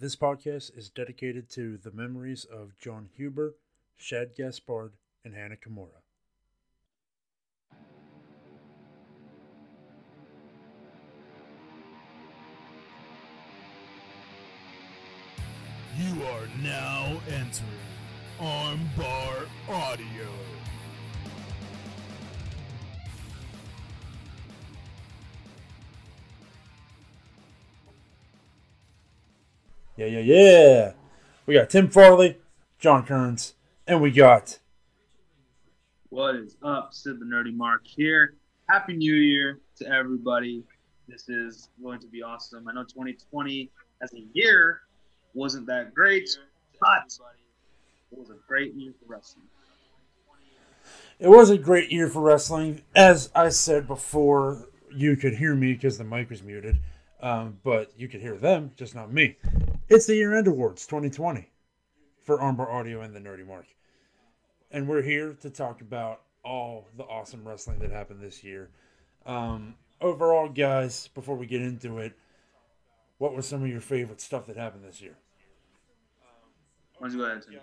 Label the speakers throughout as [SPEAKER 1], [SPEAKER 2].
[SPEAKER 1] This podcast is dedicated to the memories of Jon Huber, Shad Gaspard, and Hana Kimura.
[SPEAKER 2] You are now entering Armbar Audio.
[SPEAKER 1] Yeah, yeah, yeah. We got Tim Farley, John Kearns, and we got
[SPEAKER 3] What is up? Sid the Nerdy Mark here. Happy New Year to everybody. This is going to be awesome. I know 2020 as a year wasn't that great, but it was a great year for wrestling.
[SPEAKER 1] It was a great year for wrestling. As I said before, you could hear me because the mic was muted, um, but you could hear them, just not me. It's the Year End Awards 2020 for Armbar Audio and the Nerdy Mark. And we're here to talk about all the awesome wrestling that happened this year. Um, overall, guys, before we get into it, what was some of your favorite stuff that happened this year?
[SPEAKER 3] Why don't you go ahead, Tim?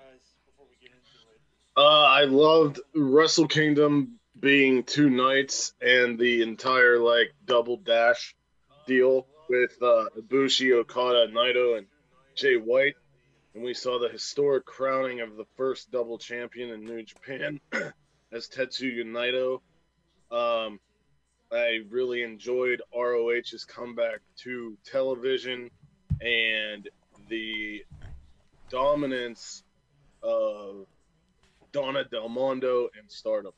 [SPEAKER 4] Uh, I loved Wrestle Kingdom being two nights and the entire like double dash deal with uh, Ibushi, Okada, Naito, and Jay White. And we saw the historic crowning of the first double champion in New Japan as Tetsuya Naito. Um, I really enjoyed ROH's comeback to television and the dominance of Donna Del Mondo and Stardom.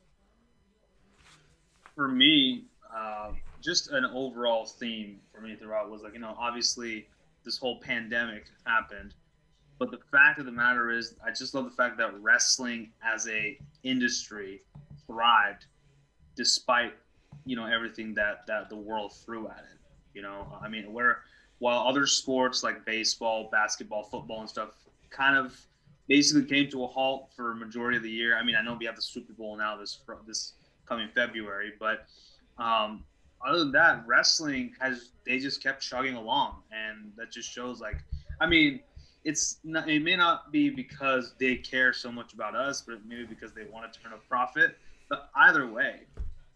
[SPEAKER 3] For me, uh, just an overall theme for me throughout was like, you know, obviously this whole pandemic happened. But the fact of the matter is, I just love the fact that wrestling as a industry thrived despite you know everything that that the world threw at it. You know, I mean, where while other sports like baseball, basketball, football, and stuff kind of basically came to a halt for a majority of the year. I mean, I know we have the Super Bowl now this this coming February, but um, other than that, wrestling has they just kept chugging along, and that just shows like, I mean, it's not, it may not be because they care so much about us, but maybe because they want to turn a profit. But either way,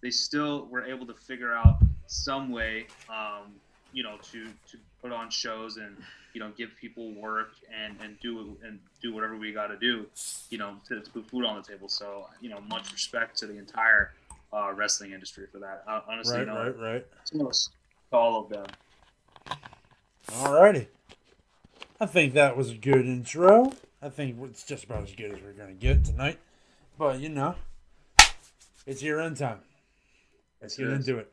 [SPEAKER 3] they still were able to figure out some way, um, you know, to to put on shows and you know give people work and and do and do whatever we got to do, you know, to, to put food on the table. So you know, much respect to the entire uh, wrestling industry for that. Uh, honestly,
[SPEAKER 1] Right, right, right.
[SPEAKER 3] all of them.
[SPEAKER 1] Alrighty. I think that was a good intro. I think it's just about as good as we're going to get tonight. But, you know, it's your end time. Let's get into it.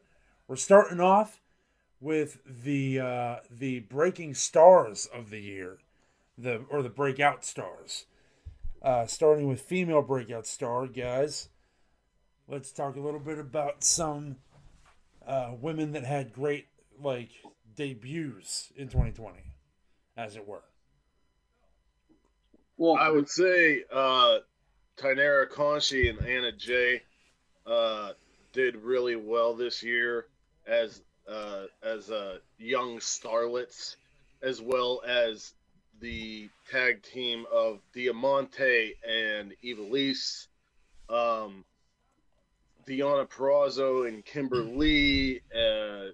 [SPEAKER 1] We're starting off with the uh, the breaking stars of the year, the or the breakout stars. Uh, starting with female breakout star, guys. Let's talk a little bit about some uh, women that had great like debuts in 2020, as it were.
[SPEAKER 3] Well,
[SPEAKER 4] I would say uh, Taynara Conti and Anna Jay uh, did really well this year as uh, as uh, young starlets, as well as the tag team of Diamante and Ivelisse, um, Deonna Purrazzo and Kimber Lee uh,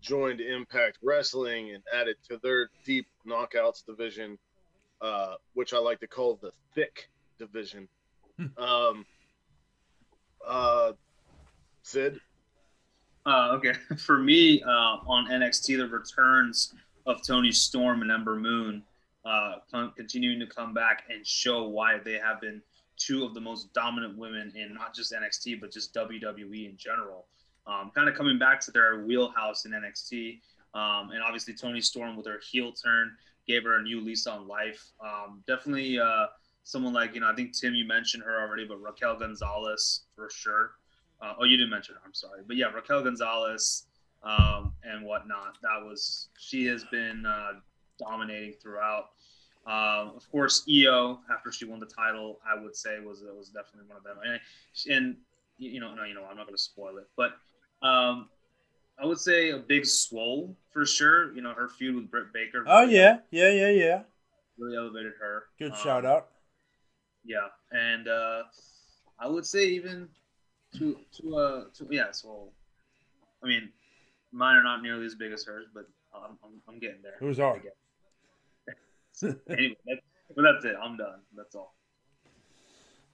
[SPEAKER 4] joined Impact Wrestling and added to their deep knockouts division uh, which I like to call the thick division. um, uh, Sid,
[SPEAKER 3] Uh, okay, for me, uh, on NXT, the returns of Toni Storm and Ember Moon uh, con- continuing to come back and show why they have been two of the most dominant women in not just NXT but just WWE in general. Um, kind of coming back to their wheelhouse in NXT, um, and obviously Toni Storm with her heel turn gave her a new lease on life. Um, definitely uh, someone like you know I think Tim you mentioned her already, but Raquel Gonzalez for sure. Uh, oh, you didn't mention her. I'm sorry, but yeah, Raquel Gonzalez um, and whatnot. That was she has been uh, dominating throughout. Um, of course, Io after she won the title, I would say was was definitely one of them. And, and you know, no, you know, I'm not going to spoil it, but um, I would say a Big Swole for sure. You know, her feud with Britt Baker.
[SPEAKER 1] Oh yeah, yeah, yeah, yeah.
[SPEAKER 3] really elevated her.
[SPEAKER 1] Good
[SPEAKER 3] Um,
[SPEAKER 1] shout out.
[SPEAKER 3] Yeah, and uh, I would say even to to uh to yeah. So, I mean, mine are not nearly as big as hers, but I'm I'm, I'm getting there.
[SPEAKER 1] Who's ours?
[SPEAKER 3] Anyway, that's, but that's it. I'm done. That's all.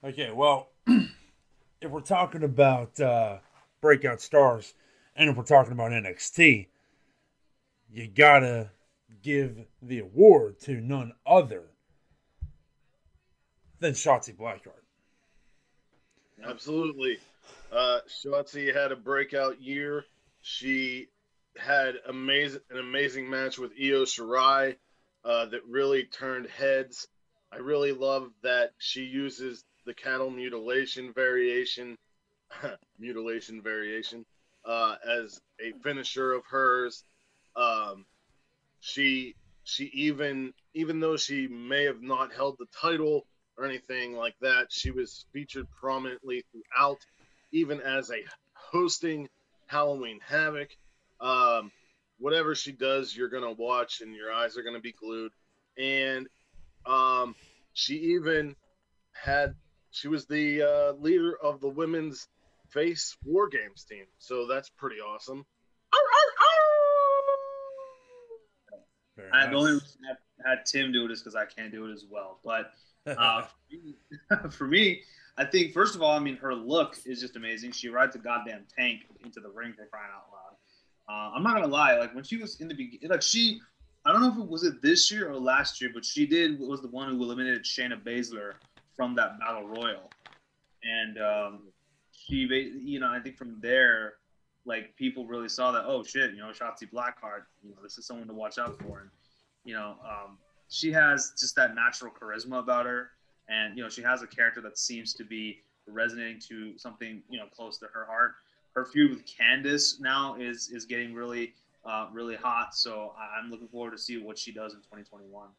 [SPEAKER 1] Okay, well, if we're talking about uh, breakout stars, and if we're talking about NXT, you gotta give the award to none other than Shotzi Blackheart.
[SPEAKER 4] Absolutely. Uh, Shotzi had a breakout year. She had amazing an amazing match with Io Shirai uh, that really turned heads. I really love that she uses the cattle mutilation variation, mutilation variation, uh, as a finisher of hers. Um, she she even even though she may have not held the title or anything like that, she was featured prominently throughout, even as a hosting Halloween Havoc. Um, whatever she does, you're gonna watch and your eyes are gonna be glued. And um, she even had she was the uh, leader of the women's face war games team, so that's pretty awesome.
[SPEAKER 1] Very
[SPEAKER 3] I, the only
[SPEAKER 1] nice.
[SPEAKER 3] reason I had Tim do it is because I can't do it as well. But uh, for me, I think first of all, I mean, her look is just amazing. She rides a goddamn tank into the ring for crying out loud. Uh, I'm not gonna lie, like when she was in the beginning, like she, I don't know if it was it this year or last year, but she did was the one who eliminated Shayna Baszler from that battle royal, and um, she, you know, I think from there, like people really saw that, oh shit, you know, Shotzi Blackheart, you know, this is someone to watch out for, and you know, um, she has just that natural charisma about her, and you know, she has a character that seems to be resonating to something you know close to her heart. Her feud with Candice now is is getting really uh, really hot, so I'm looking forward to see what she does in 2021.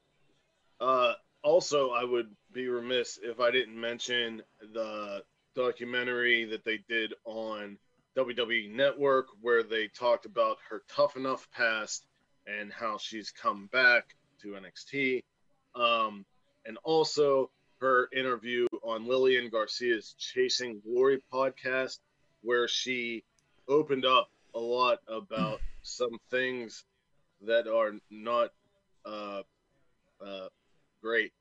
[SPEAKER 4] Uh, also, I would be remiss if I didn't mention the documentary that they did on WWE Network, where they talked about her tough enough past and how she's come back to NXT. Um, and also her interview on Lillian Garcia's Chasing Glory podcast, where she opened up a lot about some things that are not uh, uh, great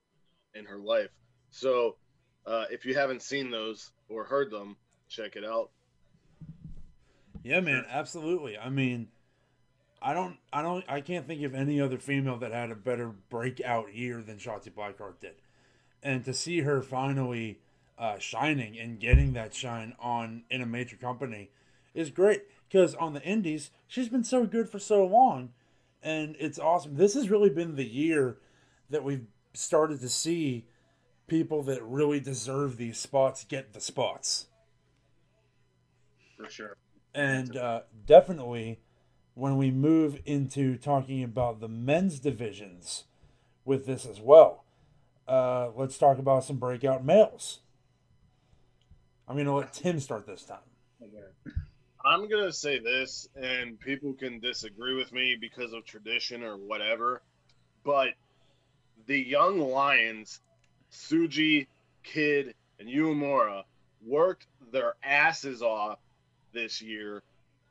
[SPEAKER 4] in her life. So, uh, if you haven't seen those or heard them, check it out.
[SPEAKER 1] Yeah, man, absolutely. I mean, I don't, I don't, I can't think of any other female that had a better breakout year than Shotzi Blackheart did, and to see her finally uh, shining and getting that shine on in a major company is great. Because on the Indies, she's been so good for so long, and it's awesome. This has really been the year that we've started to see people that really deserve these spots get the spots
[SPEAKER 3] For sure.
[SPEAKER 1] and uh, definitely when we move into talking about the men's divisions with this as well uh, let's talk about some breakout males i'm going to let tim start this time.
[SPEAKER 4] I'm gonna say this, and people can disagree with me because of tradition or whatever, but the young lions, Tsuji, Kidd, and Uemura, worked their asses off this year,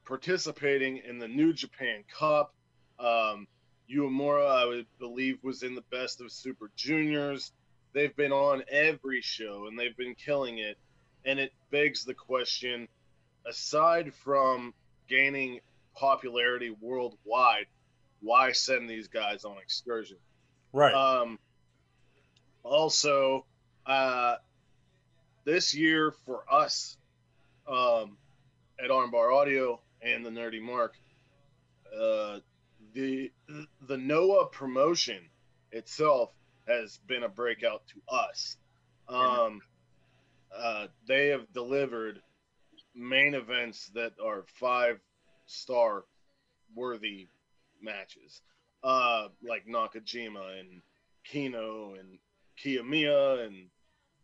[SPEAKER 4] participating in the New Japan Cup. Um, Uemura, I would believe, was in the best of Super Juniors. They've been on every show and they've been killing it. And it begs the question aside from gaining popularity worldwide, why send these guys on excursion?
[SPEAKER 1] right
[SPEAKER 4] Um, also, uh, this year for us um, at Armbar Audio and the Nerdy Mark, uh, the the Noah promotion itself has been a breakout to us. Um, uh, they have delivered main events that are five star worthy matches, uh, like Nakajima and Kenoh and Kiyomiya and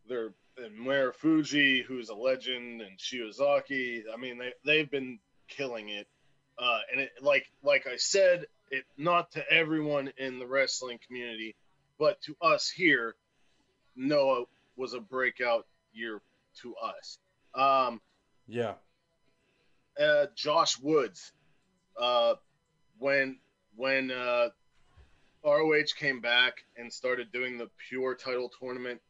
[SPEAKER 4] their and Marufuji, who's a legend, and Shiozaki. I mean, they they've been killing it. Uh, and it like like I said, it not to everyone in the wrestling community but to us here, Noah was a breakout year to us. Um,
[SPEAKER 1] Yeah.
[SPEAKER 4] uh, Josh Woods, uh, when when uh, ROH came back and started doing the pure title tournament,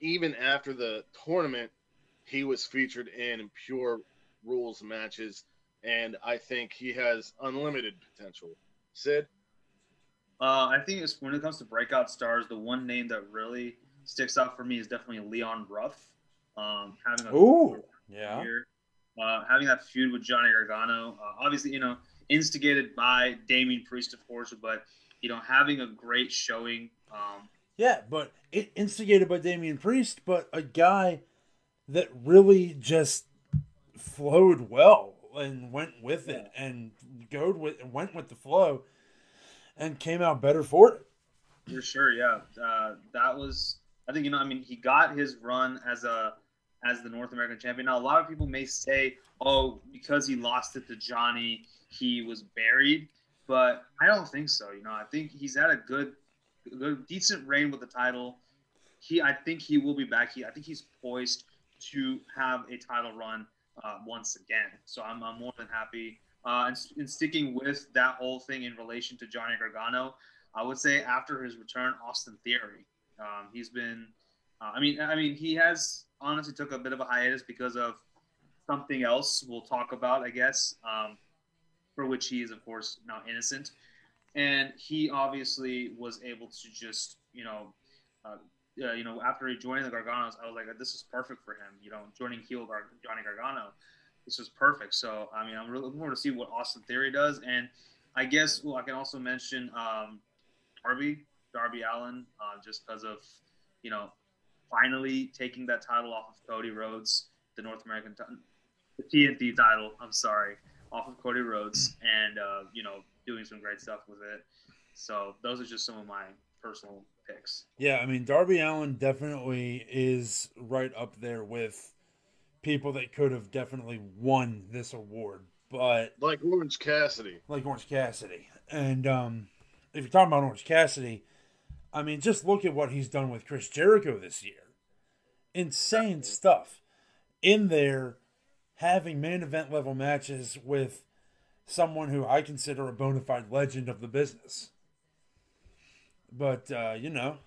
[SPEAKER 4] even after the tournament, he was featured in pure rules matches, and I think he has unlimited potential. Sid,
[SPEAKER 3] Uh, I think it's, when it comes to breakout stars, the one name that really sticks out for me is definitely Leon Ruff. Um, having a
[SPEAKER 1] Ooh. Yeah.
[SPEAKER 3] year, uh, having that feud with Johnny Gargano, uh, obviously, you know, instigated by Damien Priest, of course, but you know, having a great showing. Um,
[SPEAKER 1] Yeah, but it instigated by Damien Priest, but a guy that really just flowed well and went with it and goed with went with the flow and came out better for it.
[SPEAKER 3] For sure, yeah. Uh, that was, I think, you know, I mean, he got his run as a as the North American champion. Now, a lot of people may say, oh, because he lost it to Johnny, he was buried. But I don't think so. You know, I think he's had a good, good decent reign with the title. He, I think he will be back. He, I think he's poised to have a title run uh, once again. So I'm, I'm more than happy. Uh, and, and sticking with that whole thing in relation to Johnny Gargano, I would say after his return, Austin Theory. Um, he's been, uh, I mean, I mean, he has honestly took a bit of a hiatus because of something else we'll talk about, I guess, um, for which he is, of course, now innocent. And he obviously was able to just, you know, uh, uh, you know, after he joined the Garganos, I was like, this is perfect for him. You know, joining heel Gar- Johnny Gargano, this is perfect. So, I mean, I'm really looking forward to see what Austin Theory does. And I guess, well, I can also mention um, Darby, Darby Allin, uh, just because of, you know, finally taking that title off of Cody Rhodes, the North American, t- the TNT title. I'm sorry, off of Cody Rhodes, and uh, you know, doing some great stuff with it. So those are just some of my personal picks.
[SPEAKER 1] Yeah, I mean Darby Allin definitely is right up there with people that could have definitely won this award, but
[SPEAKER 4] like Orange Cassidy,
[SPEAKER 1] like Orange Cassidy. And um, if you're talking about Orange Cassidy, I mean, just look at what he's done with Chris Jericho this year. Insane stuff. In there, having main event level matches with someone who I consider a bona fide legend of the business. But, uh, you know,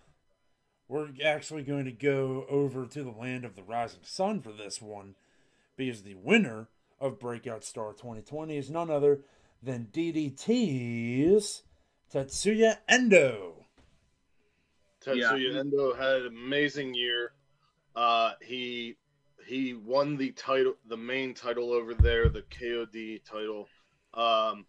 [SPEAKER 1] we're actually going to go over to the land of the rising sun for this one because the winner of Breakout Star 2020 is none other than DDT's Tetsuya Endo.
[SPEAKER 4] Tetsuya
[SPEAKER 3] Yeah.
[SPEAKER 4] Endo had an amazing year. Uh, he he won the title, the main title over there, the KOD title. Um,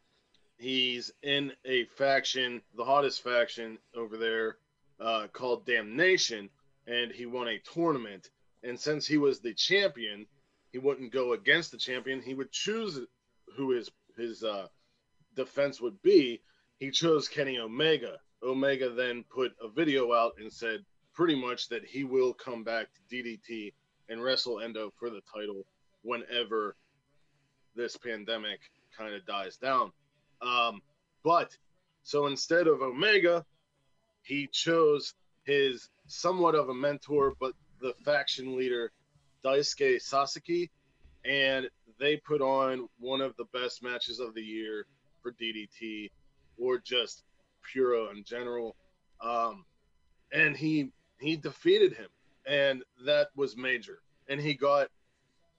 [SPEAKER 4] he's in a faction, the hottest faction over there, uh, called Damnation, and he won a tournament. And since he was the champion, he wouldn't go against the champion. He would choose who his his uh, defense would be. He chose Kenny Omega. Omega then put a video out and said pretty much that he will come back to DDT and wrestle Endo for the title whenever this pandemic kind of dies down. Um, but so instead of Omega, he chose his somewhat of a mentor, but the faction leader, Daisuke Sasaki, and they put on one of the best matches of the year for DDT or just Puro in general. Um, and he he defeated him, and that was major. And he got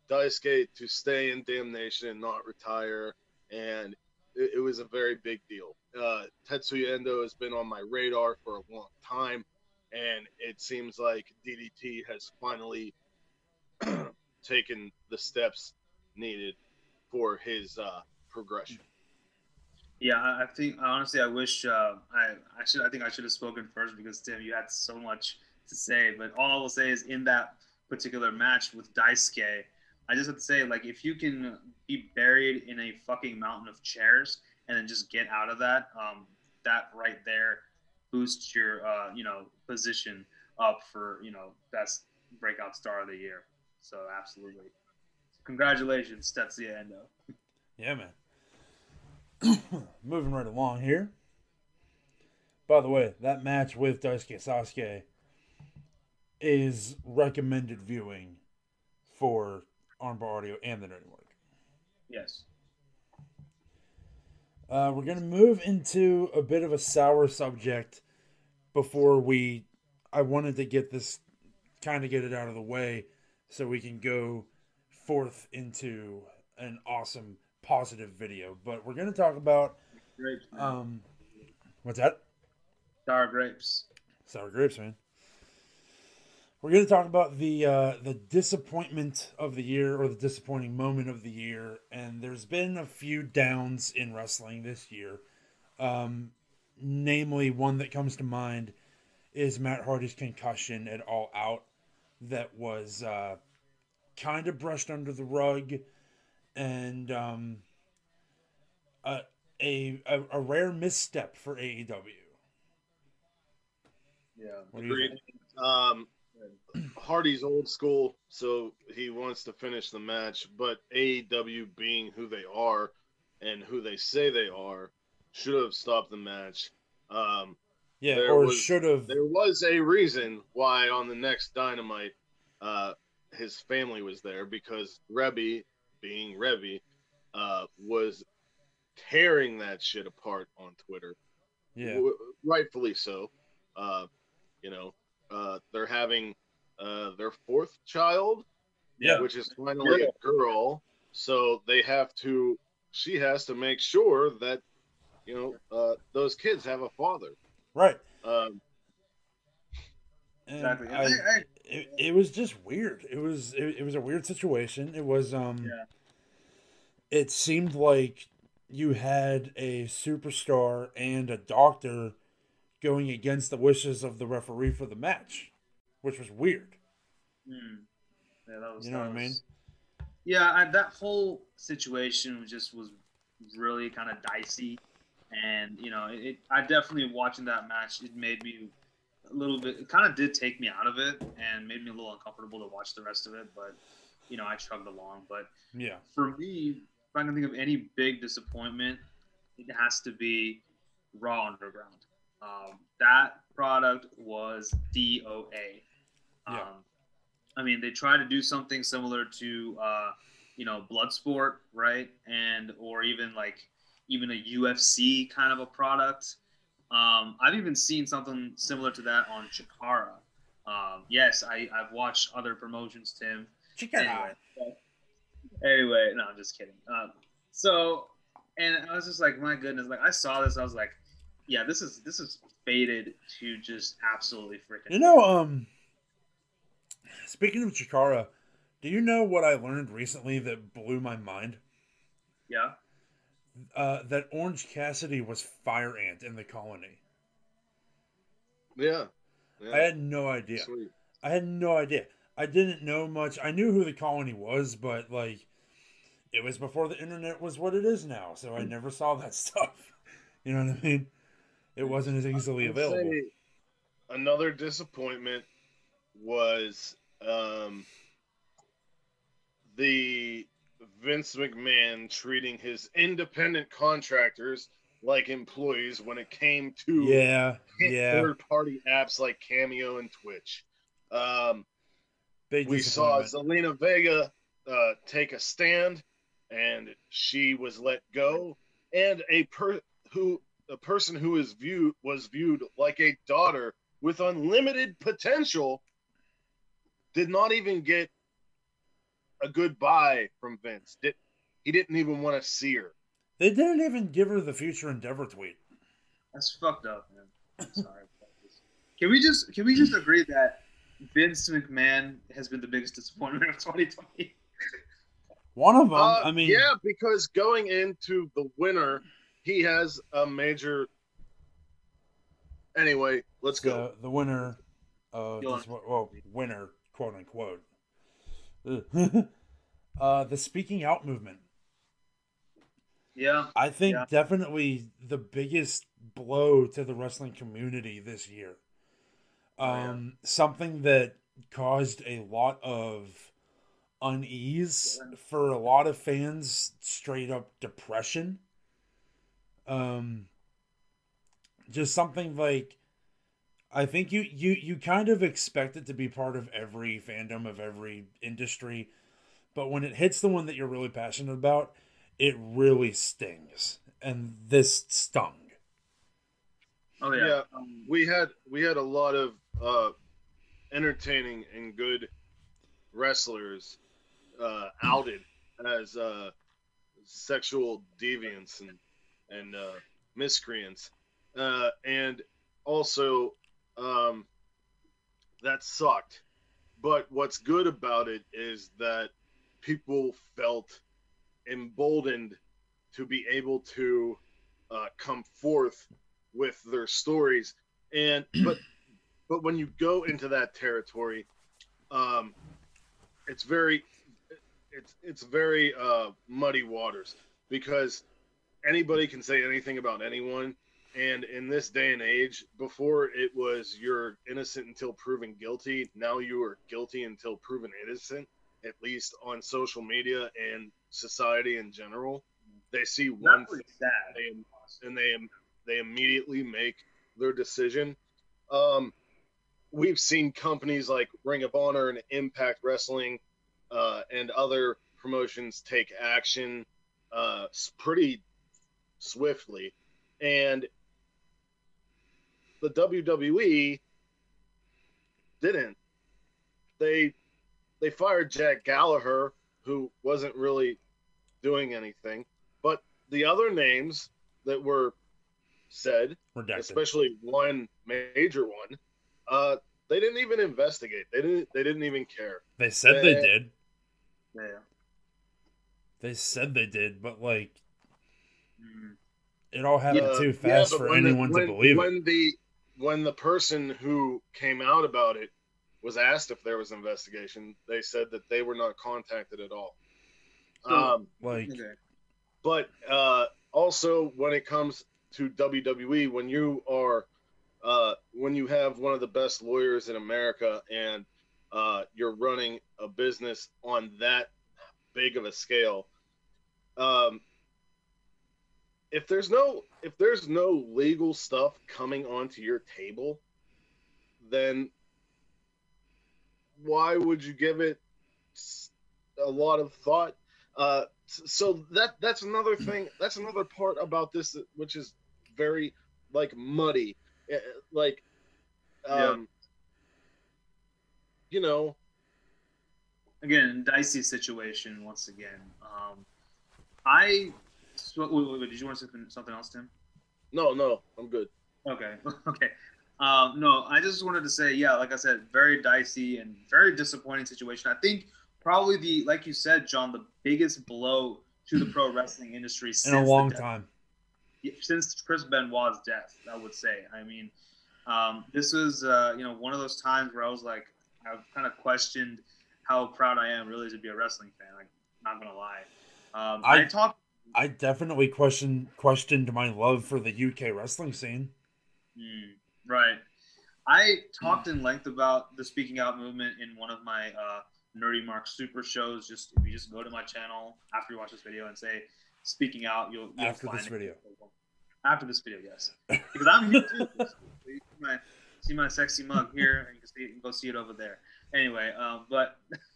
[SPEAKER 4] Daisuke to stay in Damnation and not retire, and it, it was a very big deal. Uh, Tetsuya Endo has been on my radar for a long time, and it seems like DDT has finally taken the steps needed for his uh, progression.
[SPEAKER 3] Yeah, I I think honestly, I wish uh, I actually I think I should have spoken first because Tim, you had so much to say. But all I will say is in that particular match with Daisuke, I just have to say like if you can be buried in a fucking mountain of chairs and then just get out of that, um, that right there boosts your uh, you know position up for you know best breakout star of the year. So absolutely, congratulations, Tetsuya Endo.
[SPEAKER 1] Yeah, man. Moving right along here. By the way, that match with Daisuke Sasaki is recommended viewing for Armbar Audio and the Nerdy Mark.
[SPEAKER 3] Yes.
[SPEAKER 1] Uh, we're going to move into a bit of a sour subject before we. I wanted to get this, kind of get it out of the way so we can go forth into an awesome, positive video. But we're going to talk about.
[SPEAKER 3] Grapes. man.
[SPEAKER 1] Um, what's that?
[SPEAKER 3] Sour grapes.
[SPEAKER 1] Sour grapes, man. We're going to talk about the uh, the disappointment of the year or the disappointing moment of the year, and there's been a few downs in wrestling this year. Um, namely, one that comes to mind is Matt Hardy's concussion at All Out, that was uh, kind of brushed under the rug, and um, a, a a a rare misstep for AEW.
[SPEAKER 3] Yeah.
[SPEAKER 1] What
[SPEAKER 4] Agreed. Um, Hardy's old school, so he wants to finish the match. But AEW, being who they are and who they say they are, should have stopped the match. Um,
[SPEAKER 1] Yeah,
[SPEAKER 4] There
[SPEAKER 1] or
[SPEAKER 4] was-
[SPEAKER 1] should have.
[SPEAKER 4] there was a reason why on the next Dynamite, uh, his family was there because Reby, being Reby, uh, was tearing that shit apart on Twitter.
[SPEAKER 1] Yeah,
[SPEAKER 4] W- rightfully so. Uh, you know, uh, they're having uh, their fourth child,
[SPEAKER 1] Yeah.
[SPEAKER 4] which is finally a girl. So they have to. She has to make sure that you know uh, those kids have a father.
[SPEAKER 1] right.
[SPEAKER 4] Um,
[SPEAKER 1] And
[SPEAKER 3] Exactly.
[SPEAKER 1] I-
[SPEAKER 3] hey.
[SPEAKER 1] it, it was just weird. It was it, it was a weird situation. It was um
[SPEAKER 3] Yeah.
[SPEAKER 1] it seemed like you had a superstar and a doctor going against the wishes of the referee for the match, which was weird.
[SPEAKER 3] Hmm. Yeah, that was.
[SPEAKER 1] You know what I mean?
[SPEAKER 3] Yeah, I, that whole situation just was really kind of dicey, and you know, it. I definitely watching that match. It made me a little bit. It kind of did take me out of it and made me a little uncomfortable to watch the rest of it. But you know, I chugged along. But
[SPEAKER 1] Yeah.
[SPEAKER 3] for me, if I can think of any big disappointment, it has to be Raw Underground. Um, that product was DOA. Um,
[SPEAKER 1] Yeah.
[SPEAKER 3] I mean, they try to do something similar to, uh, you know, Bloodsport, right? And or even like even a UFC kind of a product. Um, I've even seen something similar to that on Chikara. Um, yes, I, I've watched other promotions, Tim. Anyway, anyway, no, I'm just kidding. Um, so, and I was just like, my goodness, like I saw this, I was like, yeah, this is this is faded to just absolutely freaking.
[SPEAKER 1] You know, um speaking of Chikara, do you know what I learned recently that blew my mind?
[SPEAKER 3] yeah,
[SPEAKER 1] Uh, that Orange Cassidy was Fire Ant in the colony.
[SPEAKER 4] yeah. yeah.
[SPEAKER 1] I had no idea.
[SPEAKER 4] Sweet.
[SPEAKER 1] I had no idea. I didn't know much. I knew who the colony was, but like it was before the internet was what it is now, so I never saw that stuff. You know what I mean? It wasn't as easily available.
[SPEAKER 4] Another disappointment was um, the Vince McMahon treating his independent contractors like employees when it came to
[SPEAKER 1] Yeah, yeah.
[SPEAKER 4] third party apps like Cameo and Twitch. Um, we saw. Zelina Vega uh, take a stand, and she was let go. And a per who a person who is viewed was viewed like a daughter with unlimited potential did not even get a goodbye from Vince. Did he didn't even want to see her.
[SPEAKER 1] They didn't even give her the future endeavor tweet.
[SPEAKER 3] that's fucked up, man. I'm sorry. Can we just can we just agree that Vince McMahon has been the biggest disappointment of 2020?
[SPEAKER 1] One of them,
[SPEAKER 4] Uh,
[SPEAKER 1] I mean,
[SPEAKER 4] yeah, because going into the winter, he has a major. Anyway, let's go.
[SPEAKER 1] the the winner, uh, this, well, winner, quote unquote. Uh, the speaking out movement.
[SPEAKER 3] Yeah,
[SPEAKER 1] I think
[SPEAKER 3] Yeah.
[SPEAKER 1] definitely the biggest blow to the wrestling community this year.
[SPEAKER 3] Oh, yeah.
[SPEAKER 1] Um, something that caused a lot of unease for a lot of fans, straight up depression. Um, just something like I think you you you kind of expect it to be part of every fandom of every industry, but when it hits the one that you're really passionate about, it really stings. And this stung.
[SPEAKER 3] Oh yeah.
[SPEAKER 4] Yeah.
[SPEAKER 3] Um,
[SPEAKER 4] we had we had a lot of uh, entertaining and good wrestlers uh, outed as uh, sexual deviants and and uh, miscreants, uh, and also um, that sucked. But what's good about it is that people felt emboldened to be able to uh, come forth with their stories and but but when you go into that territory um it's very it's it's very uh muddy waters because anybody can say anything about anyone and in this day and age before it was you're innocent until proven guilty now you are guilty until proven innocent at least on social media and society in general they see one
[SPEAKER 3] really sad.
[SPEAKER 4] they, and they they immediately make their decision. Um, we've seen companies like Ring of Honor and Impact Wrestling uh, and other promotions take action uh, pretty swiftly, and the WWE didn't. They they fired Jack Gallagher, who wasn't really doing anything, but the other names that were said,
[SPEAKER 1] Redacted.
[SPEAKER 4] especially one major one, uh, they didn't even investigate. They didn't. They didn't even care.
[SPEAKER 1] They said they
[SPEAKER 4] Uh,
[SPEAKER 1] did.
[SPEAKER 3] Yeah.
[SPEAKER 1] They said they did, but like
[SPEAKER 3] Mm.
[SPEAKER 1] it all happened
[SPEAKER 4] Uh,
[SPEAKER 1] too fast
[SPEAKER 4] but
[SPEAKER 1] for
[SPEAKER 4] when the-
[SPEAKER 1] anyone
[SPEAKER 4] when-
[SPEAKER 1] to believe it.
[SPEAKER 4] when the when the person who came out about it was asked if there was an investigation, they said that they were not contacted at all. Um,
[SPEAKER 1] Like
[SPEAKER 4] but uh, also when it comes to WWE, when you are uh, when you have one of the best lawyers in America and uh, you're running a business on that big of a scale, um, if there's no if there's no legal stuff coming onto your table, then why would you give it a lot of thought? Uh, so that that's another thing. That's another part about this, which is very like muddy, Eh, like, um, you know,
[SPEAKER 3] again, dicey situation once again. Um, I. So, wait, wait, wait, did you want something, something else, Tim?
[SPEAKER 4] no, no, I'm good.
[SPEAKER 3] Okay, okay. Um, no, I just wanted to say, yeah, like I said, very dicey and very disappointing situation. I think probably the, like you said, John, the biggest blow to the pro wrestling industry since
[SPEAKER 1] in a
[SPEAKER 3] the
[SPEAKER 1] long
[SPEAKER 3] death-
[SPEAKER 1] time.
[SPEAKER 3] since Chris Benoit's death. I would say. I mean, um, this was uh, you know one of those times where I was like, I've kind of questioned how proud I am really to be a wrestling fan. Like, not gonna lie. Um, I,
[SPEAKER 1] I-
[SPEAKER 3] talked.
[SPEAKER 1] I definitely question questioned my love for the UK wrestling scene.
[SPEAKER 3] Mm, right. I talked in length about the speaking out movement in one of my uh, Nerdy Mark Super shows. Just if you just go to my channel after you watch this video and say "speaking out," you'll, you'll
[SPEAKER 1] After this
[SPEAKER 3] it.
[SPEAKER 1] video.
[SPEAKER 3] After this video, yes, because I'm here too. You see my, see my sexy mug here, and you can, see, you can go see it over there. Anyway, um, but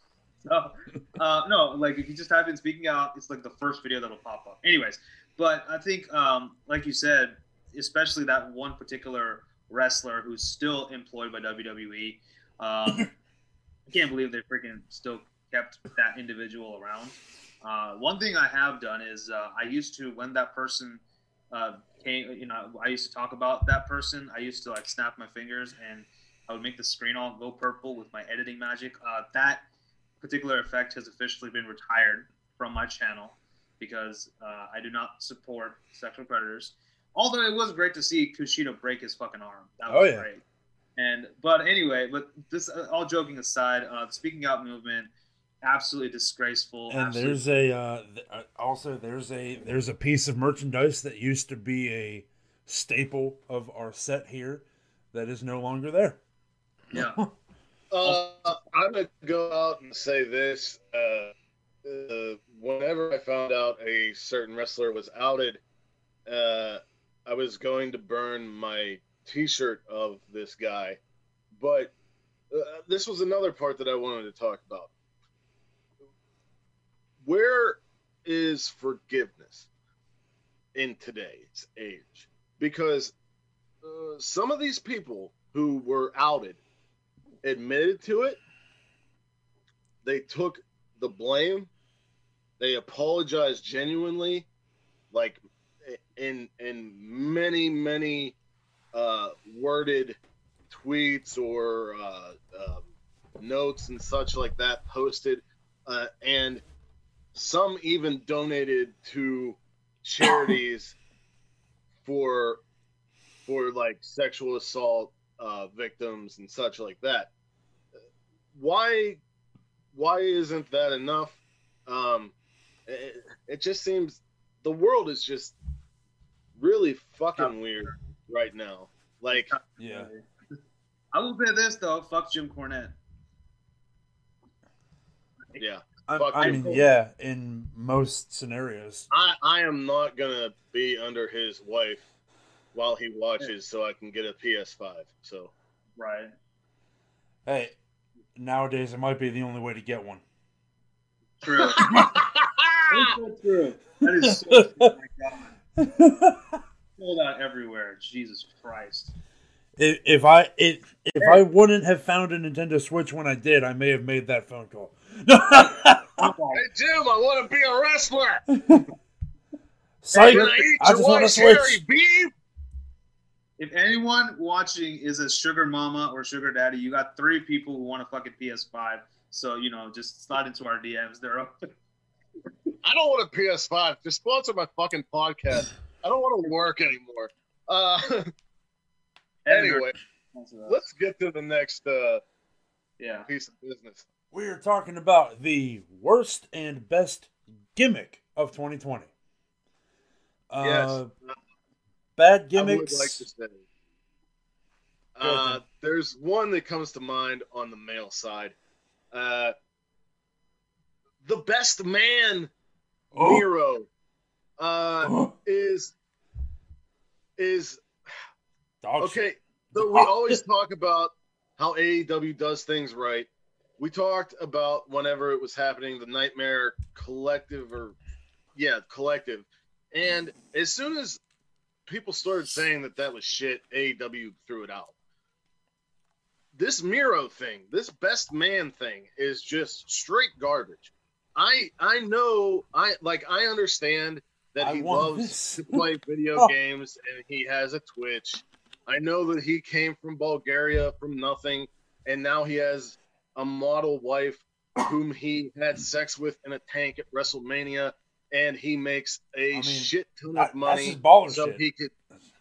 [SPEAKER 3] so uh, no, like if you just type in "speaking out," it's like the first video that'll pop up. Anyways, but I think, um, like you said, especially that one particular wrestler who's still employed by WWE. Um, I can't believe they freaking still kept that individual around. Uh, one thing I have done is uh, I used to when that person uh, came, you know, I used to talk about that person. I used to like snap my fingers and I would make the screen all go purple with my editing magic. Uh, that particular effect has officially been retired from my channel because uh, I do not support sexual predators. Although it was great to see Kushida break his fucking arm. That was
[SPEAKER 1] Oh, yeah.
[SPEAKER 3] great. And but anyway, but this uh, all joking aside, uh, speaking out movement absolutely disgraceful.
[SPEAKER 1] And
[SPEAKER 3] absolutely-
[SPEAKER 1] there's a uh, uh, also there's a there's a piece of merchandise that used to be a staple of our set here that is no longer there.
[SPEAKER 3] yeah.
[SPEAKER 4] Uh, I'm gonna go out and say this. Uh, uh, whenever I found out a certain wrestler was outed, uh, I was going to burn my T-shirt of this guy, but uh, this was another part that I wanted to talk about. Where is forgiveness in today's age? Because uh, some of these people who were outed admitted to it. They took the blame. They apologized genuinely, like in in many many uh, worded tweets or uh, uh, notes and such like that posted, uh, and some even donated to charities for for like sexual assault uh, victims and such like that. Why why isn't that enough? Um, it, it just seems the world is just really fucking weird right now. Like,
[SPEAKER 1] Yeah.
[SPEAKER 3] I will say this though. Fuck Jim Cornette.
[SPEAKER 4] yeah,
[SPEAKER 1] I, I
[SPEAKER 4] you.
[SPEAKER 1] mean, yeah, in most scenarios.
[SPEAKER 4] I I am not gonna be under his wife while he watches, so I can get a PS5. So
[SPEAKER 3] Right.
[SPEAKER 1] Hey, nowadays it might be the only way to get one.
[SPEAKER 3] True. That's so true. That is so true. Oh my God. Sold out everywhere. Jesus Christ.
[SPEAKER 1] If, if I if, if I wouldn't have found a Nintendo Switch when I did, I may have made that phone call.
[SPEAKER 4] hey Jim, I want to be a wrestler.
[SPEAKER 1] Psych,
[SPEAKER 4] Can I
[SPEAKER 1] I just want to
[SPEAKER 4] wife's hairy
[SPEAKER 1] switch.
[SPEAKER 4] beef?
[SPEAKER 3] If anyone watching is a sugar mama or sugar daddy, you got three people who want a fucking PS5. So you know, just slide into our DMs. They're open.
[SPEAKER 4] I don't want a PS5. Just sponsor my fucking podcast. I don't want to work anymore. Uh, anyway, let's get to the next uh,
[SPEAKER 3] Yeah.
[SPEAKER 4] piece of business.
[SPEAKER 1] We are talking about the worst and best gimmick of 2020. Uh,
[SPEAKER 4] Yes.
[SPEAKER 1] Bad
[SPEAKER 4] I would
[SPEAKER 1] gimmicks.
[SPEAKER 4] like to say. Uh, there's one that comes to mind on the male side. Uh, the best man,
[SPEAKER 1] Oh.
[SPEAKER 4] Miro, uh, is is
[SPEAKER 1] Dog shit.
[SPEAKER 4] okay. So we always talk about how AEW does things right. We talked about whenever it was happening, the Nightmare Collective, or yeah, Collective, and as soon as people started saying that that was shit, AEW threw it out. This Miro thing, this best man thing, is just straight garbage. I I know I like I understand that
[SPEAKER 1] I
[SPEAKER 4] he loves to play video
[SPEAKER 1] Oh.
[SPEAKER 4] games and he has a Twitch. I know that he came from Bulgaria from nothing, and now he has a model wife whom he had sex with in a tank at WrestleMania, and he makes a
[SPEAKER 1] I mean,
[SPEAKER 4] shit ton of money so
[SPEAKER 1] shit.
[SPEAKER 4] he could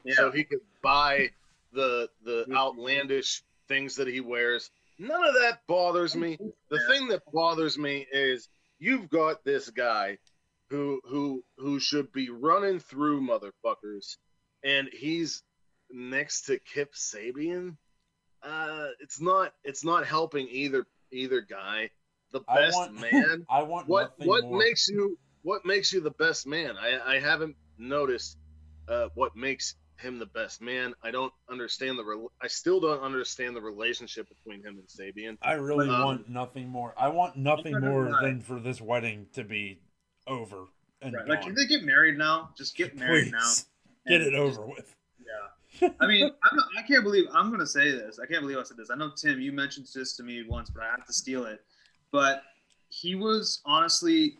[SPEAKER 3] Yeah.
[SPEAKER 4] so he could buy the the outlandish things that he wears. None of that bothers me. The thing that bothers me is you've got this guy who who who should be running through motherfuckers, and he's next to Kip Sabian. Uh, it's not it's not helping either either guy. The
[SPEAKER 1] I
[SPEAKER 4] best
[SPEAKER 1] want,
[SPEAKER 4] man.
[SPEAKER 1] I want
[SPEAKER 4] What what
[SPEAKER 1] more.
[SPEAKER 4] makes you what makes you the best man? I I haven't noticed uh, what makes him the best man. I don't understand the rel- I still don't understand the relationship between him and Sabian.
[SPEAKER 1] I really
[SPEAKER 4] Um,
[SPEAKER 1] want nothing more. I want nothing more
[SPEAKER 3] lie.
[SPEAKER 1] than for this wedding to be over and
[SPEAKER 3] Right. Like,
[SPEAKER 1] gone.
[SPEAKER 3] can they get married now? Just get married
[SPEAKER 1] Please
[SPEAKER 3] now.
[SPEAKER 1] get
[SPEAKER 3] And
[SPEAKER 1] it
[SPEAKER 3] just-
[SPEAKER 1] over with.
[SPEAKER 3] Yeah. I mean, I'm not, I can't believe I'm going to say this. I can't believe I said this. I know Tim, you mentioned this to me once, but I have to steal it. But he was honestly,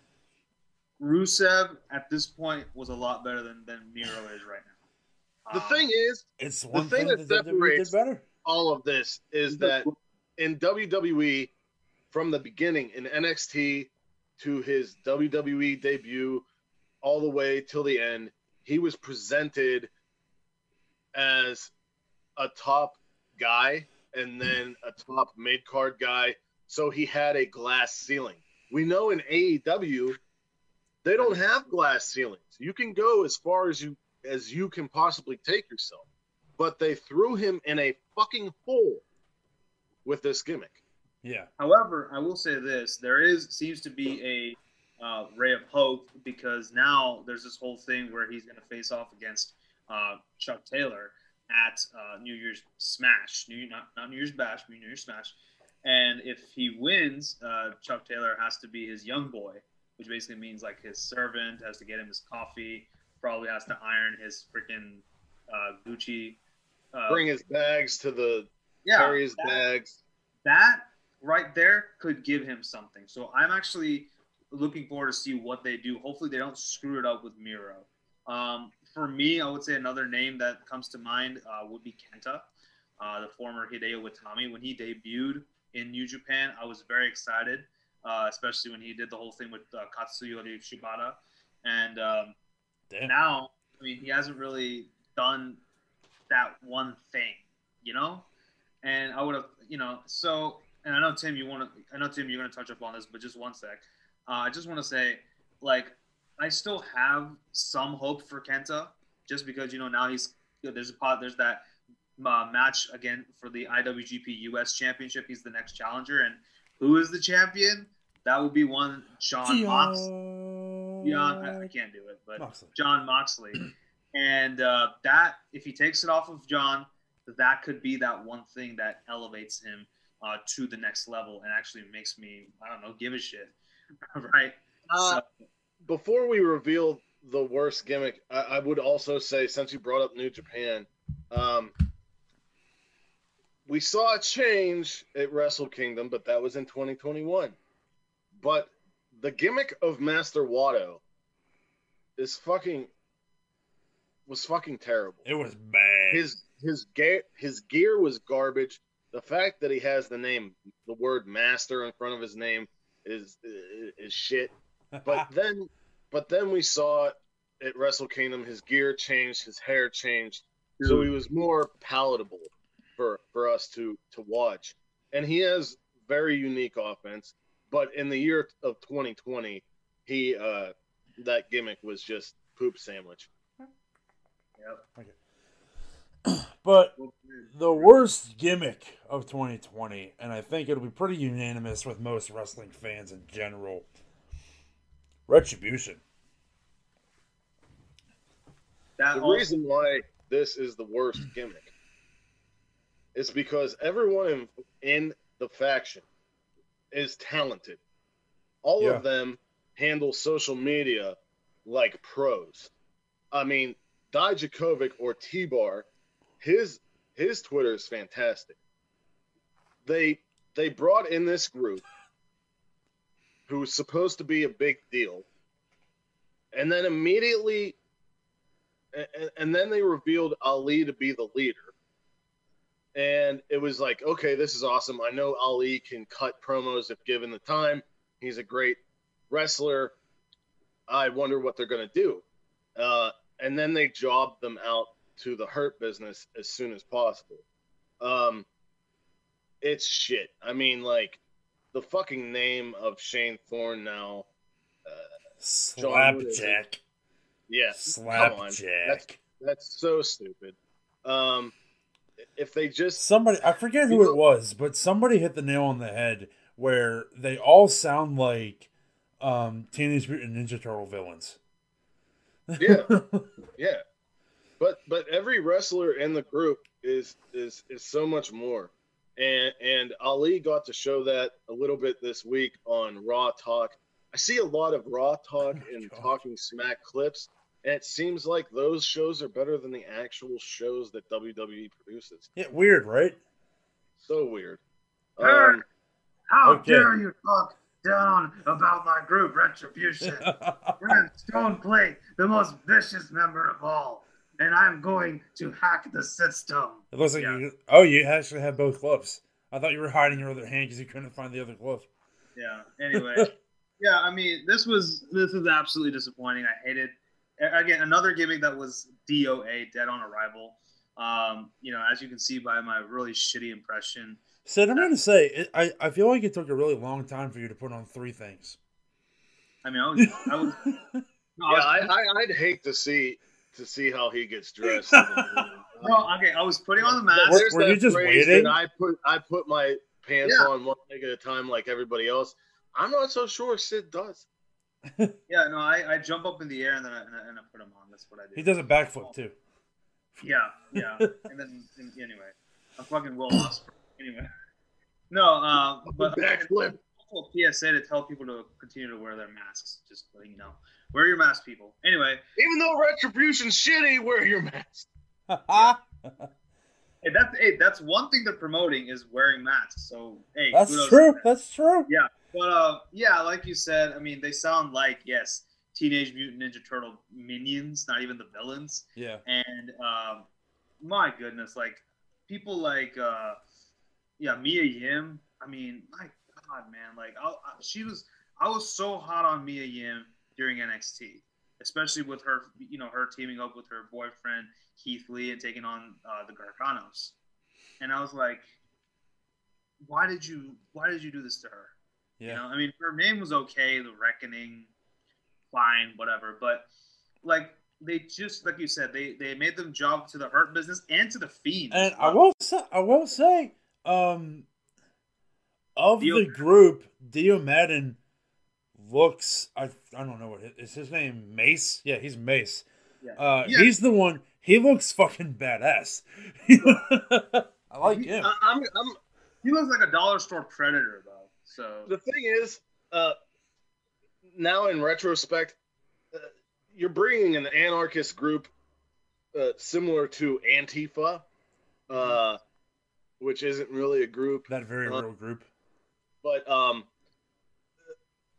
[SPEAKER 3] Rusev at this point was a lot better than than Miro is right now.
[SPEAKER 4] The
[SPEAKER 3] Um,
[SPEAKER 4] thing is,
[SPEAKER 1] It's one
[SPEAKER 4] thing
[SPEAKER 1] thing,
[SPEAKER 4] that
[SPEAKER 1] that
[SPEAKER 4] separates-
[SPEAKER 1] better.
[SPEAKER 4] all of this is that in WWE, from the beginning in NXT to his WWE debut, all the way till the end, he was presented as a top guy and then a top mid card guy. So he had a glass ceiling. We know in AEW, they don't have glass ceilings. You can go as far as you as you can possibly take yourself but they threw him in a fucking hole with this gimmick.
[SPEAKER 1] Yeah.
[SPEAKER 3] However, I will say this: there is seems to be a uh, ray of hope because now there's this whole thing where he's going to face off against uh, Chuck Taylor at uh, New Year's Smash, New not not New Year's Bash, but New Year's Smash. And if he wins, uh, Chuck Taylor has to be his young boy, which basically means like his servant has to get him his coffee, probably has to iron his freaking uh, Gucci. Uh,
[SPEAKER 4] Bring his bags to the
[SPEAKER 3] yeah,
[SPEAKER 4] carry his
[SPEAKER 3] that-
[SPEAKER 4] bags.
[SPEAKER 3] that right there could give him something. So I'm actually looking forward to see what they do. Hopefully they don't screw it up with Miro. Um, for me, I would say another name that comes to mind uh, would be Kenta, uh, the former Hideo Itami. When he debuted in New Japan, I was very excited, uh, especially when he did the whole thing with uh, Katsuyori Shibata. And um, now, I mean, he hasn't really done that one thing, you know? And I would have, you know, so, and I know, Tim, you want to, I know, Tim, you're going to touch up on this, but just one sec. Uh, I just want to say, like, I still have some hope for Kenta just because, you know, now he's, there's a pot, there's that uh, match again for the IWGP US Championship. He's the next challenger. And who is the champion? That would be one Jon Mox. John, I, I can't do it, but
[SPEAKER 1] Moxley.
[SPEAKER 3] Jon Moxley. and uh, that, if he takes it off of John, that could be that one thing that elevates him uh, to the next level and actually makes me, I don't know, give a shit. right?
[SPEAKER 4] Uh,
[SPEAKER 3] So-
[SPEAKER 4] before we reveal the worst gimmick, I, I would also say, since you brought up New Japan, um, we saw a change at Wrestle Kingdom, but that was in 2021. But the gimmick of Master Wato is fucking was fucking terrible.
[SPEAKER 1] It was bad.
[SPEAKER 4] His his gear his gear was garbage. The fact that he has the name the word master in front of his name is is shit. But then, but then we saw it at Wrestle Kingdom, his gear changed, his hair changed, so he was more palatable for for us to to watch. And he has very unique offense. But in the year of 2020, he uh, that gimmick was just poop sandwich.
[SPEAKER 3] Yep.
[SPEAKER 1] but the worst gimmick of 2020, and I think it'll be pretty unanimous with most wrestling fans in general. Retribution.
[SPEAKER 3] That
[SPEAKER 4] The
[SPEAKER 3] also-
[SPEAKER 4] reason why this is the worst gimmick is because everyone in, in the faction is talented. All
[SPEAKER 1] Yeah.
[SPEAKER 4] of them handle social media like pros. I mean, Dijakovic or T-Bar, his his Twitter is fantastic. They they brought in this group who was supposed to be a big deal, and then immediately and, and then they revealed Ali to be the leader. And it was like, okay, this is awesome. I know Ali can cut promos if given the time. He's a great wrestler. I wonder what they're going to do. Uh, and then they jobbed them out to the hurt business as soon as possible. Um, it's shit. I mean, like, the fucking name of Shane Thorne now. John, what is it?
[SPEAKER 1] Slapjack.
[SPEAKER 4] Yeah, on. That's
[SPEAKER 1] Slapjack.
[SPEAKER 4] that's so stupid. Um, if they just
[SPEAKER 1] Somebody, I forget who it was, but somebody hit the nail on the head where they all sound like um, Teenage Mutant Ninja Turtle villains.
[SPEAKER 4] Yeah. yeah, but but every wrestler in the group is is is so much more, and and Ali got to show that a little bit this week on Raw Talk. I see a lot of Raw Talk
[SPEAKER 1] Oh
[SPEAKER 4] and
[SPEAKER 1] God.
[SPEAKER 4] Talking Smack clips, and it seems like those shows are better than the actual shows that WWE produces.
[SPEAKER 1] yeah, weird, right?
[SPEAKER 4] So weird.
[SPEAKER 3] Sure.
[SPEAKER 4] Um,
[SPEAKER 3] How
[SPEAKER 1] Okay.
[SPEAKER 3] dare you talk down about my group, Retribution? Brent Stone Plate, the most vicious member of all, and I'm going to hack the system.
[SPEAKER 1] It looks like
[SPEAKER 3] Yeah.
[SPEAKER 1] you. Oh, you actually have both gloves. I thought you were hiding your other hand because you couldn't find the other glove.
[SPEAKER 3] Yeah. Anyway, yeah. I mean, this was this is absolutely disappointing. I hated a- again another gimmick that was DOA, Dead on Arrival. Um, you know, as you can see by my really shitty impression.
[SPEAKER 1] Sid, I'm going to say, it, I, I feel like it took a really long time for you to put on three things.
[SPEAKER 3] I mean, I was, I was, no,
[SPEAKER 4] yeah,
[SPEAKER 3] I
[SPEAKER 4] I,
[SPEAKER 3] was
[SPEAKER 4] I, I'd hate to see to see how he gets dressed.
[SPEAKER 3] no, okay, I was putting on the mask.
[SPEAKER 1] Were- were you just waiting?
[SPEAKER 4] I put I put my pants
[SPEAKER 3] Yeah.
[SPEAKER 4] on one leg at a time like everybody else. I'm not so sure Sid does.
[SPEAKER 3] Yeah, no, I, I jump up in the air and then I, and I, and I put them on. That's what I do.
[SPEAKER 1] He does a backflip too.
[SPEAKER 3] Yeah, yeah. and then and anyway, I'm fucking Will Ospreay. Anyway, no, uh, but
[SPEAKER 4] Backflip.
[SPEAKER 3] also a PSA to tell people to continue to wear their masks. Just letting you know, wear your mask, people. Anyway,
[SPEAKER 4] Even though retribution's shitty, wear your mask.
[SPEAKER 3] hey, that's hey, that's one thing they're promoting is wearing masks. So hey,
[SPEAKER 1] That's true. That's true.
[SPEAKER 3] But uh, yeah, like you said, I mean, they sound like yes, Teenage Mutant Ninja Turtle minions, not even the villains.
[SPEAKER 1] Yeah.
[SPEAKER 3] And um, my goodness, like people like uh, yeah, Mia Yim. I mean, my God, man, like I, I, she was, I was so hot on Mia Yim during NXT, especially with her, you know, her teaming up with her boyfriend Keith Lee and taking on uh, the Garganos. And I was like, why did you, why did you do this to her? You
[SPEAKER 1] Yeah.
[SPEAKER 3] know, I mean, her name was okay, The Reckoning, fine, whatever. But like, they just like you said, they they made them jump to the Hurt business and to the Fiend.
[SPEAKER 1] And I will say, I won't say, um, of
[SPEAKER 3] Dio-
[SPEAKER 1] the group, Dio Maddin looks. I I don't know what it, is his name. Mace. Yeah, he's Mace.
[SPEAKER 3] Yeah.
[SPEAKER 1] Uh,
[SPEAKER 3] Yeah.
[SPEAKER 1] he's the one. He looks fucking badass. I like him.
[SPEAKER 4] I, I'm, I'm,
[SPEAKER 3] He looks like a dollar store predator, though. So
[SPEAKER 4] the thing is, uh, now in retrospect, uh, you're bringing an anarchist group uh, similar to Antifa, uh, which isn't really a group,
[SPEAKER 1] That very
[SPEAKER 4] Uh,
[SPEAKER 1] real group.
[SPEAKER 4] but um,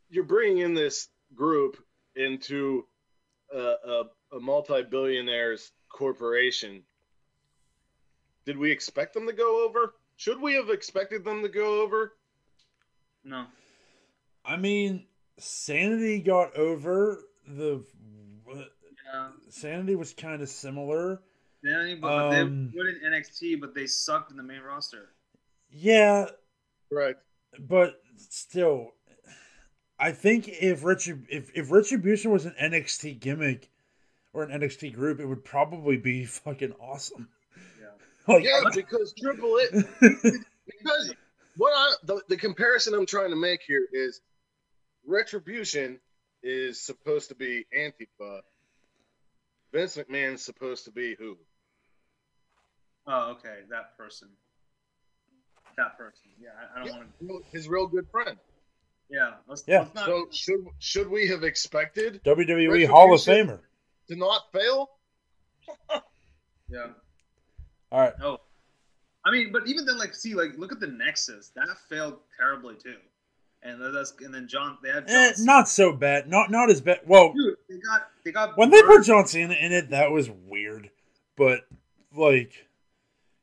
[SPEAKER 4] you're bringing in this group into a, a, a multi-billionaires corporation. Did we expect them to go over? Should we have expected them to go over?
[SPEAKER 3] No,
[SPEAKER 1] I mean, Sanity got over the.
[SPEAKER 3] yeah,
[SPEAKER 1] Sanity was kind of similar.
[SPEAKER 3] Danny, but they
[SPEAKER 1] Um,
[SPEAKER 3] were good in NXT, but they sucked in the main roster.
[SPEAKER 1] Yeah,
[SPEAKER 4] Right.
[SPEAKER 1] but still, I think if Retrib- if if Retribution was an NXT gimmick or an NXT group, it would probably be fucking awesome.
[SPEAKER 3] Yeah,
[SPEAKER 1] Like,
[SPEAKER 4] Yeah, because Triple H because what I the, the comparison I'm trying to make here is Retribution is supposed to be Antifa. Vince McMahon's supposed to be who?
[SPEAKER 3] Oh, okay, that person. That person. Yeah, I, I don't
[SPEAKER 4] Yeah.
[SPEAKER 3] want to.
[SPEAKER 4] His real good friend.
[SPEAKER 3] Yeah, let's,
[SPEAKER 1] Yeah.
[SPEAKER 3] let's not.
[SPEAKER 4] So should should we have expected
[SPEAKER 1] WWE Hall of
[SPEAKER 4] Retribution-
[SPEAKER 1] Famer.
[SPEAKER 4] to not fail?
[SPEAKER 3] yeah.
[SPEAKER 1] All right,
[SPEAKER 3] Oh, I mean, but even then, like, see, like, look at the Nexus. That failed terribly too. And that's and then John, they had John.
[SPEAKER 1] eh, not so bad. Not not as bad. Well,
[SPEAKER 3] Dude, they got they got
[SPEAKER 1] when they put
[SPEAKER 3] murdered-
[SPEAKER 1] John Cena in it, that was weird. But like,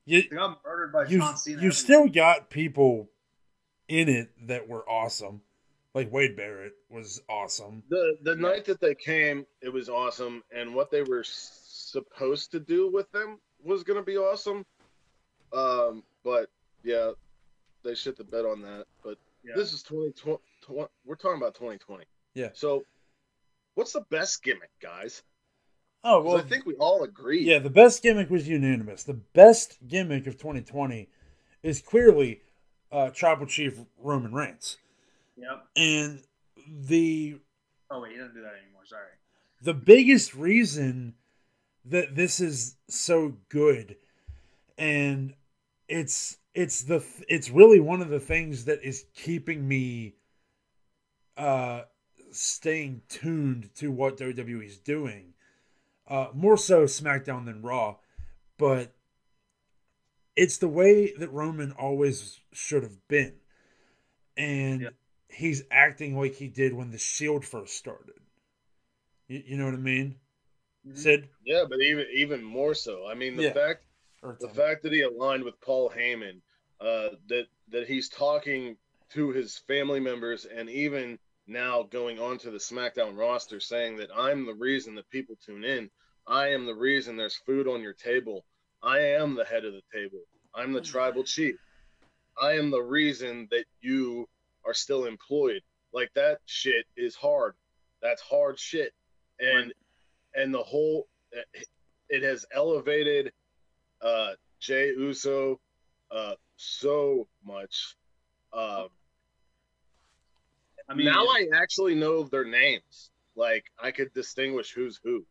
[SPEAKER 1] you
[SPEAKER 3] they got murdered by
[SPEAKER 1] you
[SPEAKER 3] John Cena.
[SPEAKER 1] you
[SPEAKER 3] everywhere.
[SPEAKER 1] still got people in it that were awesome. Like Wade Barrett was awesome.
[SPEAKER 4] The the night that they came, it was awesome, and what they were supposed to do with them was going to be awesome. Um, but yeah, they shit the bed on that. But
[SPEAKER 3] Yeah.
[SPEAKER 4] this is 2020. We're talking about 2020.
[SPEAKER 1] Yeah.
[SPEAKER 4] So, what's the best gimmick, guys?
[SPEAKER 1] Oh
[SPEAKER 4] well, I think we all agree.
[SPEAKER 1] Yeah, the best gimmick was unanimous. The best gimmick of 2020 is clearly uh, Tribal Chief Roman Reigns,
[SPEAKER 3] Yep.
[SPEAKER 1] and the
[SPEAKER 3] Oh wait, he doesn't do that anymore. Sorry.
[SPEAKER 1] the biggest reason that this is so good, and it's it's the it's really one of the things that is keeping me uh staying tuned to what WWE is doing. Uh, more so SmackDown than Raw, but it's the way that Roman always should have been, and
[SPEAKER 3] Yeah.
[SPEAKER 1] he's acting like he did when the Shield first started. You, you know what I mean,
[SPEAKER 3] Mhm.
[SPEAKER 1] Sid?
[SPEAKER 4] Yeah, but even even more so. I mean, the
[SPEAKER 1] Yeah.
[SPEAKER 4] fact
[SPEAKER 1] Or
[SPEAKER 4] the fact that he aligned with Paul Heyman, uh, that that he's talking to his family members, and even now going on to the SmackDown roster, saying that I'm the reason that people tune in. I am the reason there's food on your table. I am the head of the table. I'm the tribal chief. I am the reason that you are still employed. Like that shit is hard. That's hard shit. And and the whole it has elevated uh, Jey Uso uh, so much. Um,
[SPEAKER 3] I mean,
[SPEAKER 4] now I actually know their names. Like I could distinguish who's who.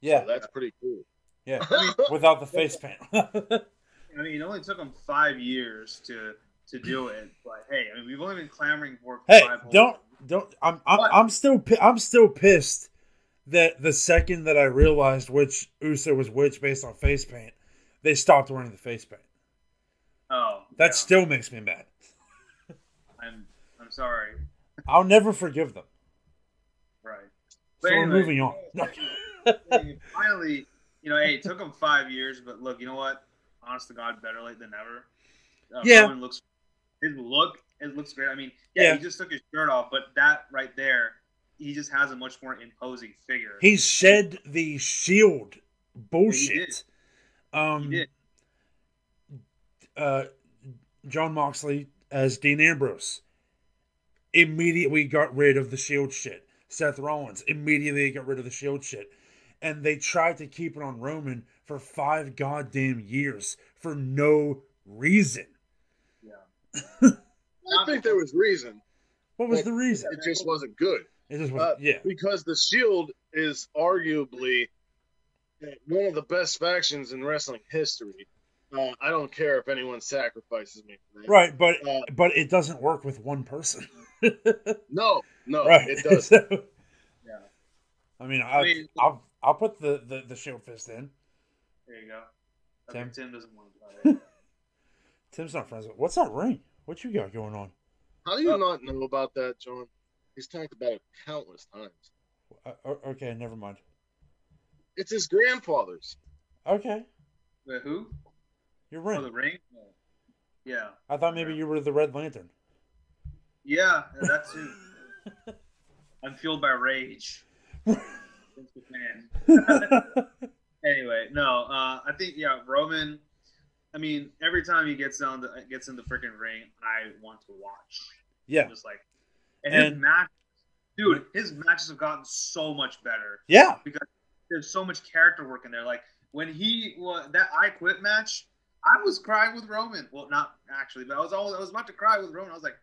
[SPEAKER 1] yeah,
[SPEAKER 4] So that's pretty cool.
[SPEAKER 1] Yeah, without the face paint.
[SPEAKER 3] I mean, it only took them five years to to do it, but hey, I mean, we've only been clamoring for
[SPEAKER 1] hey,
[SPEAKER 3] five. whole
[SPEAKER 1] don't don't. I'm I'm,
[SPEAKER 3] What?
[SPEAKER 1] I'm still I'm still pissed that the second that I realized which Uso was which based on face paint, they stopped wearing the face paint.
[SPEAKER 3] Oh,
[SPEAKER 1] That
[SPEAKER 3] yeah.
[SPEAKER 1] still makes me mad.
[SPEAKER 3] I'm I'm sorry.
[SPEAKER 1] I'll never forgive them.
[SPEAKER 3] Right.
[SPEAKER 1] So
[SPEAKER 3] But
[SPEAKER 1] we're moving on.
[SPEAKER 3] finally, you know, hey, it took them five years, but look, you know what? Honest to God, better late than never. Uh,
[SPEAKER 1] Yeah.
[SPEAKER 3] Roman looks his look. It looks great. I mean, yeah,
[SPEAKER 1] Yeah.
[SPEAKER 3] he just took his shirt off, but that right there, he just has a much more imposing figure.
[SPEAKER 1] He shed the shield bullshit.
[SPEAKER 3] He
[SPEAKER 1] Um,
[SPEAKER 3] did.
[SPEAKER 1] uh, Jon Moxley as Dean Ambrose immediately got rid of the shield shit. Seth Rollins immediately got rid of the shield shit. And they tried to keep it on Roman for five goddamn years for no reason.
[SPEAKER 3] Yeah.
[SPEAKER 4] I think there was reason.
[SPEAKER 1] What was the reason?
[SPEAKER 4] It just wasn't good.
[SPEAKER 1] It just was,
[SPEAKER 4] Uh,
[SPEAKER 1] yeah.
[SPEAKER 4] Because the Shield is arguably one of the best factions in wrestling history. Uh, I don't care if anyone sacrifices me for.
[SPEAKER 1] Right, but
[SPEAKER 4] Uh,
[SPEAKER 1] but it doesn't work with one person.
[SPEAKER 4] No, no,
[SPEAKER 1] right.
[SPEAKER 4] it does.
[SPEAKER 1] So,
[SPEAKER 3] Yeah.
[SPEAKER 1] I mean, I,
[SPEAKER 3] I mean-
[SPEAKER 1] I'll I'll put the, the, the shield fist in.
[SPEAKER 3] There you go.
[SPEAKER 1] Tim?
[SPEAKER 3] Tim doesn't want to. do
[SPEAKER 1] Tim's not friends with. What's that ring? What you got going on?
[SPEAKER 4] How do you not know about that, John? He's talked about it countless times.
[SPEAKER 1] Uh, okay, never mind.
[SPEAKER 4] It's his grandfather's.
[SPEAKER 1] Okay,
[SPEAKER 3] Wait, who?
[SPEAKER 1] your
[SPEAKER 3] Oh,
[SPEAKER 1] ring.
[SPEAKER 3] the ring. Yeah.
[SPEAKER 1] I thought maybe you were the Red Lantern.
[SPEAKER 3] Yeah, that too. I'm fueled by rage. Vince McMahon. anyway, no, uh, I think yeah, Roman. I mean, every time he gets on the gets in the freaking ring, I want to watch.
[SPEAKER 1] yeah,
[SPEAKER 3] Just like, and, his match, dude, his matches have gotten so much better.
[SPEAKER 1] yeah,
[SPEAKER 3] There's so much character work in there. Like when he was that I Quit match, I was crying with Roman. Well, not actually, but I was all I was about to cry with Roman. I was like,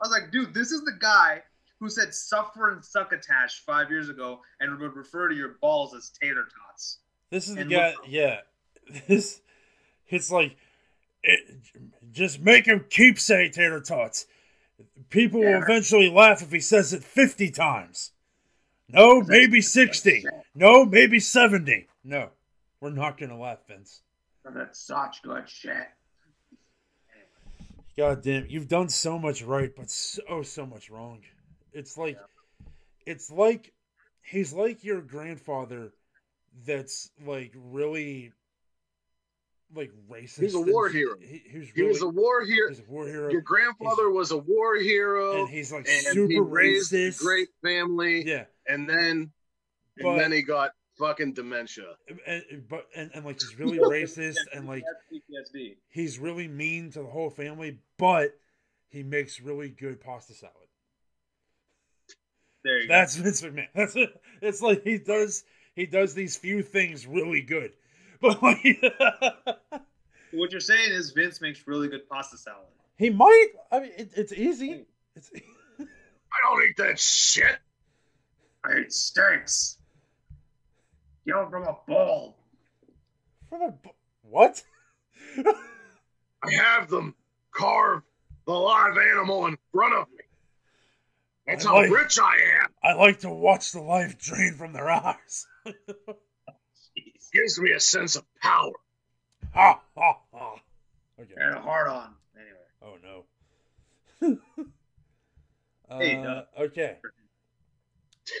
[SPEAKER 3] I was like, dude, this is the guy who said "suffer and succotash" five years ago, and would refer to your balls as tater tots.
[SPEAKER 1] this is the guy.
[SPEAKER 3] look-
[SPEAKER 1] Yeah, this. It's like, it, just make him keep saying tater tots. People will eventually laugh if he says it fifty times. No, maybe sixty. No, maybe seventy. No, we're not gonna laugh, Vince.
[SPEAKER 3] Oh, that's such good shit.
[SPEAKER 1] God damn, you've done so much right, but so so much wrong. It's like it's like he's like your grandfather that's like really like racist.
[SPEAKER 4] He's a war hero.
[SPEAKER 1] He, he's
[SPEAKER 4] He was a war hero.
[SPEAKER 1] he's a war hero.
[SPEAKER 4] Your grandfather was a war hero,
[SPEAKER 1] and he's like
[SPEAKER 4] and
[SPEAKER 1] super
[SPEAKER 4] he
[SPEAKER 1] racist.
[SPEAKER 4] great family,
[SPEAKER 1] Yeah.
[SPEAKER 4] And then
[SPEAKER 1] But-
[SPEAKER 4] and then he got fucking dementia.
[SPEAKER 1] And, but and, and like he's really racist and like
[SPEAKER 3] PTSD.
[SPEAKER 1] he's really mean to the whole family, but he makes really good pasta salad.
[SPEAKER 3] There you go.
[SPEAKER 1] That's Vince McMahon. That's it. It's like he does he does these few things really good, but like.
[SPEAKER 3] What you're saying is Vince makes really good pasta salad.
[SPEAKER 1] he might. I mean, it, it's easy. Hmm. It's
[SPEAKER 4] I don't eat that shit.
[SPEAKER 3] It stinks. Yell from a bowl.
[SPEAKER 1] from a bu- what?
[SPEAKER 4] I have them carve the live animal in front of me. That's
[SPEAKER 1] I
[SPEAKER 4] how
[SPEAKER 1] like-
[SPEAKER 4] rich I am.
[SPEAKER 1] I like to watch the life drain from their eyes.
[SPEAKER 3] Jeez.
[SPEAKER 4] Gives me a sense of power.
[SPEAKER 1] ha ha ha. Okay.
[SPEAKER 3] And a hard on. Anyway.
[SPEAKER 1] Oh no.
[SPEAKER 3] Hey,
[SPEAKER 1] uh,
[SPEAKER 3] uh,
[SPEAKER 1] okay.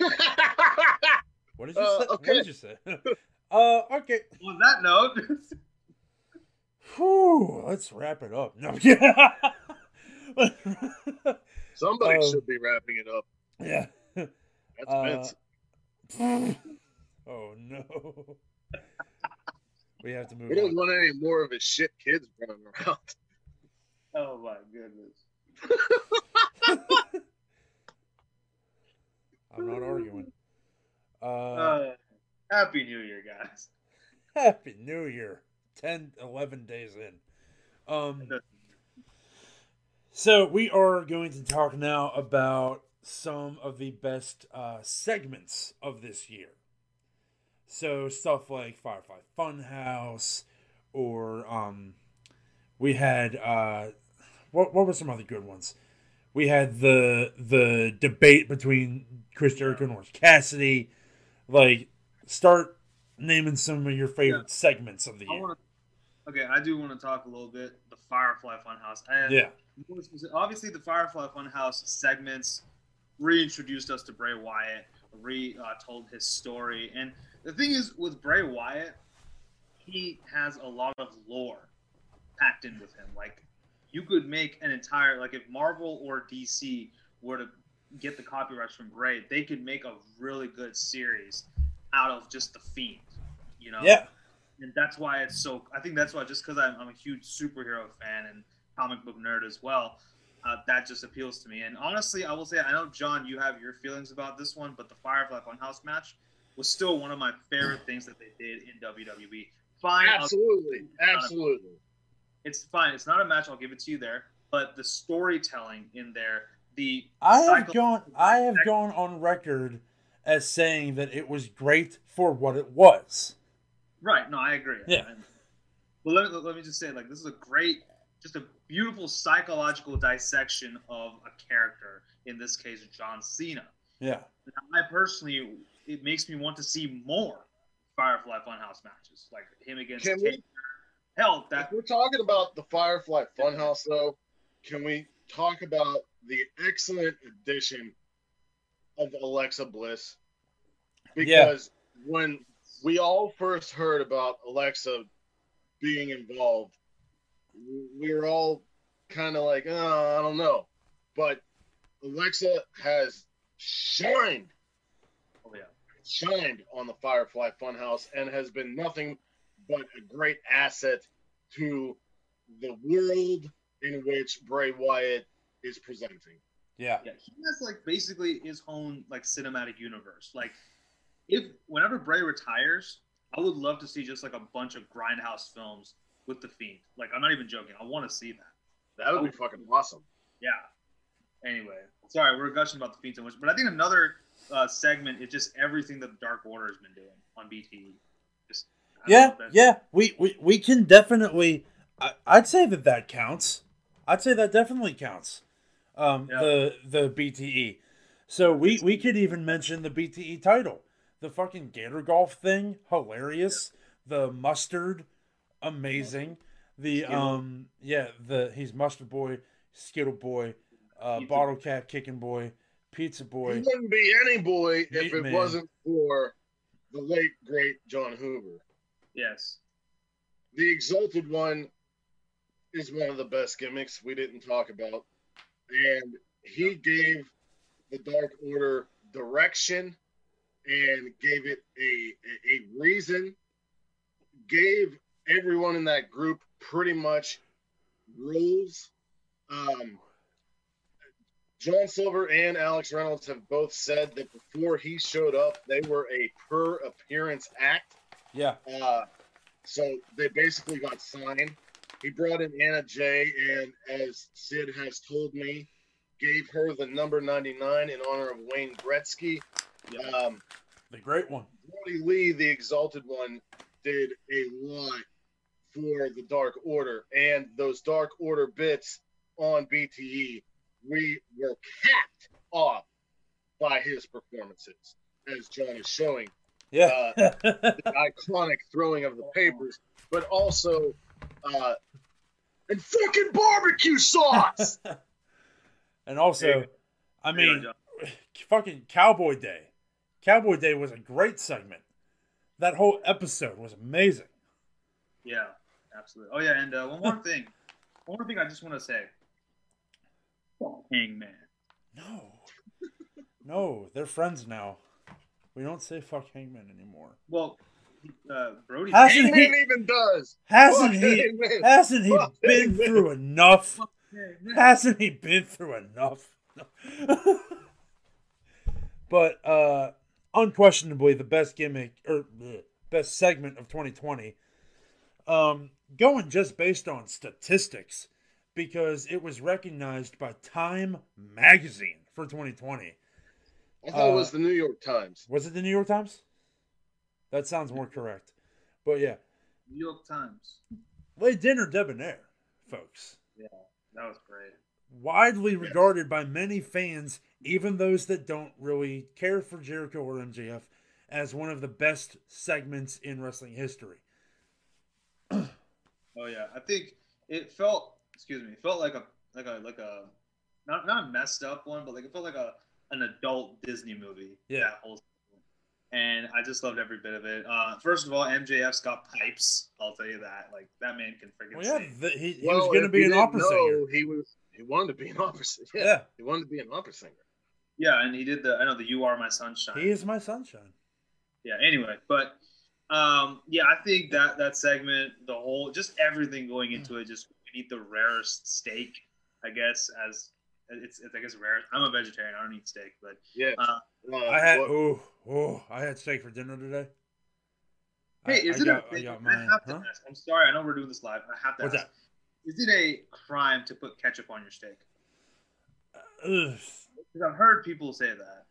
[SPEAKER 1] What did you
[SPEAKER 4] Uh,
[SPEAKER 1] say? What
[SPEAKER 4] okay.
[SPEAKER 1] did you say? uh, okay.
[SPEAKER 3] On that note,
[SPEAKER 1] Whew, let's wrap it up. No.
[SPEAKER 4] Somebody
[SPEAKER 1] Um,
[SPEAKER 4] should be wrapping it up.
[SPEAKER 1] yeah.
[SPEAKER 4] That's
[SPEAKER 1] Uh, oh no. We have to move
[SPEAKER 4] We don't
[SPEAKER 1] on.
[SPEAKER 4] want any more of his shit kids running around.
[SPEAKER 3] oh my goodness.
[SPEAKER 1] I'm not arguing. Uh,
[SPEAKER 3] Uh, Happy New Year, guys.
[SPEAKER 1] Happy New Year. 10, 11 days in. Um, so we are going to talk now about some of the best uh, segments of this year. So stuff like Firefly Funhouse, or um, we had uh, what what were some other good ones? We had the the debate between Chris Jericho and Orange Cassidy. Like, start naming some of your favorite segments of the
[SPEAKER 3] I
[SPEAKER 1] year.
[SPEAKER 3] want to. Okay, I do want to talk a little bit the Firefly Funhouse. I
[SPEAKER 1] Yeah,
[SPEAKER 3] obviously the Firefly Funhouse segments reintroduced us to Bray Wyatt, re uh, told his story, and the thing is with Bray Wyatt, he has a lot of lore packed in with him. Like you could make an entire like if Marvel or DC were to get the copyrights from Gray, they could make a really good series out of just the Fiend. You know?
[SPEAKER 1] yeah,
[SPEAKER 3] and that's why it's so. I think that's why just because I'm, I'm a huge superhero fan and comic book nerd as well, uh, that just appeals to me. And honestly, I will say I know John, you have your feelings about this one, but the Firefly Funhouse match was still one of my favorite things that they did in WWE. Fine, I'll-
[SPEAKER 4] Absolutely, absolutely.
[SPEAKER 3] It's fine. It's not a match. I'll give it to you there. But the storytelling in there, the
[SPEAKER 1] I have gone. I have gone on record as saying that it was great for what it was.
[SPEAKER 3] Right. No, I agree.
[SPEAKER 1] Yeah.
[SPEAKER 3] And- But let me, let me just say, like, this is a great, just a beautiful psychological dissection of a character. In this case, John Cena.
[SPEAKER 1] Yeah,
[SPEAKER 3] And I personally, it makes me want to see more Firefly Funhouse matches, like him against
[SPEAKER 4] Can we-
[SPEAKER 3] Taker. Hell, that
[SPEAKER 4] If we're talking about the Firefly Funhouse, though, can we talk about the excellent addition of Alexa Bliss? Because when we all first heard about Alexa being involved, we were all kind of like, oh, I don't know. But Alexa has shined,
[SPEAKER 3] oh yeah,
[SPEAKER 4] shined on the Firefly Funhouse and has been nothing but a great asset to the world in which Bray Wyatt is presenting.
[SPEAKER 1] yeah,
[SPEAKER 3] yeah, he has like basically his own like cinematic universe. Like, if whenever Bray retires, I would love to see just like a bunch of grindhouse films with the Fiend. Like, I'm not even joking. I want to see that.
[SPEAKER 4] That would be fucking awesome.
[SPEAKER 3] Yeah. Anyway, sorry, we're gushing about the Fiend so much, but I think another uh, segment is just everything that the Dark Order has been doing on BTE. Just I don't
[SPEAKER 1] yeah,
[SPEAKER 3] know if that's-
[SPEAKER 1] yeah. We, we we can definitely. I, I'd say that that counts. I'd say that definitely counts. Um,
[SPEAKER 3] Yeah.
[SPEAKER 1] the the BTE. So we we could even mention the BTE title, the fucking Gator Golf thing, hilarious. The mustard, amazing. The
[SPEAKER 3] Skittle.
[SPEAKER 1] um yeah the he's mustard boy, skittle boy, uh,
[SPEAKER 3] Pizza
[SPEAKER 1] bottle cap kicking boy, pizza
[SPEAKER 4] He
[SPEAKER 1] boy.
[SPEAKER 4] wouldn't be any boy if it
[SPEAKER 1] man.
[SPEAKER 4] wasn't for the late great Jon Huber.
[SPEAKER 3] Yes.
[SPEAKER 4] The Exalted One is one of the best gimmicks we didn't talk about, and he gave the Dark Order direction and gave it a a, reason. Gave everyone in that group pretty much rules. Um, John Silver and Alex Reynolds have both said that before he showed up, they were a per appearance act.
[SPEAKER 1] Yeah,
[SPEAKER 4] Uh, so they basically got signed. He brought in Anna Jay, and as Sid has told me, gave her the number 99 in honor of Wayne Gretzky.
[SPEAKER 3] Yeah.
[SPEAKER 4] Um,
[SPEAKER 1] the great one.
[SPEAKER 4] Brodie Lee, the Exalted One, did a lot for the Dark Order, and those Dark Order bits on BTE, we were capped off by his performances, as John is showing
[SPEAKER 1] Yeah.
[SPEAKER 4] the iconic throwing of the papers, but also uh, and fucking barbecue sauce.
[SPEAKER 1] and also, I mean, fucking Cowboy Day. Cowboy Day was a great segment. That whole episode was amazing.
[SPEAKER 3] Yeah, absolutely. Oh yeah, and uh, one more thing. One more thing I just want to say. Hangman.
[SPEAKER 1] No. No, they're friends now. We don't say fuck Hangman anymore.
[SPEAKER 3] Well, uh, Brodie.
[SPEAKER 1] Hasn't
[SPEAKER 4] Hangman
[SPEAKER 1] he?
[SPEAKER 4] even does.
[SPEAKER 1] Hasn't
[SPEAKER 4] Fuck
[SPEAKER 1] he?
[SPEAKER 4] Hangman.
[SPEAKER 1] Hasn't he
[SPEAKER 4] Fuck
[SPEAKER 1] been
[SPEAKER 4] Hangman.
[SPEAKER 1] through enough? Hasn't he been through enough? but uh unquestionably the best gimmick or bleh, best segment of 2020. Um going just based on statistics because it was recognized by Time magazine for 2020.
[SPEAKER 4] I thought it
[SPEAKER 1] Uh,
[SPEAKER 4] was the New York Times.
[SPEAKER 1] Was it the New York Times? That sounds more correct. But yeah,
[SPEAKER 3] New York Times.
[SPEAKER 1] Le Dinner Debonair, folks.
[SPEAKER 3] Yeah, that was great.
[SPEAKER 1] Widely regarded by many fans, even those that don't really care for Jericho or MJF, as one of the best segments in wrestling history.
[SPEAKER 3] Oh yeah, I think it felt. Excuse me. It felt like a like a like a not not messed up one, but like it felt like a an adult Disney movie.
[SPEAKER 1] Yeah.
[SPEAKER 3] That whole. And I just loved every bit of it. Uh, first of all, MJF's got pipes. I'll tell you that. Like that man can freaking
[SPEAKER 1] Well, yeah, the, he, he
[SPEAKER 4] Well,
[SPEAKER 1] was going to be an opera
[SPEAKER 4] know,
[SPEAKER 1] singer.
[SPEAKER 4] He was. He wanted to be an opera singer. Yeah,
[SPEAKER 1] Yeah,
[SPEAKER 4] he wanted to be an opera singer.
[SPEAKER 3] Yeah, and he did the. I know the "You Are My Sunshine."
[SPEAKER 1] he is my sunshine.
[SPEAKER 3] yeah anyway but um yeah i think that that segment the whole just everything going into it just eat the rarest steak i guess as it's, it's i guess rare i'm a vegetarian i don't eat steak but
[SPEAKER 4] Yeah.
[SPEAKER 3] Uh,
[SPEAKER 4] Uh,
[SPEAKER 1] I had oh oh I had steak for dinner today. I-
[SPEAKER 3] hey is
[SPEAKER 1] I
[SPEAKER 3] it
[SPEAKER 1] got,
[SPEAKER 3] a
[SPEAKER 1] I got
[SPEAKER 3] I
[SPEAKER 1] mine.
[SPEAKER 3] have to
[SPEAKER 1] Huh?
[SPEAKER 3] ask, i'm sorry i know we're doing this live i have to
[SPEAKER 1] What's
[SPEAKER 3] ask,
[SPEAKER 1] that?
[SPEAKER 3] is it a crime to put ketchup on your steak
[SPEAKER 1] Ugh.
[SPEAKER 3] because i've heard people say that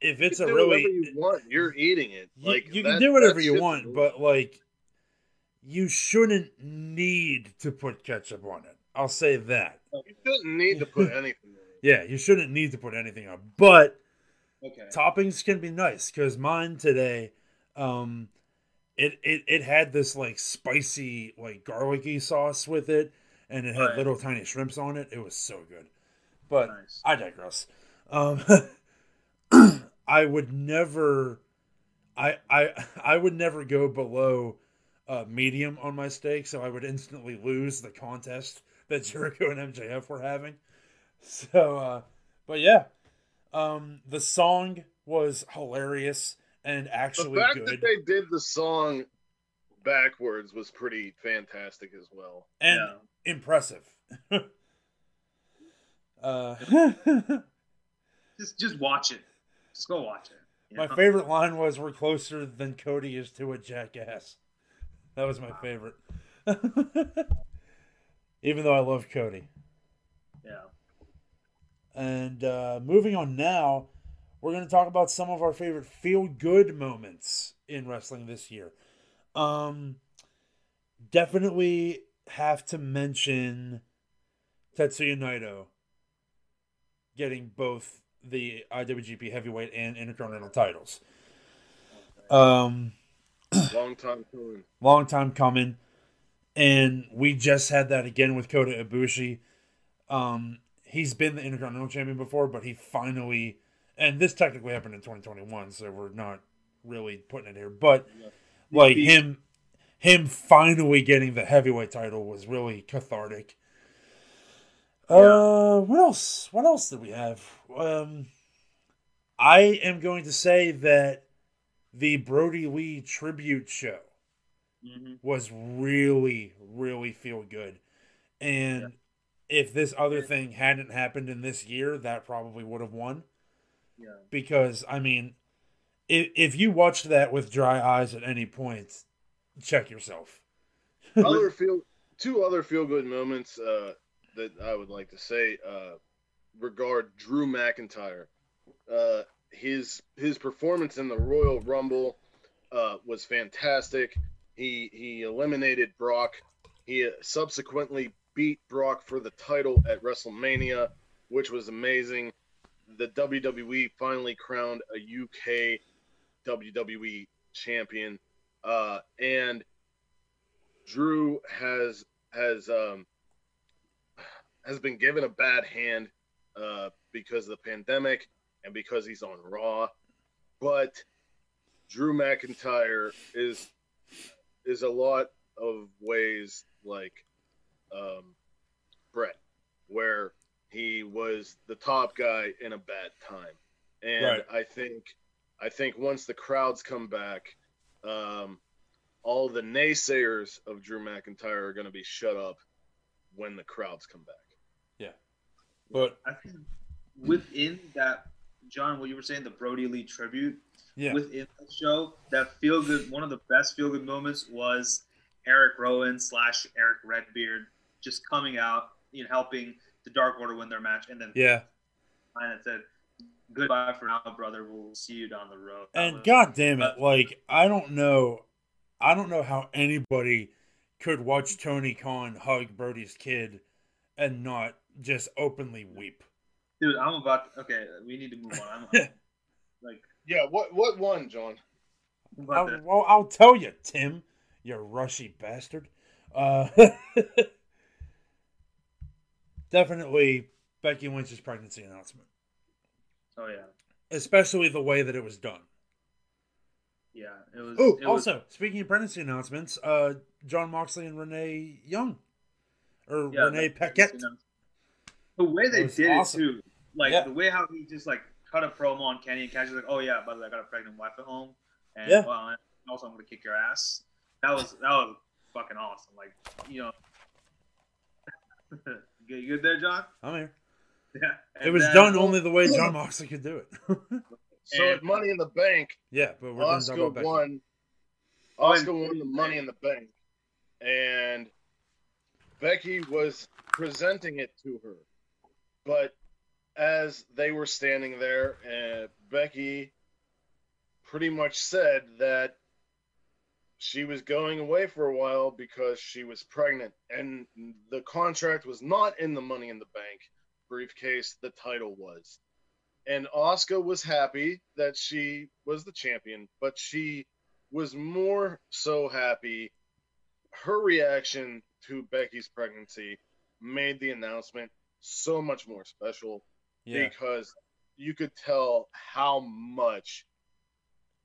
[SPEAKER 1] If
[SPEAKER 4] you
[SPEAKER 1] it's
[SPEAKER 4] can
[SPEAKER 1] a
[SPEAKER 4] do
[SPEAKER 1] really
[SPEAKER 4] you want. You're eating it.
[SPEAKER 1] you,
[SPEAKER 4] Like
[SPEAKER 1] you
[SPEAKER 4] that-
[SPEAKER 1] can do whatever you want,
[SPEAKER 4] cool.
[SPEAKER 1] but like you shouldn't need to put ketchup on it. I'll say that.
[SPEAKER 4] you shouldn't need to put anything.
[SPEAKER 1] Yeah, you shouldn't need to put anything on, but
[SPEAKER 3] okay.
[SPEAKER 1] toppings can be nice because mine today um it, it it had this like spicy like garlicky sauce with it and it had
[SPEAKER 3] Right.
[SPEAKER 1] little tiny shrimps on it. It was so good. But
[SPEAKER 3] nice.
[SPEAKER 1] I digress. Um i would never i i i would never go below uh medium on my steak so i would instantly lose the contest that jericho and mjf were having so uh but yeah um, the song was hilarious and actually The
[SPEAKER 4] fact
[SPEAKER 1] good,
[SPEAKER 4] that they did the song backwards was pretty fantastic as well.
[SPEAKER 1] and
[SPEAKER 3] yeah.
[SPEAKER 1] impressive. uh,
[SPEAKER 3] just just watch it just go watch it
[SPEAKER 1] my
[SPEAKER 3] know?
[SPEAKER 1] favorite line was, "We're closer than Cody is to a jackass." That was my favorite. Even though I love Cody. And uh, moving on now, we're going to talk about some of our favorite feel good moments in wrestling this year. Um, definitely have to mention Tetsuya Naito getting both the IWGP Heavyweight and Intercontinental titles. Um,
[SPEAKER 4] Long time coming.
[SPEAKER 1] long time coming. And we just had that again with Kota Ibushi. Um, he's been the Intercontinental Champion before, but he finally, and this technically happened in 2021, so we're not really putting it here. But like
[SPEAKER 3] He-
[SPEAKER 1] him, him finally getting the heavyweight title was really cathartic. Uh, what else? What else did we have? Um, I am going to say that the Brodie Lee tribute show
[SPEAKER 3] hmm
[SPEAKER 1] was really, really feel good. And if this other thing hadn't happened in this year, that probably would have won.
[SPEAKER 3] yeah
[SPEAKER 1] Because, I mean, if, if you watched that with dry eyes at any point, check yourself.
[SPEAKER 4] other feel two other feel good moments uh, that I would like to say uh, regard Drew McIntyre. Uh, his his performance in the Royal Rumble uh, was fantastic. He he eliminated Brock. He subsequently beat Brock for the title at WrestleMania, which was amazing. The WWE finally crowned a UK WWE champion, uh, and Drew has has um, has been given a bad hand uh, because of the pandemic and because he's on Raw, but Drew McIntyre is is a lot of ways like um, Brett, where he was the top guy in a bad time, and
[SPEAKER 1] Right.
[SPEAKER 4] I think I think once the crowds come back, um, all the naysayers of Drew McIntyre are going to be shut up when the crowds come back.
[SPEAKER 1] Yeah, but,
[SPEAKER 3] I think within that, John, what you were saying, the Brodie Lee tribute,
[SPEAKER 1] yeah.
[SPEAKER 3] within the show, that feel good, one of the best feel good moments was Eric Rowan slash Eric Redbeard just coming out, you know, helping the Dark Order win their match, and then
[SPEAKER 1] Yeah.
[SPEAKER 3] and that said, goodbye for now, brother. We'll see you down the road.
[SPEAKER 1] And
[SPEAKER 3] was-
[SPEAKER 1] god damn it, like I don't know I don't know how anybody could watch Tony Khan hug Brodie's kid and not just openly weep.
[SPEAKER 3] dude, I'm about. okay, we need to move on. I'm like,
[SPEAKER 4] Yeah, what what one, John?
[SPEAKER 3] I'm about
[SPEAKER 1] I'll, well, I'll tell you, Tim, you rushy bastard. Uh, definitely Becky Lynch's pregnancy announcement,
[SPEAKER 3] oh yeah,
[SPEAKER 1] especially the way that it was done.
[SPEAKER 3] yeah. It was.
[SPEAKER 1] Oh,
[SPEAKER 3] it was,
[SPEAKER 1] also speaking of pregnancy announcements, uh, Jon Moxley and Renee Young, or
[SPEAKER 3] yeah,
[SPEAKER 1] Renee Paquette.
[SPEAKER 3] The way they did
[SPEAKER 1] awesome.
[SPEAKER 3] it too, like
[SPEAKER 1] Yeah.
[SPEAKER 3] the way how he just like cut a promo on Kenny and Cash like, "Oh yeah, by the way, I got a pregnant wife at home, and
[SPEAKER 1] Yeah.
[SPEAKER 3] well, and also I'm gonna kick your ass." That was that was fucking awesome. Like you know, you you good there, John?
[SPEAKER 1] I'm here.
[SPEAKER 3] Yeah.
[SPEAKER 1] It was
[SPEAKER 3] then-
[SPEAKER 1] done only the way John Moxley could do it.
[SPEAKER 4] So
[SPEAKER 3] And-
[SPEAKER 4] at Money in the Bank,
[SPEAKER 1] yeah, but we're going to
[SPEAKER 4] Asuka
[SPEAKER 1] about Becky.
[SPEAKER 4] won.
[SPEAKER 3] Oh, Asuka
[SPEAKER 4] won the Money in the Bank, and Becky was presenting it to her. But as they were standing there, uh, Becky pretty much said that she was going away for a while because she was pregnant, and the contract was not in the Money in the Bank briefcase. The title was. And Asuka was happy that she was the champion, but she was more so happy. Her reaction to Becky's pregnancy made the announcement so much more special
[SPEAKER 1] Yeah,
[SPEAKER 4] because you could tell how much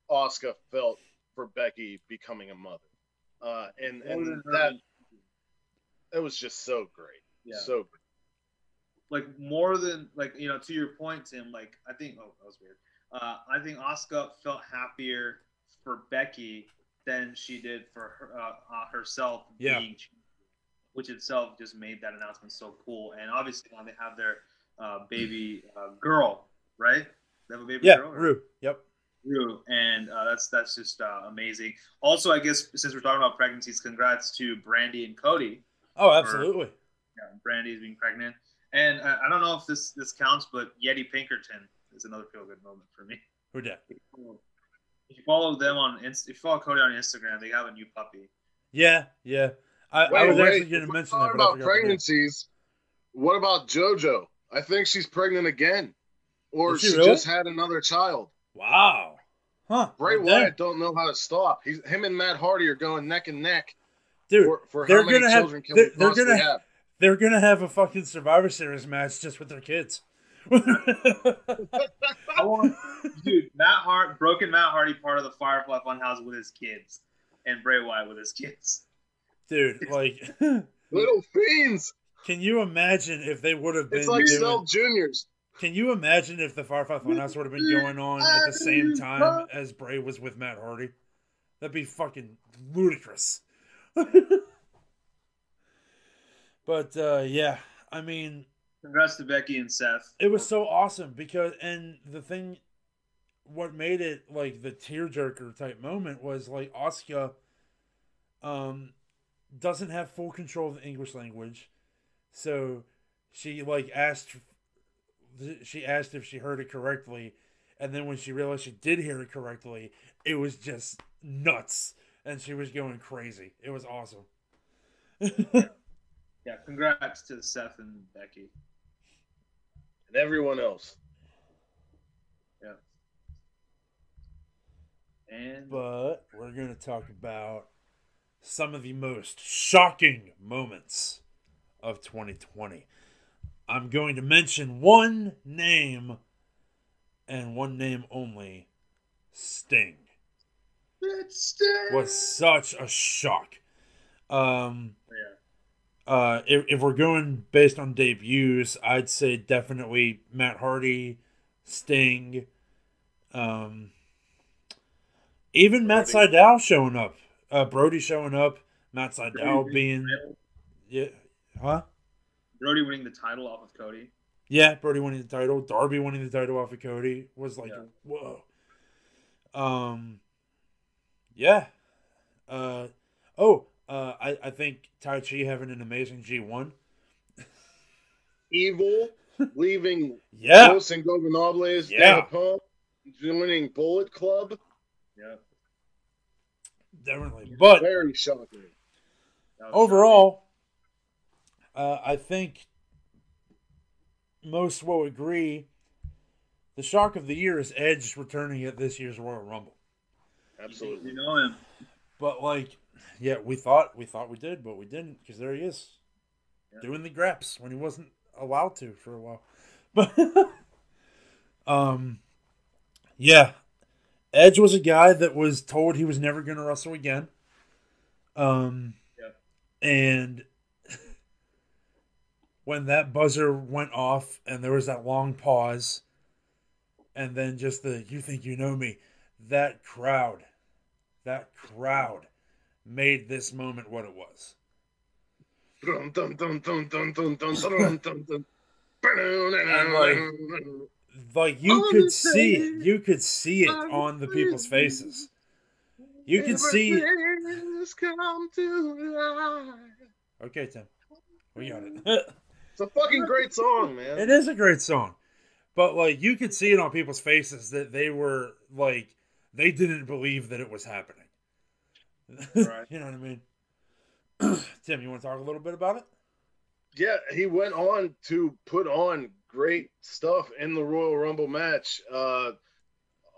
[SPEAKER 4] Asuka felt for Becky becoming a mother. Uh, and and
[SPEAKER 3] than her-
[SPEAKER 4] that it was just so great.
[SPEAKER 3] Yeah.
[SPEAKER 4] So great.
[SPEAKER 3] like more than like you know to your point tim like i think oh that was weird uh, i think Asuka felt happier for becky than she did for her, uh, uh, herself
[SPEAKER 1] Yeah.
[SPEAKER 3] being which itself just made that announcement so cool and obviously now they have their uh, baby uh, girl right they have a baby
[SPEAKER 1] yeah,
[SPEAKER 3] girl or-
[SPEAKER 1] Rue. Yep.
[SPEAKER 3] Rue, and uh, that's that's just uh, amazing. Also, I guess since we're talking about pregnancies, congrats to Brandi and Cody.
[SPEAKER 1] Oh, absolutely.
[SPEAKER 3] Yeah, Brandi's being pregnant, and uh, I don't know if this this counts, but Yeti Pinkerton is another feel good moment for me.
[SPEAKER 1] Who did?
[SPEAKER 3] If you follow them on Inst- if you follow Cody on Instagram, they have a new puppy.
[SPEAKER 1] Yeah, yeah. I, I was
[SPEAKER 4] wait,
[SPEAKER 1] actually going to mention that,
[SPEAKER 4] talking
[SPEAKER 1] but I
[SPEAKER 4] about
[SPEAKER 1] forgot to do it.
[SPEAKER 4] pregnancies. What about JoJo? I think she's pregnant again, or
[SPEAKER 1] she
[SPEAKER 4] she,
[SPEAKER 1] really?
[SPEAKER 4] just had another child.
[SPEAKER 1] Wow. Huh.
[SPEAKER 4] Bray
[SPEAKER 1] well, damn.
[SPEAKER 4] Wyatt don't know how to stop. He's him and Matt Hardy are going neck and neck
[SPEAKER 1] Dude,
[SPEAKER 4] for, for
[SPEAKER 1] they're
[SPEAKER 4] how many
[SPEAKER 1] gonna have-
[SPEAKER 4] children can
[SPEAKER 1] they're-
[SPEAKER 4] we
[SPEAKER 1] they're gonna-
[SPEAKER 4] have.
[SPEAKER 1] they're going to have a fucking Survivor Series match just with their kids.
[SPEAKER 3] I want, dude, Matt Hart, broken Matt Hardy, part of the Firefly Funhouse with his kids, and Bray Wyatt with his kids.
[SPEAKER 1] Dude, like,
[SPEAKER 4] Little fiends.
[SPEAKER 1] can you imagine if they would have been
[SPEAKER 4] It's like
[SPEAKER 1] doing,
[SPEAKER 4] Cell Juniors.
[SPEAKER 1] Can you imagine if the Firefly Funhouse would have been going on at the same time as Bray was with Matt Hardy? That'd be fucking ludicrous. but uh, yeah, I mean,
[SPEAKER 3] Congrats to Becky and Seth.
[SPEAKER 1] it was so awesome because, and the thing, what made it like the tearjerker type moment was like Asuka, um, doesn't have full control of the English language, so she like asked, she asked if she heard it correctly, and then when she realized she did hear it correctly, it was just nuts, and she was going crazy. It was awesome.
[SPEAKER 3] Yeah, congrats to Seth and Becky.
[SPEAKER 4] and everyone else.
[SPEAKER 3] Yeah. And
[SPEAKER 1] but we're going to talk about some of the most shocking moments of 2020. I'm going to mention one name and one name only Sting. It's Sting! Was such a shock. Um,
[SPEAKER 3] yeah.
[SPEAKER 1] uh, if, if we're going based on debuts, I'd say definitely Matt Hardy, Sting, um, even Matt
[SPEAKER 4] Brodie.
[SPEAKER 1] Sydal showing up, uh, Brodie showing up, Matt Sydal being, yeah, huh?
[SPEAKER 3] Brodie winning the title off of Cody.
[SPEAKER 1] Yeah, Brodie winning the title, Darby winning the title off of Cody was like,
[SPEAKER 3] Yeah.
[SPEAKER 1] whoa. Um, yeah. Uh, oh, uh, I, I think Taichi having an amazing G1.
[SPEAKER 4] Evil leaving
[SPEAKER 1] Yeah.
[SPEAKER 4] Los Ingobernables
[SPEAKER 1] Yeah.
[SPEAKER 4] de joining Bullet Club.
[SPEAKER 3] Yeah.
[SPEAKER 1] Definitely. But
[SPEAKER 4] Very shocking.
[SPEAKER 3] that was
[SPEAKER 1] overall, uh, I think most will agree the shock of the year is Edge returning at this year's Royal Rumble.
[SPEAKER 4] Absolutely.
[SPEAKER 3] You know him.
[SPEAKER 1] But like, yeah, we thought we thought we did, but we didn't because there he is,
[SPEAKER 3] Yeah.
[SPEAKER 1] doing the graps when he wasn't allowed to for a while. But um, yeah, Edge was a guy that was told he was never going to wrestle again. Um,
[SPEAKER 3] Yeah.
[SPEAKER 1] and when that buzzer went off and there was that long pause and then just the you think you know me that crowd that crowd made this moment what it was
[SPEAKER 4] like,
[SPEAKER 1] like you could see it you could see it on the people's faces you could see okay tim we got it
[SPEAKER 4] it's a fucking great song, man.
[SPEAKER 1] it is a great song, but like you could see it on people's faces that they were like they didn't believe that it was happening.
[SPEAKER 3] Right.
[SPEAKER 1] you know what I mean? Tim, you want to talk a little bit about it?
[SPEAKER 4] Yeah, he went on to put on great stuff in the Royal Rumble match. Uh,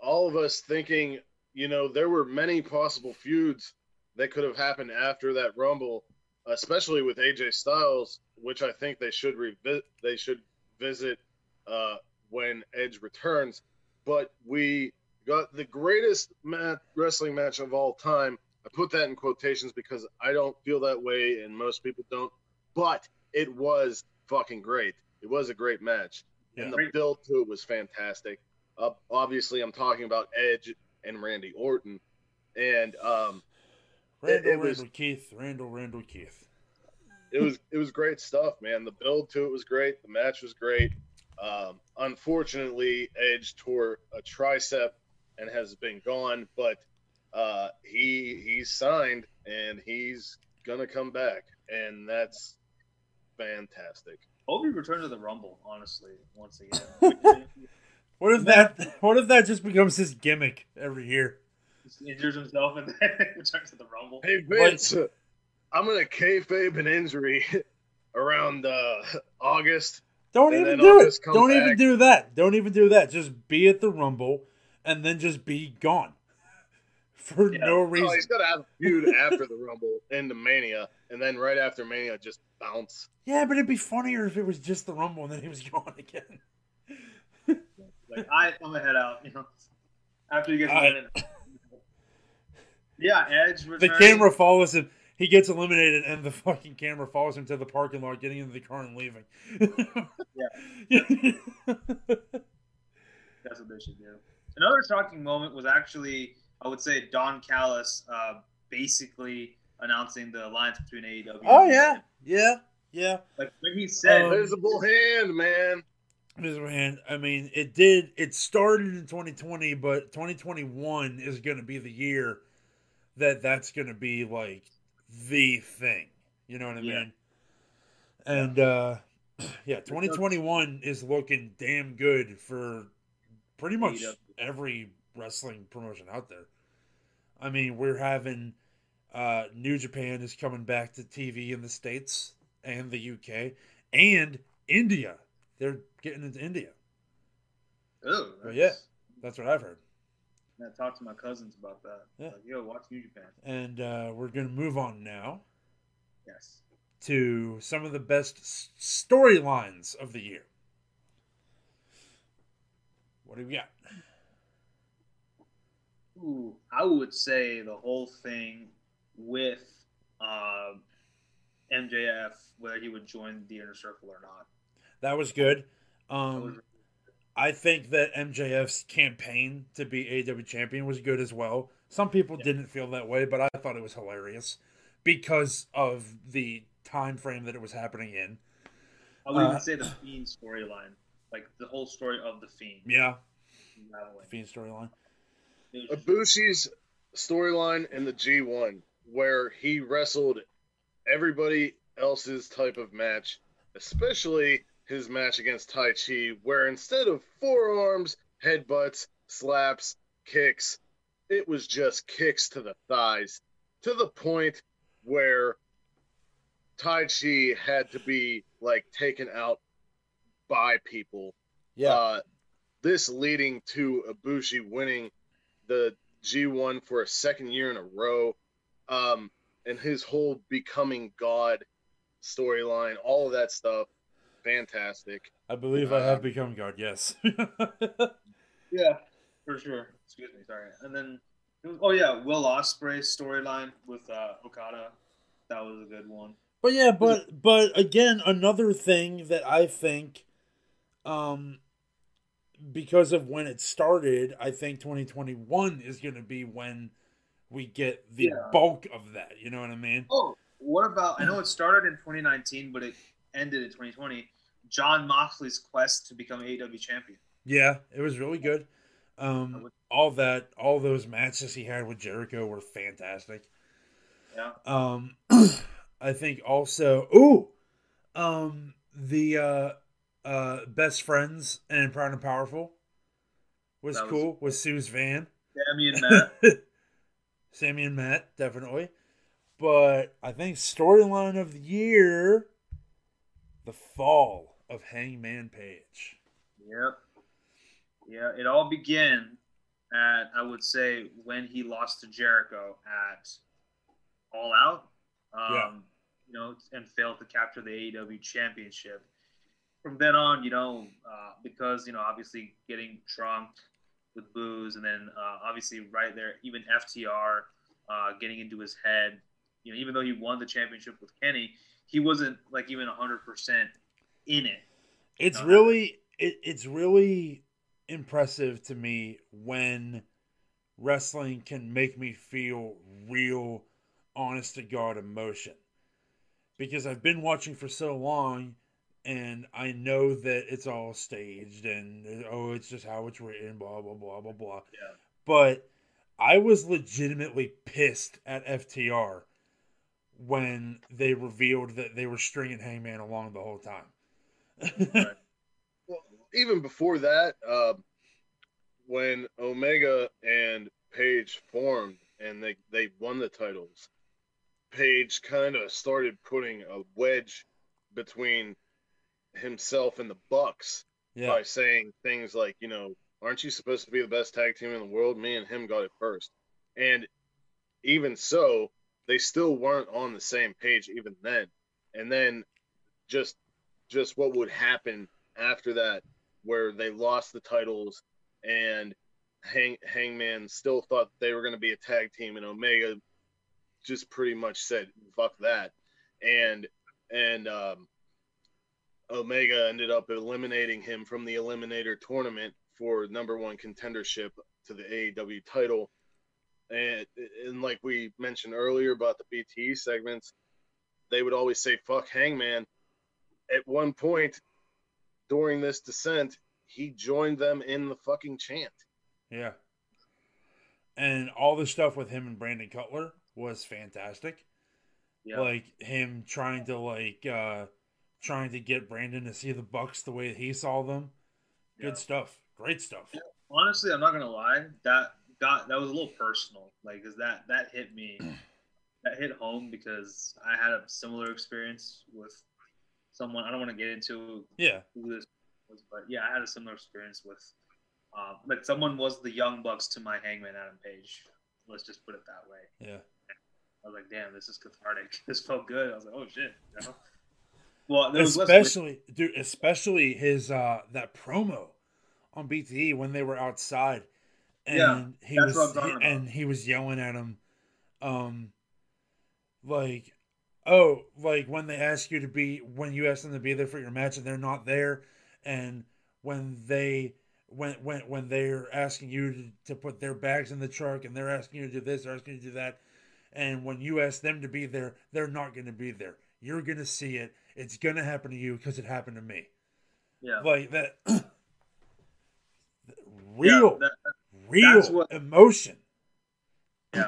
[SPEAKER 4] all of us thinking, you know, there were many possible feuds that could have happened after that Rumble, especially with AJ Styles, which I think they should revisit. They should visit uh, when Edge returns. But we got the greatest mat- wrestling match of all time. I put that in quotations because I don't feel that way, and most people don't. But it was fucking great. It was a great match, and the
[SPEAKER 3] Great.
[SPEAKER 4] build to it was fantastic. Uh, obviously, I'm talking about Edge and Randy Orton, and um,
[SPEAKER 1] Randall,
[SPEAKER 4] it was-
[SPEAKER 1] Randall, Keith, Randall, Randall, Keith.
[SPEAKER 4] it was it was great stuff, man. The build to it was great. The match was great. Um, unfortunately, Edge tore a tricep and has been gone, but uh, he he's signed and he's gonna come back, and that's fantastic.
[SPEAKER 3] Hope he returns to the Rumble, honestly, once again.
[SPEAKER 1] What if that? What if that just becomes his gimmick every year?
[SPEAKER 3] Just injures himself and then returns to the Rumble.
[SPEAKER 4] Hey Vince, I'm gonna kayfabe an injury around uh, August.
[SPEAKER 1] Don't even
[SPEAKER 4] then I'll
[SPEAKER 1] do it. Don't even do that. Don't even do that. Just be at the Rumble, and then just be gone for
[SPEAKER 3] Yeah.
[SPEAKER 1] no
[SPEAKER 4] Oh,
[SPEAKER 1] reason.
[SPEAKER 4] he's gotta have a feud after the Rumble into Mania, and then right after Mania, just bounce.
[SPEAKER 1] Yeah, but it'd be funnier if it was just the Rumble and then he was gone again.
[SPEAKER 3] Like I, I'm gonna head out. You know, after you get
[SPEAKER 1] I-
[SPEAKER 3] eliminated. Yeah, Edge.
[SPEAKER 1] The camera follows him. He gets eliminated, and the fucking camera follows him to the parking lot, getting into the car and leaving. yeah.
[SPEAKER 3] That's what they should do. Another shocking moment was actually, I would say, Don Callis uh, basically announcing the alliance between AEW.
[SPEAKER 1] oh
[SPEAKER 3] and
[SPEAKER 1] yeah, yeah, yeah.
[SPEAKER 3] Like when he said,
[SPEAKER 1] Um,
[SPEAKER 4] Visible hand, man.
[SPEAKER 1] Mr. hand. I mean, it did. It started in 2020, but 2021 is going to be the year that that's going to be like the thing. You know what I
[SPEAKER 3] Yeah.
[SPEAKER 1] mean? And uh yeah, 2021 is looking damn good for pretty much every wrestling promotion out there. I mean, we're having uh New Japan is coming back to TV in the states and the UK and India. They're getting into India.
[SPEAKER 3] "Oh,
[SPEAKER 1] yeah. That's what I've heard.
[SPEAKER 3] I talked to my cousins about that.
[SPEAKER 1] Yeah.
[SPEAKER 3] Like, yo, watch New Japan.
[SPEAKER 1] And uh, we're going to move on now
[SPEAKER 3] Yes.
[SPEAKER 1] to some of the best storylines of the year. What do we got?
[SPEAKER 3] Ooh, I would say the whole thing with uh, MJF, whether he would join the inner circle or not.
[SPEAKER 1] That was good.
[SPEAKER 3] That was-
[SPEAKER 1] Um, I think that MJF's campaign to be AW champion was good as well. Some people
[SPEAKER 3] Yeah.
[SPEAKER 1] didn't feel that way, but I thought it was hilarious because of the time frame that it was happening in.
[SPEAKER 3] I would
[SPEAKER 1] Uh,
[SPEAKER 3] even say the Fiend storyline, like the whole story of the Fiend.
[SPEAKER 1] Yeah,
[SPEAKER 3] unraveling.
[SPEAKER 1] Fiend storyline.
[SPEAKER 3] It was just-
[SPEAKER 4] Ibushi's storyline in the G1, where he wrestled everybody else's type of match, especially his match against Taichi, where instead of forearms, headbutts, slaps, kicks, it was just kicks to the thighs to the point where Taichi had to be like taken out by people.
[SPEAKER 1] Yeah.
[SPEAKER 4] Uh, this leading to Ibushi winning the G1 for a second year in a row. Um, and his whole becoming God storyline, all of that stuff, fantastic.
[SPEAKER 1] I believe I have become God. Yes.
[SPEAKER 3] Yeah, for sure. Excuse me, sorry. And then, oh yeah, Will Ospreay storyline with uh, Okada, that was a good one.
[SPEAKER 1] But yeah, but but again, another thing that I think, um, because of when it started, I think 2021 is going to be when we get the
[SPEAKER 3] Yeah.
[SPEAKER 1] bulk of that. You know what I mean?
[SPEAKER 3] Oh, what about? I know it started in 2019, but it ended in 2020. Jon Moxley's quest to become AEW champion.
[SPEAKER 1] Yeah, it was really good. Um, all that, all those matches he had with Jericho were fantastic.
[SPEAKER 3] Yeah.
[SPEAKER 1] Um, I think also, ooh, um, the uh, uh, best friends and Proud and Powerful was,
[SPEAKER 3] was-
[SPEAKER 1] cool with Sue's van.
[SPEAKER 3] Sammy and Matt.
[SPEAKER 1] Sammy and Matt, definitely. But I think storyline of the year, the fall of Hangman Page.
[SPEAKER 3] Yep. Yeah, it all began at I would say when he lost to Jericho at All Out. Um,
[SPEAKER 1] Yeah.
[SPEAKER 3] You know, and failed to capture the AEW championship. From then on, you know, uh, because you know, obviously getting drunk with booze, and then uh, obviously right there, even FTR uh, getting into his head. You know, even though he won the championship with Kenny, he wasn't like even hundred percent in it.
[SPEAKER 1] It's
[SPEAKER 3] No,
[SPEAKER 1] really it, it's really impressive to me when wrestling can make me feel real honest to god emotion because i've been watching for so long and i know that it's all staged and oh it's just how it's written blah blah blah blah blah
[SPEAKER 3] Yeah.
[SPEAKER 1] but i was legitimately pissed at ftr when they revealed that they were stringing hangman along the whole time
[SPEAKER 4] Well, even before that, um, when Omega and Page formed and they, they won the titles, Page kind of started putting a wedge between himself and the Bucks
[SPEAKER 1] yeah
[SPEAKER 4] by saying things like, you know, aren't you supposed to be the best tag team in the world? Me and him got it first. And even so, they still weren't on the same page even then. And then just just what would happen after that where they lost the titles and Hang, Hangman still thought they were going to be a tag team and Omega just pretty much said fuck that and and um Omega ended up eliminating him from the Eliminator tournament for number one contendership to the AEW title. And, and like we mentioned earlier about the BTE segments, they would always say "fuck Hangman." At one point during this descent, he joined them in the fucking chant.
[SPEAKER 1] Yeah. And all the stuff with him and Brandon Cutler was fantastic.
[SPEAKER 3] Yeah.
[SPEAKER 1] Like him trying to like uh trying to get Brandon to see the Bucks the way he saw them. Good
[SPEAKER 3] Yeah.
[SPEAKER 1] stuff. Great stuff.
[SPEAKER 3] honestly, I'm not gonna lie. That got that was a little personal, like, cause that that hit me, that hit home because I had a similar experience with someone. I don't want to get into
[SPEAKER 1] Yeah.
[SPEAKER 3] who this was, but yeah, I had a similar experience with, um, like someone was the Young Bucks to my Hangman Adam Page. Let's just put it that way.
[SPEAKER 1] Yeah.
[SPEAKER 3] I was like, damn, this is cathartic. This felt good. I was like, oh shit. You know? Well, there was less
[SPEAKER 1] Especially dude, especially his uh that promo on BTE when they were outside and
[SPEAKER 3] Yeah,
[SPEAKER 1] he was
[SPEAKER 3] talking
[SPEAKER 1] and he was yelling at him um like oh like when they ask you to be when you ask them to be there for your match and they're not there and when they when when when they're asking you to, to put their bags in the truck and they're asking you to do this they're asking you to do that and when you ask them to be there they're not going to be there. You're going to see it. It's going to happen to you because it happened to me.
[SPEAKER 3] Yeah.
[SPEAKER 1] like that real
[SPEAKER 3] Yeah, that-
[SPEAKER 1] real
[SPEAKER 3] that's what-
[SPEAKER 1] emotion
[SPEAKER 3] Yeah.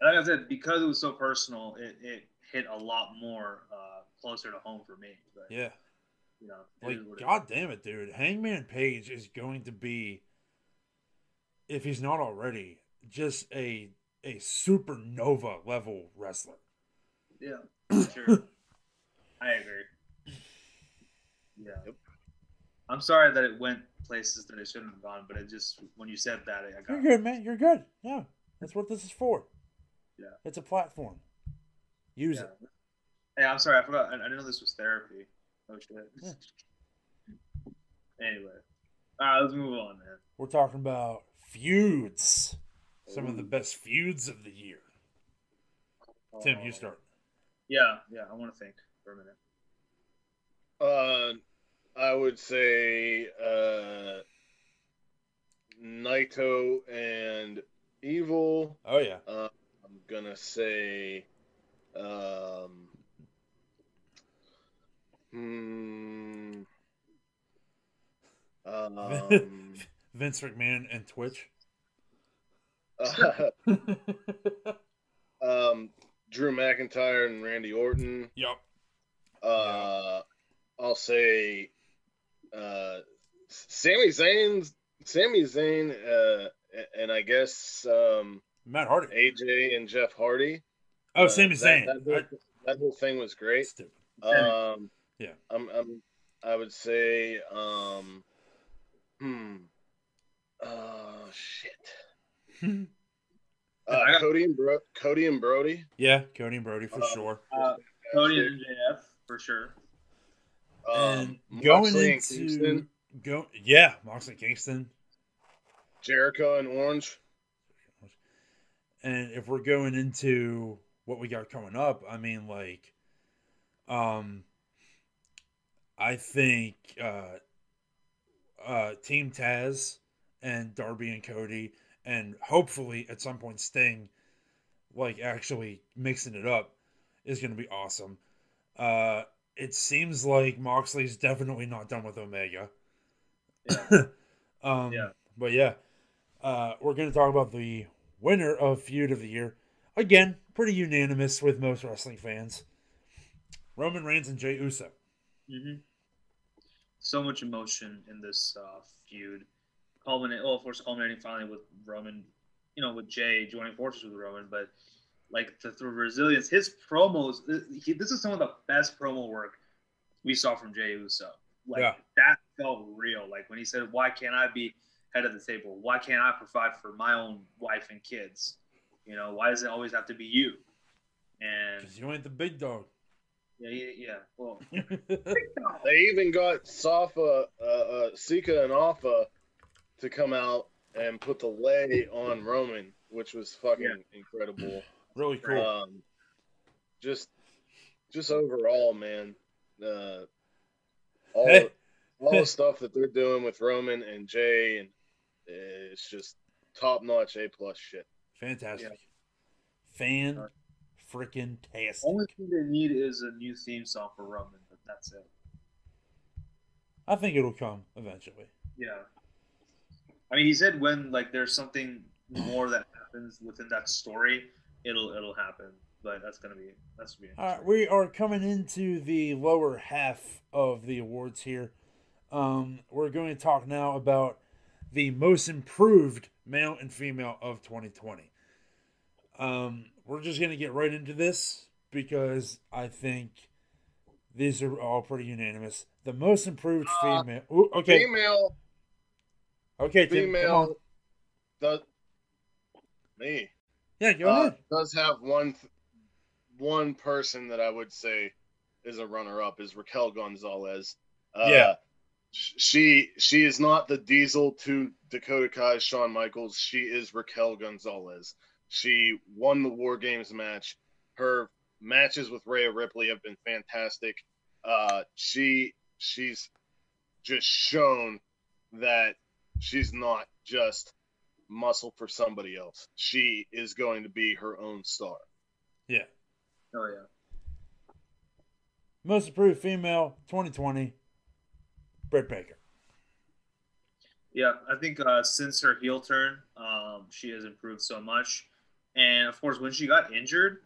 [SPEAKER 3] And Like I said, because it was so personal, it, it hit a lot more uh, closer to home for me. But
[SPEAKER 1] yeah
[SPEAKER 3] you know,
[SPEAKER 1] Like,
[SPEAKER 3] is what it
[SPEAKER 1] god damn it, dude. Hangman Page is going to be, if he's not already, just a a supernova level wrestler.
[SPEAKER 3] Yeah, sure. I agree. Yeah.
[SPEAKER 4] Yep.
[SPEAKER 3] I'm sorry that it went places that it shouldn't have gone, but it just when you said that, I got.
[SPEAKER 1] You're good, man. You're good. Yeah, that's what this is for.
[SPEAKER 3] Yeah.
[SPEAKER 1] it's a platform. Use
[SPEAKER 3] Yeah.
[SPEAKER 1] it.
[SPEAKER 3] Hey, I'm sorry, I forgot. I, I didn't know this was therapy. Oh shit.
[SPEAKER 1] Yeah.
[SPEAKER 3] Anyway, all right, let's move on, man.
[SPEAKER 1] We're talking about feuds. Some of the best feuds of the year. Tim, you
[SPEAKER 3] Oh,
[SPEAKER 1] start.
[SPEAKER 3] Yeah, yeah. I want to think for a minute.
[SPEAKER 4] Uh, I would say uh, Naito and Evil.
[SPEAKER 1] Oh yeah.
[SPEAKER 4] Uh, I'm gonna say, um, hmm, um,
[SPEAKER 1] Vince McMahon and Twitch.
[SPEAKER 4] um, Drew McIntyre and Randy Orton.
[SPEAKER 1] Yep.
[SPEAKER 4] Uh, I'll say, uh, Sami Zayn's Sami Zayn, uh, and I guess um,
[SPEAKER 1] Matt Hardy.
[SPEAKER 4] AJ and Jeff Hardy.
[SPEAKER 1] Oh,
[SPEAKER 4] Uh,
[SPEAKER 1] Sami
[SPEAKER 4] that-
[SPEAKER 1] Zayn.
[SPEAKER 4] That, whole, that whole thing was great.
[SPEAKER 1] Stupid.
[SPEAKER 4] Um,
[SPEAKER 1] Yeah.
[SPEAKER 4] I'm, I'm, I would say, um, hmm, oh shit. Uh, Cody and Bro- Cody and Brody.
[SPEAKER 1] yeah, Cody and Brody for
[SPEAKER 4] Uh,
[SPEAKER 1] sure.
[SPEAKER 3] Uh, Cody and MJF for sure.
[SPEAKER 4] Um,
[SPEAKER 1] and going
[SPEAKER 4] Moxley
[SPEAKER 1] into
[SPEAKER 4] Kingston,
[SPEAKER 1] go yeah, Moxley Kingston.
[SPEAKER 4] Jericho and Orange.
[SPEAKER 1] And if we're going into what we got coming up, I mean like um I think uh uh Team Taz and Darby and Cody and hopefully at some point Sting like actually mixing it up is going to be awesome. Uh it seems like Moxley's definitely not done with Omega.
[SPEAKER 3] Yeah.
[SPEAKER 1] um,
[SPEAKER 3] Yeah.
[SPEAKER 1] But yeah, uh, we're going to talk about the winner of Feud of the Year. Again, pretty unanimous with most wrestling fans. Roman Reigns and Jey Uso.
[SPEAKER 3] hmm So much emotion in this uh, feud. Culminate, well, of course, culminating finally with Roman, you know, with Jey joining forces with Roman, but like the, the resilience, his promos. He, this is some of the best promo work we saw from Jey Uso. Like
[SPEAKER 1] Yeah.
[SPEAKER 3] that felt real. Like when he said, "Why can't I be head of the table? Why can't I provide for my own wife and kids? You know, why does it always have to be you?" And
[SPEAKER 1] Because you ain't the big dog.
[SPEAKER 3] yeah, yeah, yeah. Well,
[SPEAKER 4] They even got Safa, uh, uh, Sika, and Alpha to come out and put the lay on Roman, which was fucking
[SPEAKER 3] Yeah.
[SPEAKER 4] incredible.
[SPEAKER 1] Really cool.
[SPEAKER 4] Um, just, just overall, man. Uh, all,
[SPEAKER 1] Hey.
[SPEAKER 4] all the stuff that they're doing with Roman and Jey, and it's just top notch A plus shit.
[SPEAKER 1] Fantastic. Fan freaking tastic.
[SPEAKER 3] only thing they need is a new theme song for Roman, but that's it.
[SPEAKER 1] I think it'll come eventually.
[SPEAKER 3] Yeah. I mean, he said when like there's something more that happens within that story, it'll it'll happen. But that's gonna be that's gonna be
[SPEAKER 1] All right,
[SPEAKER 3] interesting.
[SPEAKER 1] we are coming into the lower half of the awards here. Um, we're going to talk now about the most improved male and female of 2020. Um, we're just going to get right into this because I think these are all pretty unanimous. The most improved
[SPEAKER 4] Uh,
[SPEAKER 1] female. Ooh, okay,
[SPEAKER 4] Female,
[SPEAKER 1] okay, Tim, come on.
[SPEAKER 4] female, does me
[SPEAKER 1] Yeah, go
[SPEAKER 4] uh,
[SPEAKER 1] ahead.
[SPEAKER 4] does have one th- one person that I would say is a runner up is Raquel Gonzalez. Uh,
[SPEAKER 1] Yeah.
[SPEAKER 4] She she is not the Diesel to Dakota Kai Shawn Michaels. She is Raquel Gonzalez. She won the War Games match. Her matches with Rhea Ripley have been fantastic. Uh, she she's just shown that she's not just muscle for somebody else. She is going to be her own star.
[SPEAKER 1] Yeah.
[SPEAKER 3] Oh yeah.
[SPEAKER 1] Most improved female 2020. Britt Baker.
[SPEAKER 3] Yeah, I think uh, since her heel turn, um, she has improved so much. And of course, when she got injured,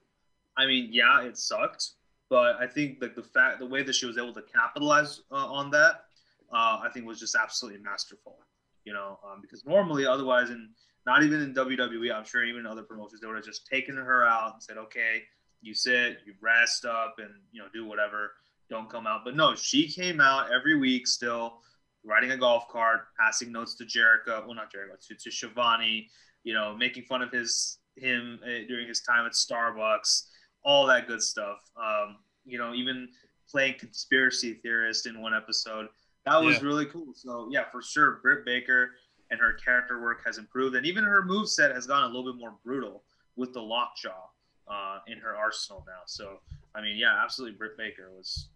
[SPEAKER 3] I mean, yeah, it sucked, But I think like the fact, the way that she was able to capitalize uh, on that, uh, I think was just absolutely masterful. You know, um, because normally, otherwise, and not even in WWE, I'm sure even in other promotions, they would have just taken her out and said, "Okay, you sit, you rest up, and you know, do whatever. Don't come out." But no, she came out every week still riding a golf cart, passing notes to Jericho, well, not Jericho, to, to Schiavone, you know, making fun of his him uh, during his time at Starbucks, all that good stuff. Um, you know, even playing conspiracy theorist in one episode. That was
[SPEAKER 1] Yeah.
[SPEAKER 3] really cool. So yeah, for sure, Britt Baker and her character work has improved, and even her move set has gone a little bit more brutal with the lockjaw uh, in her arsenal now. So I mean, yeah, absolutely, Britt Baker was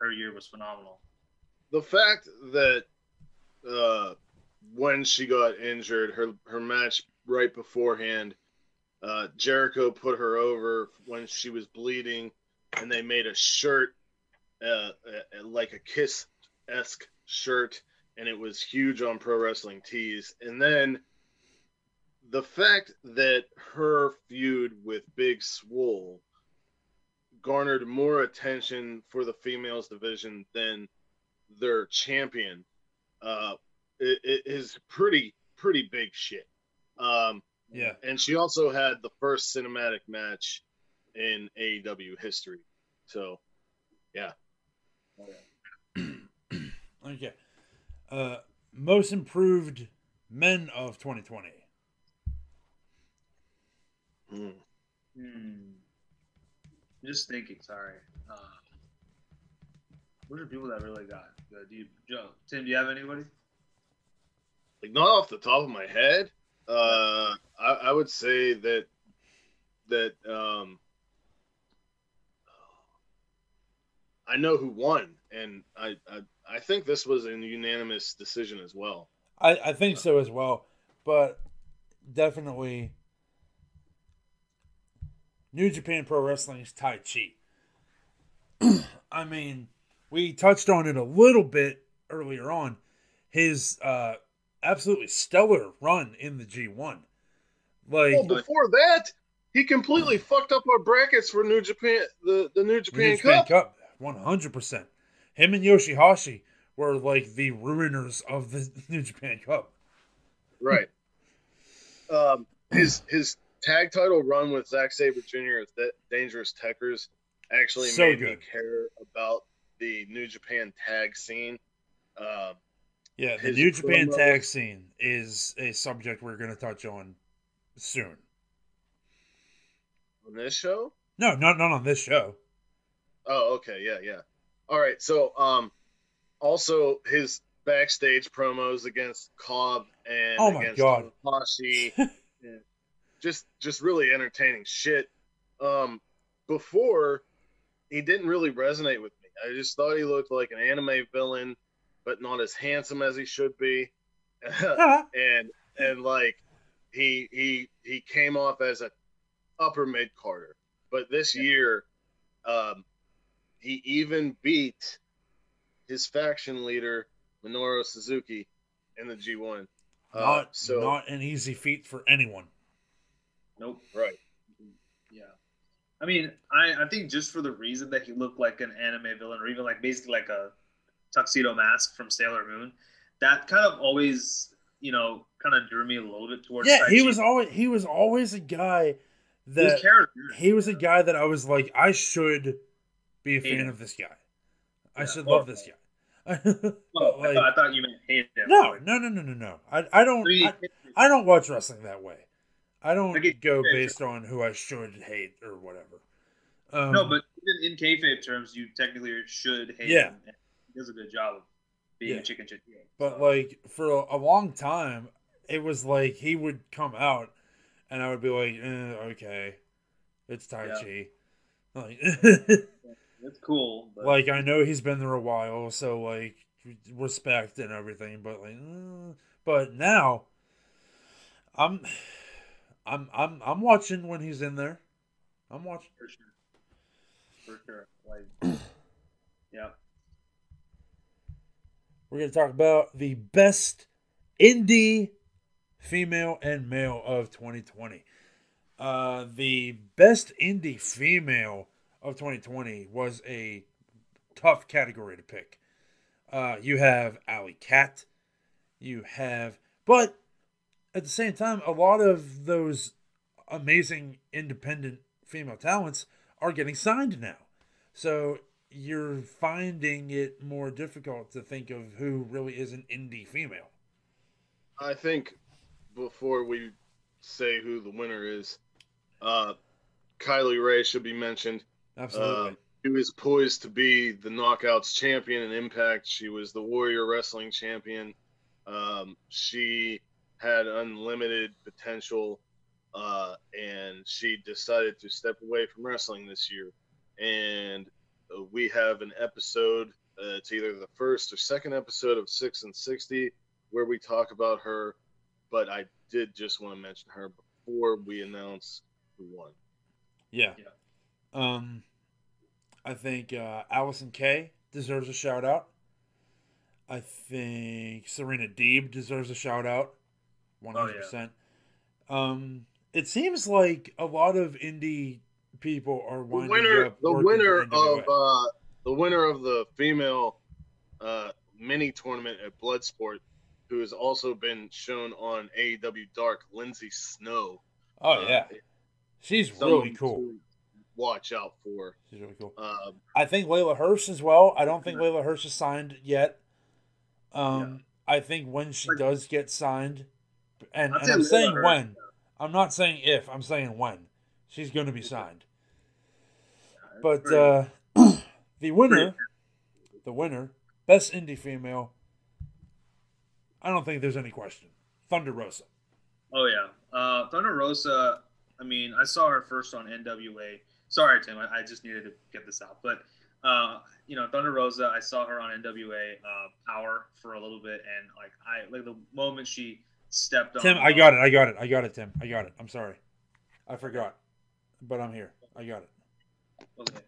[SPEAKER 3] her year was phenomenal.
[SPEAKER 4] the fact that uh, when she got injured, her her match right beforehand, uh, Jericho put her over when she was bleeding, and they made a shirt, uh, uh, like a kiss esque shirt, and it was huge on Pro Wrestling Tees. And then the fact that her feud with Big Swole garnered more attention for the females division than their champion uh it, it is pretty pretty big shit um
[SPEAKER 1] Yeah.
[SPEAKER 4] and she also had the first cinematic match in AEW history so
[SPEAKER 1] Okay. Uh, most improved men of 2020.
[SPEAKER 4] mm.
[SPEAKER 3] Hmm. Just thinking. Sorry. Uh, what are people that really got good? Do you, Joe, Tim? Do you have anybody?
[SPEAKER 4] like not off the top of my head uh I, I would say that that um I know who won and I, I I think this was a unanimous decision as well
[SPEAKER 1] I, I think so as well, but definitely New Japan Pro Wrestling's Taichi. I mean, we touched on it a little bit earlier on. His uh, absolutely stellar run in the G1. Like,
[SPEAKER 4] Well, before that, he completely fucked up our brackets for New Japan, the, the New
[SPEAKER 1] New
[SPEAKER 4] Japan,
[SPEAKER 1] Japan
[SPEAKER 4] Cup.
[SPEAKER 1] Cup, one hundred percent. Him and Yoshihashi were like the ruiners of the New Japan Cup.
[SPEAKER 4] Right. um, his his tag title run with Zack Sabre Jr. as the Dangerous Tekkers actually
[SPEAKER 1] So
[SPEAKER 4] made me care about the New Japan tag scene. Um,
[SPEAKER 1] Yeah, the New Japan
[SPEAKER 4] promo-
[SPEAKER 1] tag scene is a subject we're going to touch on soon.
[SPEAKER 4] on this show.
[SPEAKER 1] No, not not on this show.
[SPEAKER 4] Oh, okay, yeah, yeah. All right, so um, also his backstage promos against Cobb and
[SPEAKER 1] Oh my
[SPEAKER 4] against
[SPEAKER 1] God.
[SPEAKER 4] Just just really entertaining shit. Um, before he didn't really resonate with me. I just thought he looked like an anime villain, but not as handsome as he should be, and and like he he he came off as a upper mid carder. But this year, um, he even beat his faction leader Minoru Suzuki in the G1. Uh,
[SPEAKER 1] not
[SPEAKER 4] so
[SPEAKER 1] not an easy feat for anyone.
[SPEAKER 3] Nope.
[SPEAKER 4] right,
[SPEAKER 3] Yeah. I mean, I, I think just for the reason that he looked like an anime villain, or even like basically like a tuxedo mask from Sailor Moon, that kind of always, you know, kind of drew me a little bit towards.
[SPEAKER 1] Yeah,
[SPEAKER 3] Tai
[SPEAKER 1] he was always he was always a guy
[SPEAKER 3] His
[SPEAKER 1] that
[SPEAKER 3] character.
[SPEAKER 1] he was a guy that I was like I should be a fan
[SPEAKER 3] him.
[SPEAKER 1] of this guy. I
[SPEAKER 3] Yeah,
[SPEAKER 1] should love this guy.
[SPEAKER 3] Oh,
[SPEAKER 1] But,
[SPEAKER 3] I, thought, I thought you meant hate him.
[SPEAKER 1] no, no, no, no, no, no. I I don't
[SPEAKER 3] I
[SPEAKER 1] I, don't watch wrestling that way. I don't go based on who I should hate or whatever. Um,
[SPEAKER 3] no, but even in kayfabe terms, you technically should hate
[SPEAKER 1] Yeah.
[SPEAKER 3] him. He does a good job of being
[SPEAKER 1] Yeah.
[SPEAKER 3] a chicken heel.
[SPEAKER 1] But
[SPEAKER 3] So,
[SPEAKER 1] like for a, a long time, it was like he would come out, and I would be like, eh, "Okay, it's Tai
[SPEAKER 3] Yeah.
[SPEAKER 1] Chi." Like,
[SPEAKER 3] it's cool. But
[SPEAKER 1] like I know he's been there a while, so like respect and everything. But like, eh. but now, I'm, I'm, I'm, I'm watching when he's in there. I'm watching.
[SPEAKER 3] for sure, for sure. Like, yeah.
[SPEAKER 1] We're going to talk about the best indie female and male of 2020. Uh, the best indie female of 2020 was a tough category to pick. Uh, you have Allie Kat, you have, but at the same time, a lot of those amazing independent female talents are getting signed now. So you're finding it more difficult to think of who really is an indie female.
[SPEAKER 4] I think before we say who the winner is, uh, Kylie Rae should be mentioned.
[SPEAKER 1] Absolutely.
[SPEAKER 4] Uh, she was poised to be the Knockouts champion in Impact. She was the Warrior Wrestling champion. Um, she had unlimited potential, uh, and she decided to step away from wrestling this year. And uh, we have an episode. Uh, it's either the first or second episode of Six and Sixty where we talk about her. But I did just want to mention her before we announce who won.
[SPEAKER 1] yeah.
[SPEAKER 3] Yeah.
[SPEAKER 1] Um, I think uh, Allysin Kay deserves a shout out. I think Serena Deeb deserves a shout out. One hundred percent. Um, it seems like a lot of indie people are
[SPEAKER 4] The winner, the winner of uh, the winner of the female uh, mini tournament at Bloodsport, who has also been shown on AEW Dark, Lindsay Snow.
[SPEAKER 1] oh
[SPEAKER 4] uh,
[SPEAKER 1] yeah, she's really cool.
[SPEAKER 4] Watch out for.
[SPEAKER 1] She's really cool.
[SPEAKER 4] Um,
[SPEAKER 1] I think Leyla Hirsch as well. I don't think Leyla Hirsch is signed yet. Um, I think when she
[SPEAKER 3] Like-
[SPEAKER 1] does get signed, and,
[SPEAKER 3] I'd
[SPEAKER 1] and
[SPEAKER 3] say
[SPEAKER 1] I'm
[SPEAKER 3] Leyla
[SPEAKER 1] saying
[SPEAKER 3] Hirsch,
[SPEAKER 1] when, I'm not saying if, I'm saying when she's going to be signed. But uh, the winner, the winner, best indie female. I don't think there's any question. Thunder Rosa.
[SPEAKER 3] Oh yeah, uh, Thunder Rosa. I mean, I saw her first on NWA. Sorry, Tim. I, I just needed to get this out, but uh, you know, Thunder Rosa. I saw her on NWA uh, Power for a little bit, and like I like the moment she stepped on.
[SPEAKER 1] Tim, I got it. I got it. I got it. Tim, I got it. I'm sorry, I forgot, but I'm here. I got it.
[SPEAKER 3] Okay.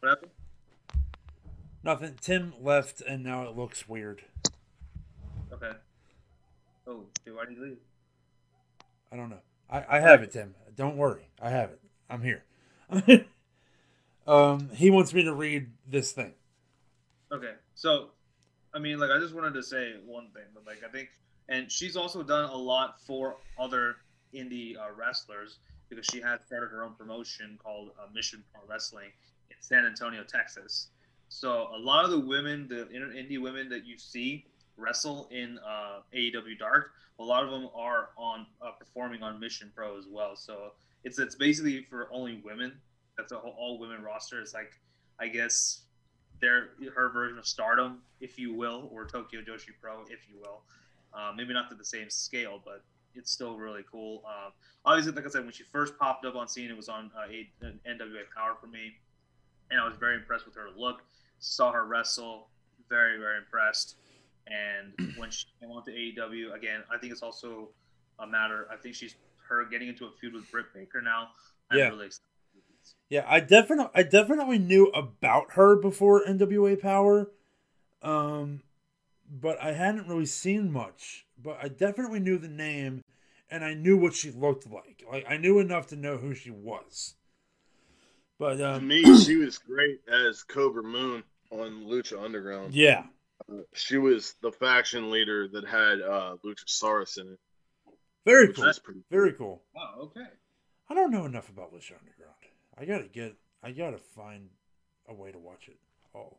[SPEAKER 3] What happened?
[SPEAKER 1] Nothing. Tim left, and now it looks weird.
[SPEAKER 3] Okay. Oh, dude, why did you leave?
[SPEAKER 1] I don't know. I, I have it, Tim. Don't worry. I have it. I'm here. um, he wants me to read this thing.
[SPEAKER 3] Okay, so I mean, like, I just wanted to say one thing, but like, I think, and she's also done a lot for other indie uh, wrestlers because she had started her own promotion called uh, Mission Pro Wrestling in San Antonio, Texas. So a lot of the women, the indie women that you see wrestle in uh, AEW Dark, a lot of them are on uh, performing on Mission Pro as well. So it's it's basically for only women. That's a whole all women roster. It's like I guess their her version of Stardom, if you will, or Tokyo Joshi Pro, if you will. Uh, maybe not to the same scale, but it's still really cool. Um, obviously, like I said, when she first popped up on scene, it was on uh, a, NWA Power for me, and I was very impressed with her look. Saw her wrestle, very very impressed. And when she came on to AEW, again, I think it's also a matter. I think she's her getting into a feud with Britt Baker now. I'm
[SPEAKER 1] Yeah.
[SPEAKER 3] really excited.
[SPEAKER 1] Yeah, I definitely, I definitely knew about her before NWA Power, um, but I hadn't really seen much. But I definitely knew the name, and I knew what she looked like. Like I knew enough to know who she was. But
[SPEAKER 4] to
[SPEAKER 1] um,
[SPEAKER 4] me, she was great as Cobra Moon on Lucha Underground.
[SPEAKER 1] yeah,
[SPEAKER 4] she was the faction leader that had uh, Luchasaurus in it,
[SPEAKER 1] very cool,
[SPEAKER 4] was pretty.
[SPEAKER 1] very cool.
[SPEAKER 3] Oh, okay.
[SPEAKER 1] I don't know enough about Lucha Underground. I gotta get. I gotta find a way to watch it all.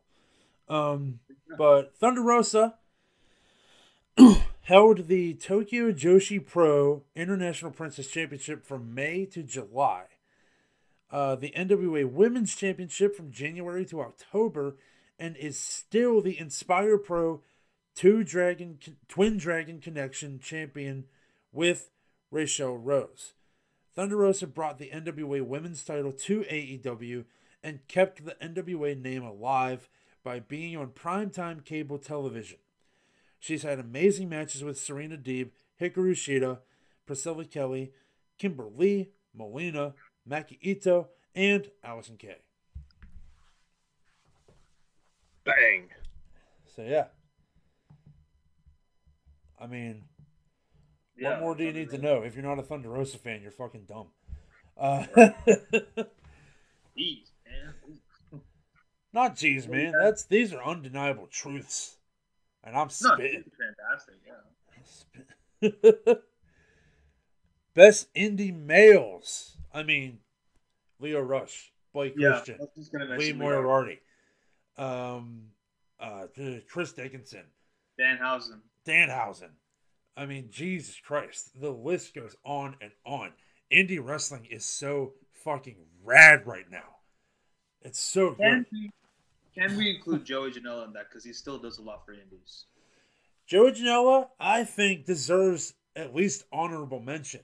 [SPEAKER 1] Um, but Thunder Rosa held the Tokyo Joshi Pro International Princess Championship from May to July. Uh, the NWA Women's Championship from January to October, and is still the Inspire Pro Two Dragon Twin Dragon Connection champion with Rachel Rose. Thunder Rosa brought the NWA Women's title to AEW and kept the NWA name alive by being on primetime cable television. She's had amazing matches with Serena Deeb, Hikaru Shida, Priscilla Kelly, Kimber Lee, Molina, Maki Itoh, and Allysin Kay.
[SPEAKER 4] Bang!
[SPEAKER 1] So yeah. I mean, what more do you need to know? If you're not a Thunder Rosa fan, you're fucking dumb. Uh,
[SPEAKER 3] Jeez, man.
[SPEAKER 1] Not geez, man. That's these are undeniable truths, and I'm spitting.
[SPEAKER 3] it's fantastic. Yeah.
[SPEAKER 1] Best indie males. I mean, Lio Rush, Blake
[SPEAKER 3] Yeah.
[SPEAKER 1] Christian, Lee. Moriarty, um, uh, Chris Dickinson,
[SPEAKER 3] Danhausen.
[SPEAKER 1] Danhausen. I mean, Jesus Christ, the list goes on and on. Indie wrestling is so fucking rad right now. It's so good.
[SPEAKER 3] Can we, can we include Joey Janela in that? Because he still does a lot for indies.
[SPEAKER 1] Joey Janela, I think, deserves at least honorable mention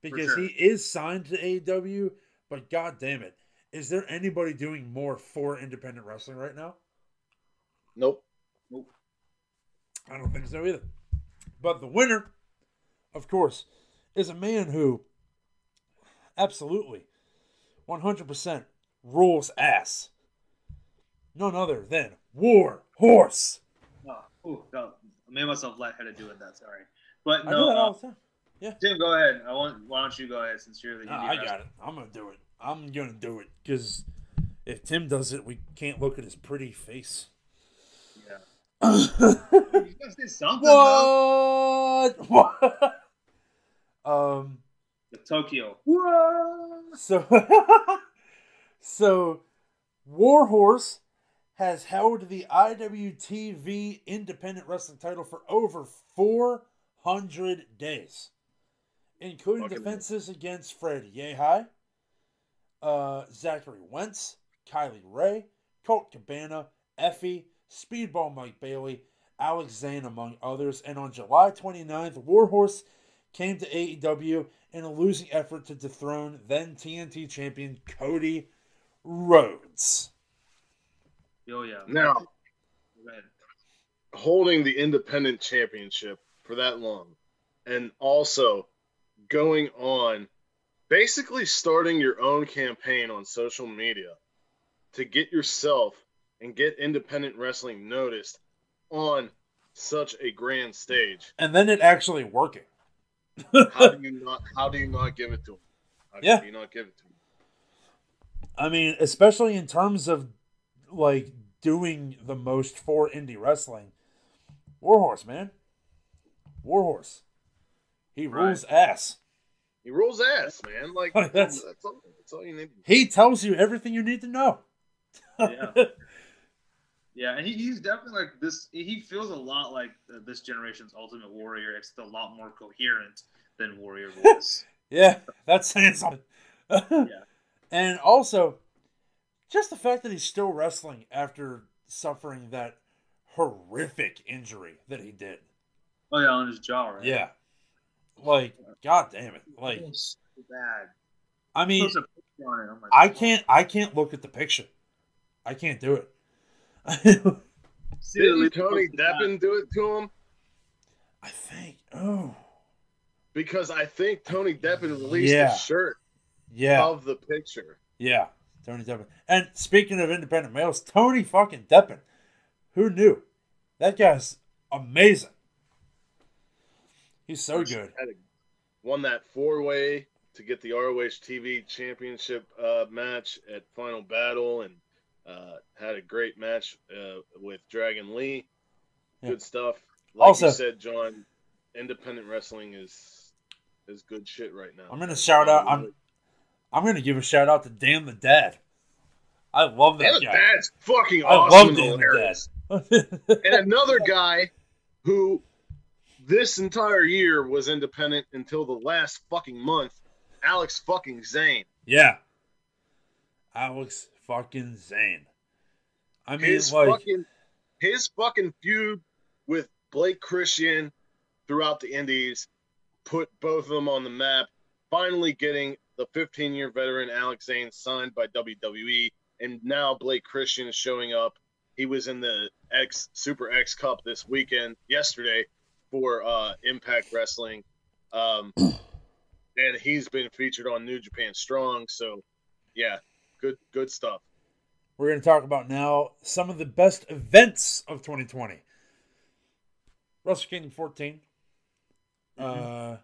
[SPEAKER 1] because
[SPEAKER 3] sure.
[SPEAKER 1] he is signed to AEW. But god damn it, is there anybody doing more for independent wrestling right now?
[SPEAKER 4] Nope. Nope.
[SPEAKER 1] I don't think so either. But the winner, of course, is a man who absolutely 100% rules ass. None other than War Horse.
[SPEAKER 3] Oh, ooh, no, I made myself lightheaded doing that. Sorry, but
[SPEAKER 1] I
[SPEAKER 3] no.
[SPEAKER 1] do that
[SPEAKER 3] uh,
[SPEAKER 1] all the time.
[SPEAKER 3] Yeah, Tim, go ahead. I want. Why don't you go ahead since you're the.
[SPEAKER 1] I got it. I'm gonna do it. I'm gonna do it because if Tim does it, we can't look at his pretty face.
[SPEAKER 3] Yeah. Say something. though.
[SPEAKER 1] what? What? um.
[SPEAKER 3] The Tokyo. What?
[SPEAKER 1] So. so, Warhorse has held the IWTV Independent Wrestling title for over 400 days, including defenses against Fred Yehi, uh, Zachary Wentz, Kylie Rae, Colt Cabana, Effy, Speedball Mike Bailey, Alex Zayne, among others. And on July 29th, Warhorse came to AEW in a losing effort to dethrone then TNT champion Cody Rhodes.
[SPEAKER 3] Oh yeah.
[SPEAKER 4] Now, holding the independent championship for that long and also going on basically starting your own campaign on social media to get yourself and get independent wrestling noticed on such a grand stage
[SPEAKER 1] And then it actually working.
[SPEAKER 4] how do you not how do you not give it to him how
[SPEAKER 1] Yeah.
[SPEAKER 4] do you not give it to him
[SPEAKER 1] I mean, especially in terms of like doing the most for indie wrestling. Warhorse, man. Warhorse. He
[SPEAKER 3] Right.
[SPEAKER 1] rules ass.
[SPEAKER 4] He rolls ass man like
[SPEAKER 1] That's-
[SPEAKER 4] that's, that's, all, that's all you need
[SPEAKER 1] He tells you everything you need to know.
[SPEAKER 3] Yeah. Yeah, and he, he's definitely like this. He feels a lot like uh, this generation's Ultimate Warrior, except a lot more coherent than Warrior was.
[SPEAKER 1] Yeah, that's saying something.
[SPEAKER 3] Yeah.
[SPEAKER 1] And also, just the fact that he's still wrestling after suffering that horrific injury that he did.
[SPEAKER 3] oh yeah, on his jaw, right?
[SPEAKER 1] Yeah. Like, god damn it. Like,
[SPEAKER 3] It so bad.
[SPEAKER 1] I mean,
[SPEAKER 3] a on it, oh I'm
[SPEAKER 1] I
[SPEAKER 3] oh.
[SPEAKER 1] can't I can't look at the picture. I can't do it.
[SPEAKER 3] See, at
[SPEAKER 4] did tony
[SPEAKER 3] post
[SPEAKER 4] deppen do it to him
[SPEAKER 1] I think oh
[SPEAKER 4] because i think tony deppen released
[SPEAKER 1] Yeah.
[SPEAKER 4] a shirt
[SPEAKER 1] yeah.
[SPEAKER 4] of the picture
[SPEAKER 1] Yeah. Tony Deppen. And speaking of independent males, Tony fucking Deppen. Who knew? That guy's amazing. He's so good.
[SPEAKER 4] had a, won that four way to get the ROH TV championship uh, match at Final Battle and uh, had a great match uh, with Dragon Lee.
[SPEAKER 1] Yeah.
[SPEAKER 4] Good stuff. Like
[SPEAKER 1] Also-
[SPEAKER 4] you said, John, independent wrestling is is good shit right now.
[SPEAKER 1] I'm gonna shout out I'm I'm gonna give a shout out to Dan the Dad. I love that
[SPEAKER 4] And
[SPEAKER 1] guy.
[SPEAKER 4] that's fucking
[SPEAKER 1] I
[SPEAKER 4] awesome.
[SPEAKER 1] love
[SPEAKER 4] and
[SPEAKER 1] Dan the Dad.
[SPEAKER 4] and another guy who this entire year was independent until the last fucking month, Alex fucking Zane.
[SPEAKER 1] yeah. Alex fucking Zane. I mean
[SPEAKER 4] his
[SPEAKER 1] like
[SPEAKER 4] fucking his fucking feud with Blake Christian throughout the Indies put both of them on the map. Finally getting the 15 year veteran Alex Zayne signed by WWE, and now Blake Christian is showing up. He was in the X Super X Cup this weekend, yesterday, for uh, Impact Wrestling, um, and he's been featured on New Japan Strong. So, yeah, good good stuff.
[SPEAKER 1] we're gonna talk about now some of the best events of 2020. Wrestle Kingdom 14. Uh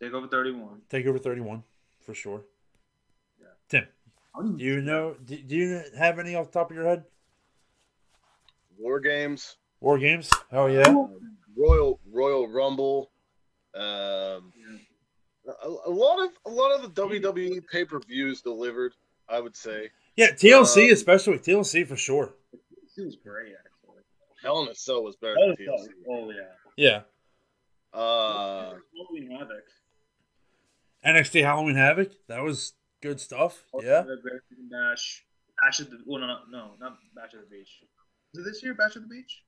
[SPEAKER 3] Take over 31.
[SPEAKER 1] Takeover 31 for sure.
[SPEAKER 3] Yeah.
[SPEAKER 1] Tim, Do you know? Do, do you have any off the top of your head?
[SPEAKER 4] War Games,
[SPEAKER 1] War games? Hell yeah!
[SPEAKER 4] Royal Royal Rumble. Um, a, a lot of a lot of the WWE pay per views delivered. I would say
[SPEAKER 1] Yeah, TLC
[SPEAKER 4] Um,
[SPEAKER 1] especially TLC for sure.
[SPEAKER 3] It was great, actually.
[SPEAKER 4] Hell in a Cell was better
[SPEAKER 3] Oh,
[SPEAKER 4] than TLC.
[SPEAKER 3] oh yeah.
[SPEAKER 1] Yeah,
[SPEAKER 4] Uh,
[SPEAKER 3] Halloween Havoc.
[SPEAKER 1] NXT Halloween Havoc. That was good stuff. Yeah,
[SPEAKER 3] Bash. Bash at the. Well, no, no, no, not Bash at the Beach. Is it this year? Bash at the Beach?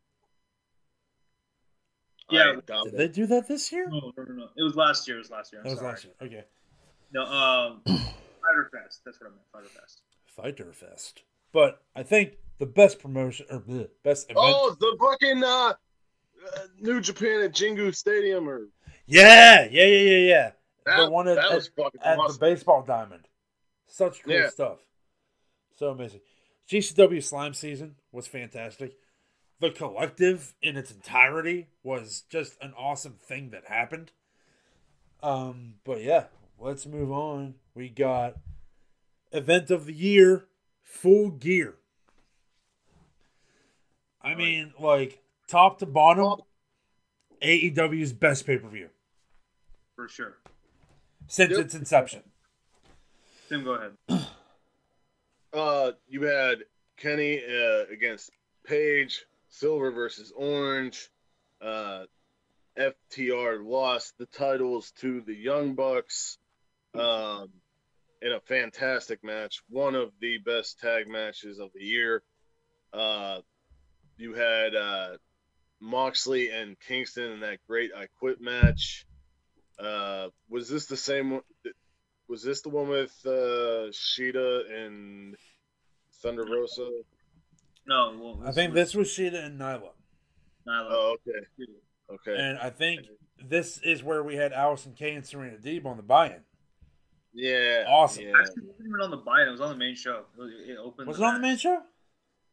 [SPEAKER 3] Yeah.
[SPEAKER 1] Did
[SPEAKER 4] it.
[SPEAKER 1] they do that this year?
[SPEAKER 3] No, no, no, no. It was last year. It was last year. I'm
[SPEAKER 1] was
[SPEAKER 3] sorry.
[SPEAKER 1] last year. Okay,
[SPEAKER 3] No, um, Fighter Fest. That's what I meant. Fighter Fest.
[SPEAKER 1] Fighter Fest. But I think the best promotion or the best event.
[SPEAKER 4] Oh, the fucking uh, uh, New Japan at Jingu Stadium, or
[SPEAKER 1] Yeah, yeah, yeah, yeah, yeah.
[SPEAKER 4] that,
[SPEAKER 1] the one at,
[SPEAKER 4] that
[SPEAKER 1] at,
[SPEAKER 4] was fucking
[SPEAKER 1] at the baseball diamond. Such cool
[SPEAKER 4] Yeah.
[SPEAKER 1] stuff. So amazing. GCW Slime season was fantastic. The collective in its entirety was just an awesome thing that happened. Um, but yeah, let's move on. We got event of the year, full gear. I mean, like top to bottom, AEW's best pay per view
[SPEAKER 3] For sure.
[SPEAKER 1] since
[SPEAKER 4] Yep.
[SPEAKER 1] its inception.
[SPEAKER 3] Tim, go ahead.
[SPEAKER 4] Uh, you had Kenny uh, against Page, Silver versus Orange. Uh, FTR lost the titles to the Young Bucks um, in a fantastic match, one of the best tag matches of the year. Uh, you had uh, Moxley and Kingston in that great I Quit match. Uh, was this the same one? Was this the one with uh, Shida and Thunder Rosa?
[SPEAKER 3] No, well,
[SPEAKER 1] I think this was Shida and Nyla.
[SPEAKER 3] Nyla.
[SPEAKER 4] Oh, okay, okay,
[SPEAKER 1] And I think this is where we had Allysin Kay and Serena Deeb on the buy-in.
[SPEAKER 4] yeah,
[SPEAKER 1] Awesome.
[SPEAKER 4] Yeah.
[SPEAKER 3] Actually, it wasn't even on the buy-in. It was on the main show. It, was, it opened.
[SPEAKER 1] Was it on the main show?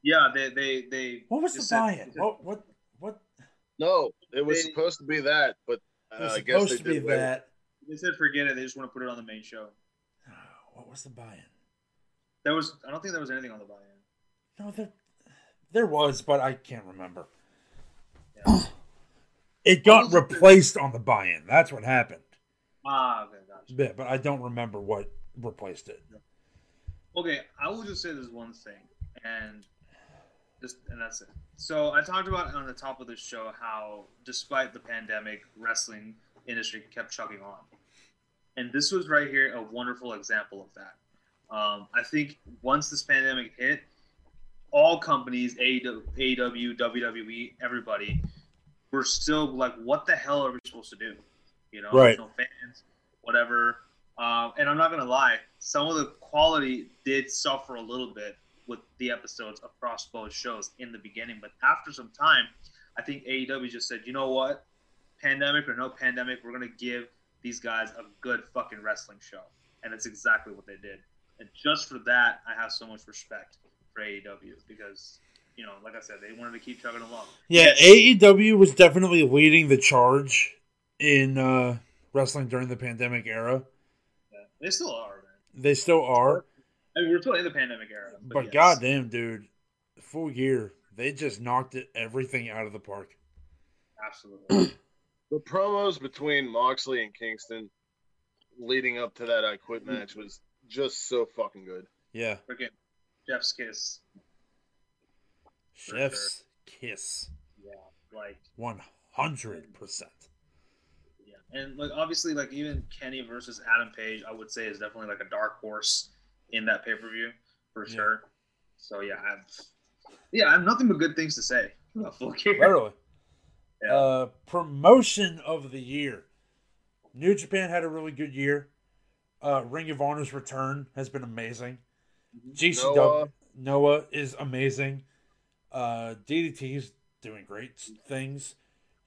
[SPEAKER 3] Yeah, they they they.
[SPEAKER 1] What was the
[SPEAKER 3] said-
[SPEAKER 1] buy-in?
[SPEAKER 3] they said-
[SPEAKER 1] What what what
[SPEAKER 4] No, it was
[SPEAKER 3] They-
[SPEAKER 4] supposed to be that, but
[SPEAKER 1] it
[SPEAKER 4] uh,
[SPEAKER 1] was
[SPEAKER 4] I guess
[SPEAKER 1] supposed
[SPEAKER 4] they
[SPEAKER 1] to be
[SPEAKER 4] did
[SPEAKER 1] that?
[SPEAKER 3] They said forget it. They just want to put it on the main show.
[SPEAKER 1] What was the buy-in?
[SPEAKER 3] There was. I don't think there was anything on the buy-in.
[SPEAKER 1] No, there there was, but I can't remember.
[SPEAKER 3] Yeah.
[SPEAKER 1] It got replaced on the buy-in. That's what happened.
[SPEAKER 3] Ah, okay, gotcha.
[SPEAKER 1] Yeah, but I don't remember what replaced it.
[SPEAKER 3] Okay, I will just say this one thing, and just and that's it. So I talked about on the top of the show how, despite the pandemic, wrestling industry kept chugging on, and this was right here a wonderful example of that. Um, I think once this pandemic hit, all companies, AEW, WWE, everybody, were still like, "What the hell are we supposed to do?" You know,
[SPEAKER 1] Right.
[SPEAKER 3] no fans, whatever. Um, and I'm not gonna lie, some of the quality did suffer a little bit with the episodes across both shows in the beginning, but after some time, I think AEW just said, you know what, pandemic or no pandemic, we're gonna give these guys a good fucking wrestling show, and it's exactly what they did. And just for that, I have so much respect for AEW because, you know, like I said, they wanted to keep chugging along.
[SPEAKER 1] Yeah, AEW was definitely leading the charge in uh, wrestling during the pandemic era.
[SPEAKER 3] Yeah, they still are, man.
[SPEAKER 1] They still are,
[SPEAKER 3] I mean, we're still in the pandemic era,
[SPEAKER 1] but
[SPEAKER 3] yes.
[SPEAKER 1] goddamn, dude, full year, They just knocked it everything out of the park.
[SPEAKER 3] absolutely.
[SPEAKER 4] The promos between Moxley and Kingston leading up to that I Quit match was just so fucking good.
[SPEAKER 1] Yeah,
[SPEAKER 3] Freaking Jeff's kiss.
[SPEAKER 1] Chef's kiss,
[SPEAKER 3] Yeah, like
[SPEAKER 1] one hundred percent.
[SPEAKER 3] yeah, and like obviously like even Kenny versus Adam Page, I would say is definitely like a dark horse in that pay per view for
[SPEAKER 1] Yeah.
[SPEAKER 3] sure. So yeah, I've yeah, I have nothing but good things to say about Full Gear.
[SPEAKER 1] Literally.
[SPEAKER 3] Yeah.
[SPEAKER 1] Uh, promotion of the year. New Japan had a really good year. Uh, Ring of Honor's return has been amazing. GCW Noah,
[SPEAKER 4] Noah.
[SPEAKER 1] is amazing. Uh, is doing great things.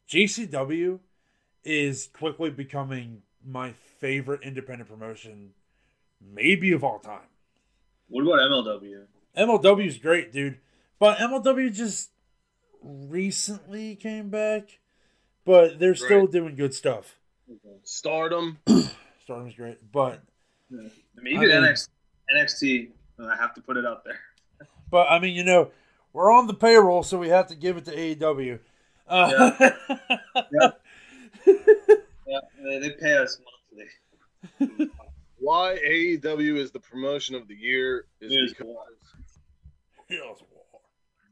[SPEAKER 1] GCW is quickly becoming my favorite independent promotion, maybe of all time.
[SPEAKER 3] What about MLW?
[SPEAKER 1] MLW is great, dude. But MLW just recently came back, but they're still doing good stuff.
[SPEAKER 4] Stardom.
[SPEAKER 1] Stardom's great, but
[SPEAKER 3] I mean,
[SPEAKER 1] I mean-
[SPEAKER 3] NXT, NXT And I have to put it out there.
[SPEAKER 1] But I mean, you know, we're on the payroll, so we have to give it to AEW. Uh,
[SPEAKER 3] Yeah, they, they pay us monthly.
[SPEAKER 4] Why AEW is the promotion of the year is
[SPEAKER 3] Yes.
[SPEAKER 4] because
[SPEAKER 1] War.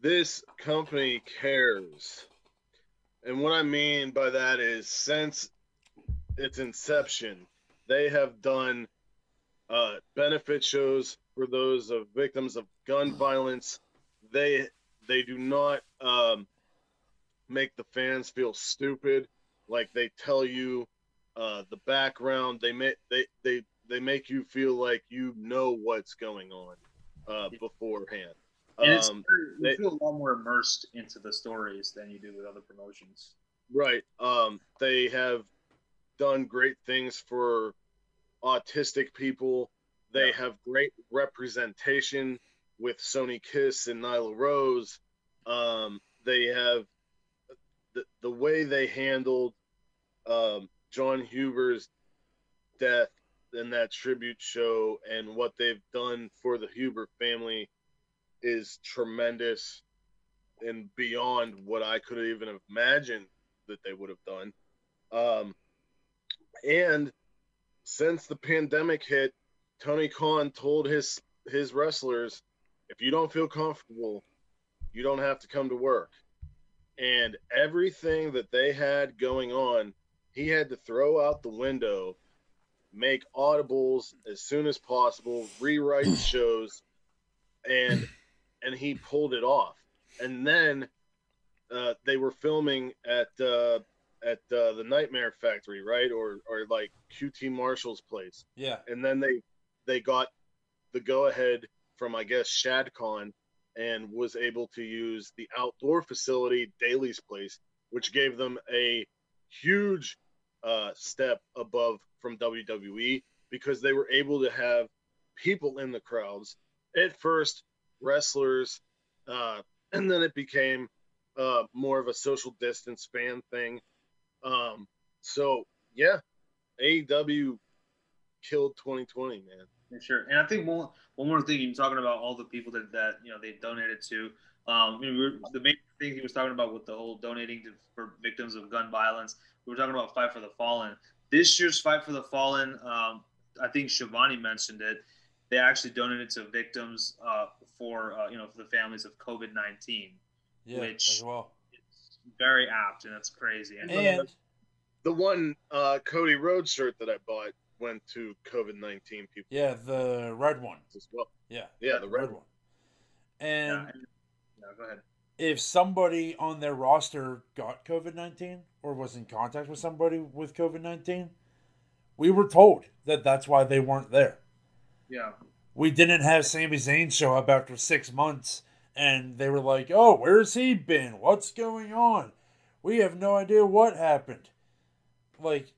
[SPEAKER 4] this company cares. And what I mean by that is since its inception, they have done uh, benefit shows for those of victims of gun violence. They they do not um, make the fans feel stupid. Like they tell you uh, the background. They make they, they they make you feel like you know what's going on uh, beforehand.
[SPEAKER 3] And it's
[SPEAKER 4] Um,
[SPEAKER 3] you
[SPEAKER 4] they-
[SPEAKER 3] feel a lot more immersed into the stories than you do with other promotions.
[SPEAKER 4] Right. Um, they have done great things for autistic people. They
[SPEAKER 3] Yeah.
[SPEAKER 4] have great representation with Sonny Kiss and Nyla Rose. Um, they have the, the way they handled um, Jon Huber's death in that tribute show and what they've done for the Huber family is tremendous and beyond what I could have even imagined that they would have done. Um, and since the pandemic hit, Tony Khan told his his wrestlers, if you don't feel comfortable, you don't have to come to work. And everything that they had going on, he had to throw out the window, make audibles as soon as possible, rewrite shows, and and he pulled it off. And then uh, they were filming at uh, at uh, the Nightmare Factory, right, or or like QT Marshall's place,
[SPEAKER 1] Yeah.
[SPEAKER 4] and then they they got the go ahead from I guess Shad Khan and was able to use the outdoor facility Daily's Place, which gave them a huge uh, step above from WWE because they were able to have people in the crowds. At first wrestlers uh, and then it became uh, more of a social distance fan thing. Um, so yeah AEW killed 2020 man
[SPEAKER 3] Yeah, sure. And I think one one more thing, you're talking about all the people that, that you know they donated to. Um, I mean, we were, the main thing he was talking about with the whole donating to, for victims of gun violence. We were talking about Fight for the Fallen. This year's Fight for the Fallen, um, I think Shivani mentioned it. They actually donated to victims uh, for uh, you know for the families of COVID nineteen.
[SPEAKER 1] Yeah.
[SPEAKER 3] Which-
[SPEAKER 1] as well.
[SPEAKER 3] It's very apt and that's crazy. And,
[SPEAKER 1] And
[SPEAKER 4] the one uh, Cody Rhodes shirt that I bought went to COVID 19 people
[SPEAKER 1] yeah, the red one.
[SPEAKER 4] as well
[SPEAKER 1] Yeah.
[SPEAKER 4] yeah the red one
[SPEAKER 3] yeah,
[SPEAKER 1] And
[SPEAKER 3] and- yeah, go ahead.
[SPEAKER 1] if somebody on their roster got COVID 19 or was in contact with somebody with COVID 19, we were told that that's why they weren't there.
[SPEAKER 3] Yeah.
[SPEAKER 1] We didn't have Sami Zayn show up after six months and they were like, oh, where's he been? What's going on? We have no idea what happened. Like,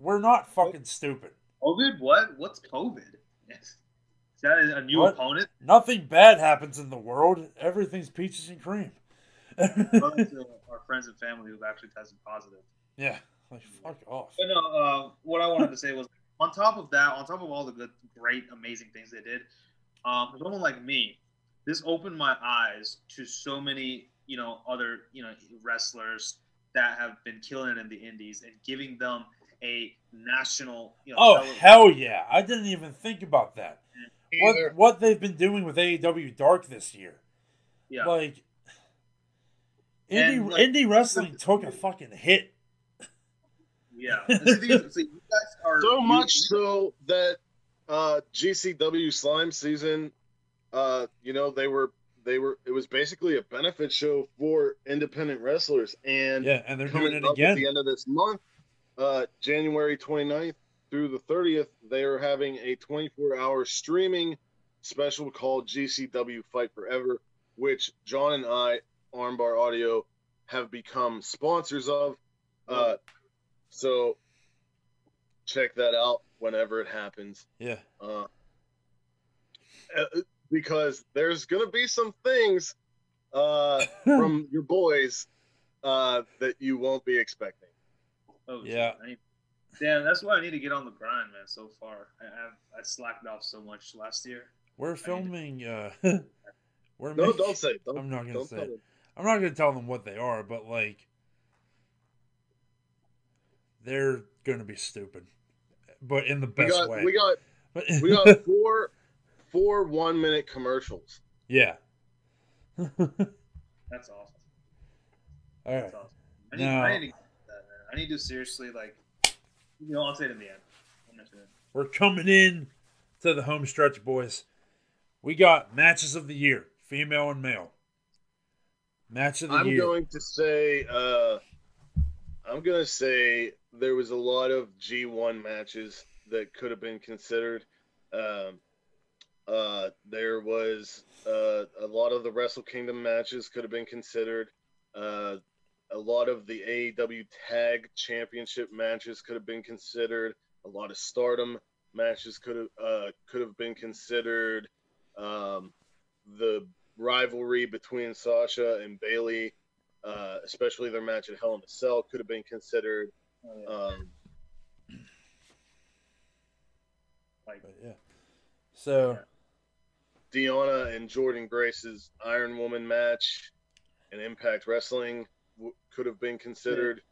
[SPEAKER 1] we're not fucking stupid.
[SPEAKER 3] COVID? What? What's COVID? Is that a new
[SPEAKER 1] What?
[SPEAKER 3] opponent?
[SPEAKER 1] Nothing bad happens in the world. Everything's peaches and cream.
[SPEAKER 3] Our friends and family who've actually tested positive.
[SPEAKER 1] yeah, like fuck off.
[SPEAKER 3] But no, uh, what I wanted to say was, on top of that, on top of all the good, great, amazing things they did, um, someone like me, this opened my eyes to so many, you know, other, you know, wrestlers that have been killing it in the indies and giving them a national, you know,
[SPEAKER 1] Oh
[SPEAKER 3] tele-
[SPEAKER 1] hell yeah! I didn't even think about that.
[SPEAKER 4] Either-
[SPEAKER 1] What what they've been doing with AEW Dark this year?
[SPEAKER 3] yeah.
[SPEAKER 1] Like,
[SPEAKER 3] And,
[SPEAKER 1] indie
[SPEAKER 3] like-
[SPEAKER 1] indie wrestling took a fucking hit.
[SPEAKER 3] yeah. And the thing is, see, you guys are
[SPEAKER 4] so
[SPEAKER 3] you-
[SPEAKER 4] much so that uh, GCW Slime season, uh, you know, they were they were it was basically a benefit show for independent wrestlers, and
[SPEAKER 1] Yeah, and they're doing
[SPEAKER 4] coming
[SPEAKER 1] it again.
[SPEAKER 4] at the end of this month, uh, January 29th through the 30th, they are having a 24-hour streaming special called GCW Fight Forever, which John and I, Armbar Audio, have become sponsors of. Uh, so check that out whenever it happens.
[SPEAKER 1] Yeah,
[SPEAKER 4] Uh, uh, because there's gonna be some things uh, from your boys uh, that you won't be expecting.
[SPEAKER 3] Oh,
[SPEAKER 1] Yeah.
[SPEAKER 3] I need- Damn, that's why I need to get on the grind, man. So far, I, I've I slacked off so much last year.
[SPEAKER 1] We're filming. Uh, we're
[SPEAKER 4] No,
[SPEAKER 1] making-
[SPEAKER 4] don't say. Don't,
[SPEAKER 1] I'm not gonna
[SPEAKER 4] don't
[SPEAKER 1] say.
[SPEAKER 4] tell them.
[SPEAKER 1] I'm not gonna tell them what they are, but like, they're gonna be stupid, but in the
[SPEAKER 4] We
[SPEAKER 1] best
[SPEAKER 4] got
[SPEAKER 1] way.
[SPEAKER 4] we got
[SPEAKER 1] But-
[SPEAKER 4] we got four four one minute commercials.
[SPEAKER 1] yeah.
[SPEAKER 3] That's awesome.
[SPEAKER 1] All right.
[SPEAKER 3] That's awesome. I need,
[SPEAKER 1] Now-
[SPEAKER 3] I need to get that, man. I need to seriously like. You know, I'll say it in the end. I'm not gonna-
[SPEAKER 1] We're coming in to the home stretch, boys. We got matches of the year, female and male. Match of the
[SPEAKER 4] I'm
[SPEAKER 1] year.
[SPEAKER 4] going to say uh I'm gonna say there was a lot of G1 matches that could have been considered. Um, uh, there was uh, a lot of the Wrestle Kingdom matches could have been considered. Uh, a lot of the AEW Tag Championship matches could have been considered. A lot of Stardom matches could have uh, could have been considered. Um, the rivalry between Sasha and Bayley, uh, especially their match at Hell in a Cell, could have been considered.
[SPEAKER 3] Oh, yeah.
[SPEAKER 4] Um,
[SPEAKER 3] like,
[SPEAKER 1] But yeah. So
[SPEAKER 4] Deonna and Jordynne Grace's Iron Woman match and Impact Wrestling w- could have been considered.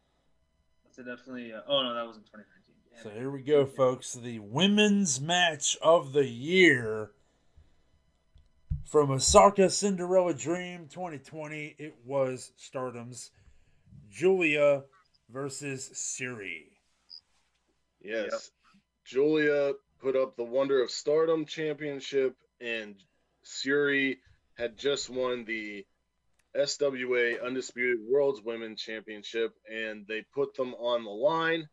[SPEAKER 3] that's a definitely. Uh, oh no, that was in 2019. Damn
[SPEAKER 1] So here we go, folks. The women's match of the year from Osaka Cinderella Dream 2020. It was Stardom's Giulia versus Syuri.
[SPEAKER 4] Yes.
[SPEAKER 3] Yep.
[SPEAKER 4] Giulia put up the Wonder of Stardom Championship, and Syuri had just won the SWA Undisputed World's Women's Championship, and they put them on the line.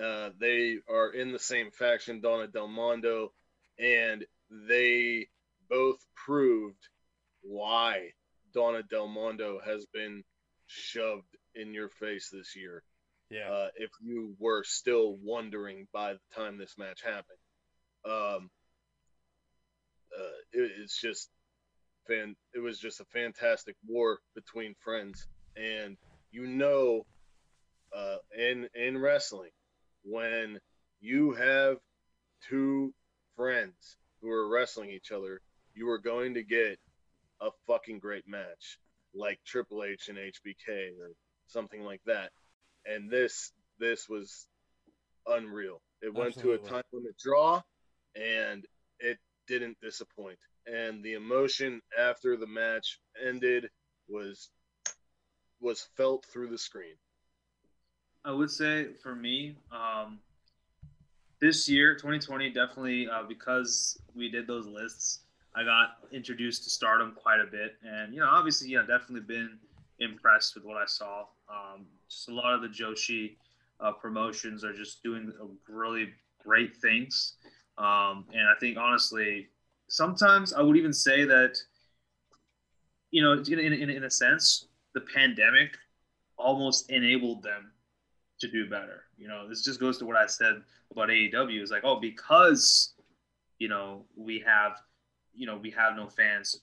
[SPEAKER 4] Uh, they are in the same faction, Donna Del Mondo, and they both proved why Donna Del Mondo has been shoved in your face this year
[SPEAKER 1] Yeah.
[SPEAKER 4] uh, if you were still wondering by the time this match happened. Um, uh, it, it's just fan. It was just a fantastic war between friends, and you know, uh, in in wrestling, when you have two friends who are wrestling each other, you are going to get a fucking great match, like Triple H and HBK or something like that and this this was unreal. It went to a time limit draw, and it didn't disappoint. And the emotion after the match ended was was felt through the screen.
[SPEAKER 3] I would say for me, um, this year, 2020, definitely uh, because we did those lists, I got introduced to Stardom quite a bit, and you know, obviously, yeah, definitely been impressed with what I saw. Um, just a lot of the Joshi uh, promotions are just doing really great things, um, and I think honestly, sometimes I would even say that, you know, in, in, in a sense, the pandemic almost enabled them to do better. You know, this just goes to what I said about AEW is like, oh, because you know we have, you know, we have no fans,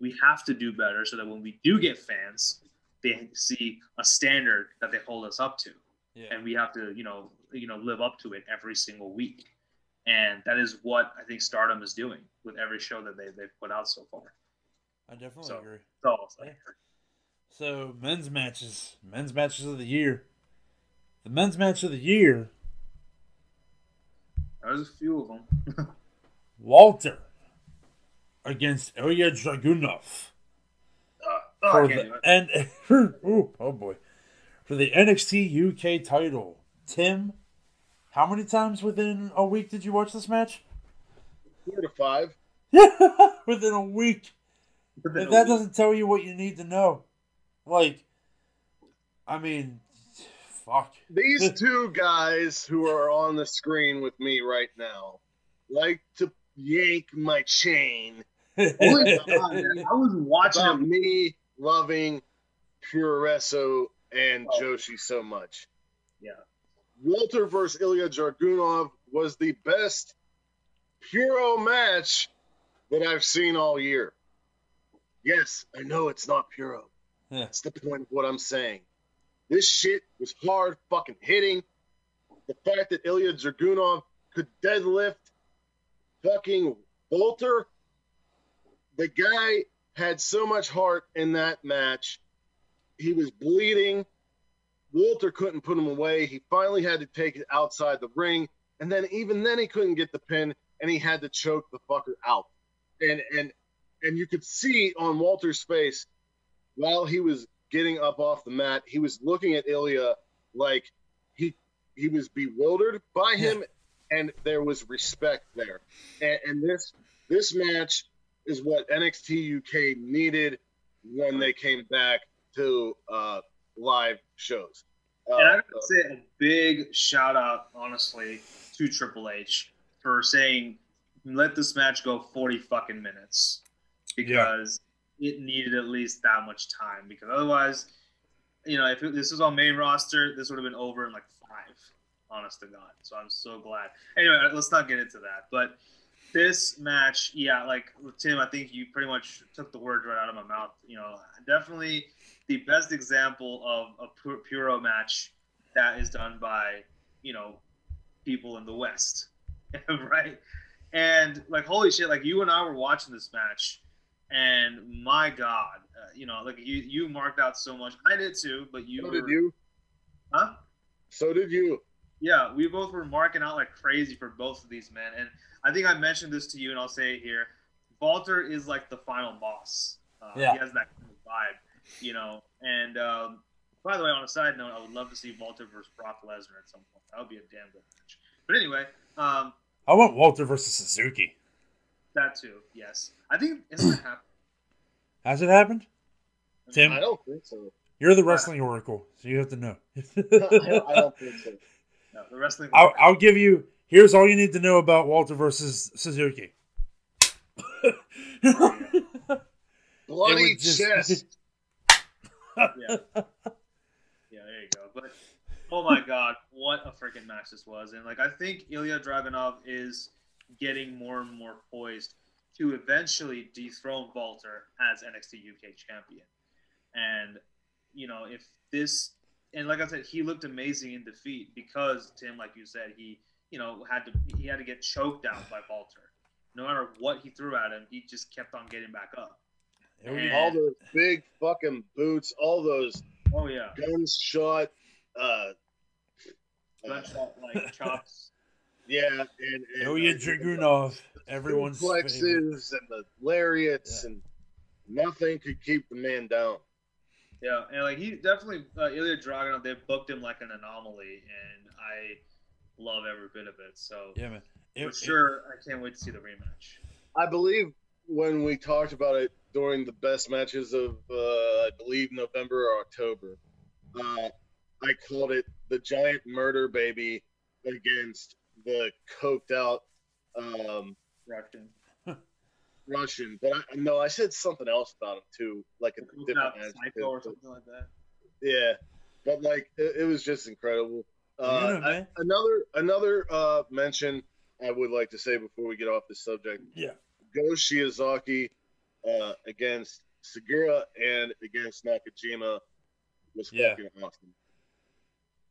[SPEAKER 3] we have to do better so that when we do get fans, they see a standard that they hold us up to,
[SPEAKER 1] yeah.
[SPEAKER 3] and we have to, you know, you know, live up to it every single week. And that is what I think Stardom is doing with every show that they they've put out so far.
[SPEAKER 1] I definitely
[SPEAKER 3] So-
[SPEAKER 1] agree.
[SPEAKER 3] So I'll.
[SPEAKER 1] So men's matches, men's matches of the year. The men's match of the year,
[SPEAKER 3] there's a few of them.
[SPEAKER 1] Walter against Ilja Dragunov
[SPEAKER 3] Uh, oh,
[SPEAKER 1] for the and ooh, oh boy for the NXT UK title. Tim, how many times within a week did you watch this match?
[SPEAKER 4] Four to five.
[SPEAKER 1] Yeah, within a week.
[SPEAKER 3] Within
[SPEAKER 1] If
[SPEAKER 3] a
[SPEAKER 1] that
[SPEAKER 3] week.
[SPEAKER 1] doesn't tell you what you need to know, like, I mean, fuck.
[SPEAKER 4] These two guys who are on the screen with me right now like to yank my chain
[SPEAKER 3] Holy God. I was watching
[SPEAKER 4] about me loving Puroresu and
[SPEAKER 3] Oh.
[SPEAKER 4] Joshi so much. Walter versus Ilja Dragunov was the best Puro match that I've seen all year. Yes, I know it's not Puro.
[SPEAKER 1] Yeah.
[SPEAKER 4] That's the point of what I'm saying. This shit was hard fucking hitting. The fact that Ilja Dragunov could deadlift fucking Walter the guy had so much heart in that match. He was bleeding. Walter couldn't put him away. He finally had to take it outside the ring, and then even then he couldn't get the pin, and he had to choke the fucker out. And and and you could see on Walter's face while he was getting up off the mat, he was looking at Ilja like he he was bewildered by him, and there was respect there. And, and this this match is what NXT UK needed when they came back to uh, live shows. Uh,
[SPEAKER 3] And I would say a big shout out, honestly, to Triple H for saying, "Let this match go forty fucking minutes," because it needed at least that much time. Because otherwise, you know, if it, this was on main roster, this would have been over in like five. Honest to God. So I'm so glad. Anyway, let's not get into that. But this match, yeah, like Tim, I think you pretty much took the words right out of my mouth. You know, definitely the best example of a pu- puro match that is done by you know people in the West, right? And like holy shit, like you and I were watching this match, and my God, uh, you know, like you you marked out so much. I did too, but you
[SPEAKER 4] so
[SPEAKER 3] were,
[SPEAKER 4] did you.
[SPEAKER 3] huh?
[SPEAKER 4] So did you.
[SPEAKER 3] Yeah, we both were marking out like crazy for both of these men, and I think I mentioned this to you, and I'll say it here. Walter is like the final boss. Uh,
[SPEAKER 1] Yeah.
[SPEAKER 3] He has that kind of vibe, you know. And um, by the way, on a side note, I would love to see Walter versus Brock Lesnar at some point. That would be a damn good match. But anyway, um,
[SPEAKER 1] I want Walter versus Suzuki.
[SPEAKER 3] that too. Yes, I think isn't that happening?
[SPEAKER 1] Has it happened? Tim?
[SPEAKER 4] I don't think so.
[SPEAKER 1] You're the wrestling oracle, so you have to know.
[SPEAKER 4] I don't think so.
[SPEAKER 3] No, the wrestling.
[SPEAKER 1] I'll, I'll give you. Here's all you need to know about Walter versus Suzuki.
[SPEAKER 4] Bloody
[SPEAKER 1] It just-
[SPEAKER 4] chest.
[SPEAKER 3] yeah. yeah, there you go. But oh my god, what a freaking match this was! And like I think Ilja Dragunov is getting more and more poised to eventually dethrone Walter as NXT UK champion. And you know, if this and like I said, he looked amazing in defeat because Tim, like you said, he you know had to he had to get choked out by Walter. No matter what he threw at him, he just kept on getting back up.
[SPEAKER 1] Here we.
[SPEAKER 4] All those big fucking boots, all those
[SPEAKER 3] Oh yeah,
[SPEAKER 4] gunshot, uh, uh,
[SPEAKER 3] gunshot like chops.
[SPEAKER 4] yeah, and, and
[SPEAKER 1] Ilja
[SPEAKER 4] uh,
[SPEAKER 1] Dragunov, everyone's favorite.
[SPEAKER 4] suplexes and the lariats, and nothing could keep the man down.
[SPEAKER 3] Yeah, and like he definitely uh, Ilja Dragunov, they booked him like an anomaly, and I love every bit of it. So
[SPEAKER 1] Yeah, man. It-
[SPEAKER 3] for
[SPEAKER 1] it-
[SPEAKER 3] sure, I can't wait to see the rematch.
[SPEAKER 4] I believe when we talked about it during the best matches of, uh, I believe November or October, uh, I called it the giant murder baby against the coked out um,
[SPEAKER 3] Russian.
[SPEAKER 4] Russian. But I, no, I said something else about him too, like a
[SPEAKER 3] Without
[SPEAKER 4] different match.
[SPEAKER 3] Psycho or something like that.
[SPEAKER 4] Yeah, but like it, it was just incredible. Uh,
[SPEAKER 1] Yeah,
[SPEAKER 4] I- another another uh, mention I would like to say before we get off this subject:
[SPEAKER 1] yeah.
[SPEAKER 4] Go Shiozaki uh, against Sugiura and against Nakajima was
[SPEAKER 1] Yeah.
[SPEAKER 4] fucking awesome.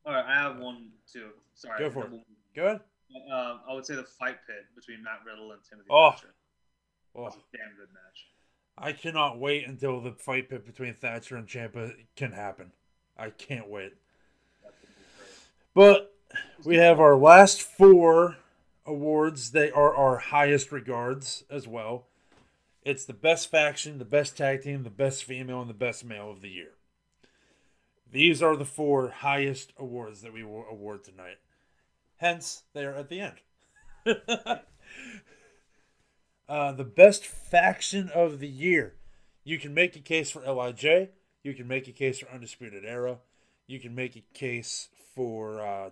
[SPEAKER 3] All right, I have one too. Sorry.
[SPEAKER 1] Go for it.
[SPEAKER 3] one.
[SPEAKER 1] Go ahead.
[SPEAKER 3] Um, I would say the fight pit between Matt Riddle and Timothy
[SPEAKER 1] Oh.
[SPEAKER 3] Thatcher.
[SPEAKER 1] Oh,
[SPEAKER 3] a damn good match.
[SPEAKER 1] I cannot wait until the fight pit between Thatcher and Ciampa can happen. I can't wait.
[SPEAKER 3] That would be great.
[SPEAKER 1] But we have our last four awards. They are our highest regards as well. It's the best faction, the best tag team, the best female, and the best male of the year. These are the four highest awards that we will award tonight. Hence, they are at the end. uh, the best faction of the year. You can make a case for LIJ. You can make a case for Undisputed Era. You can make a case for uh,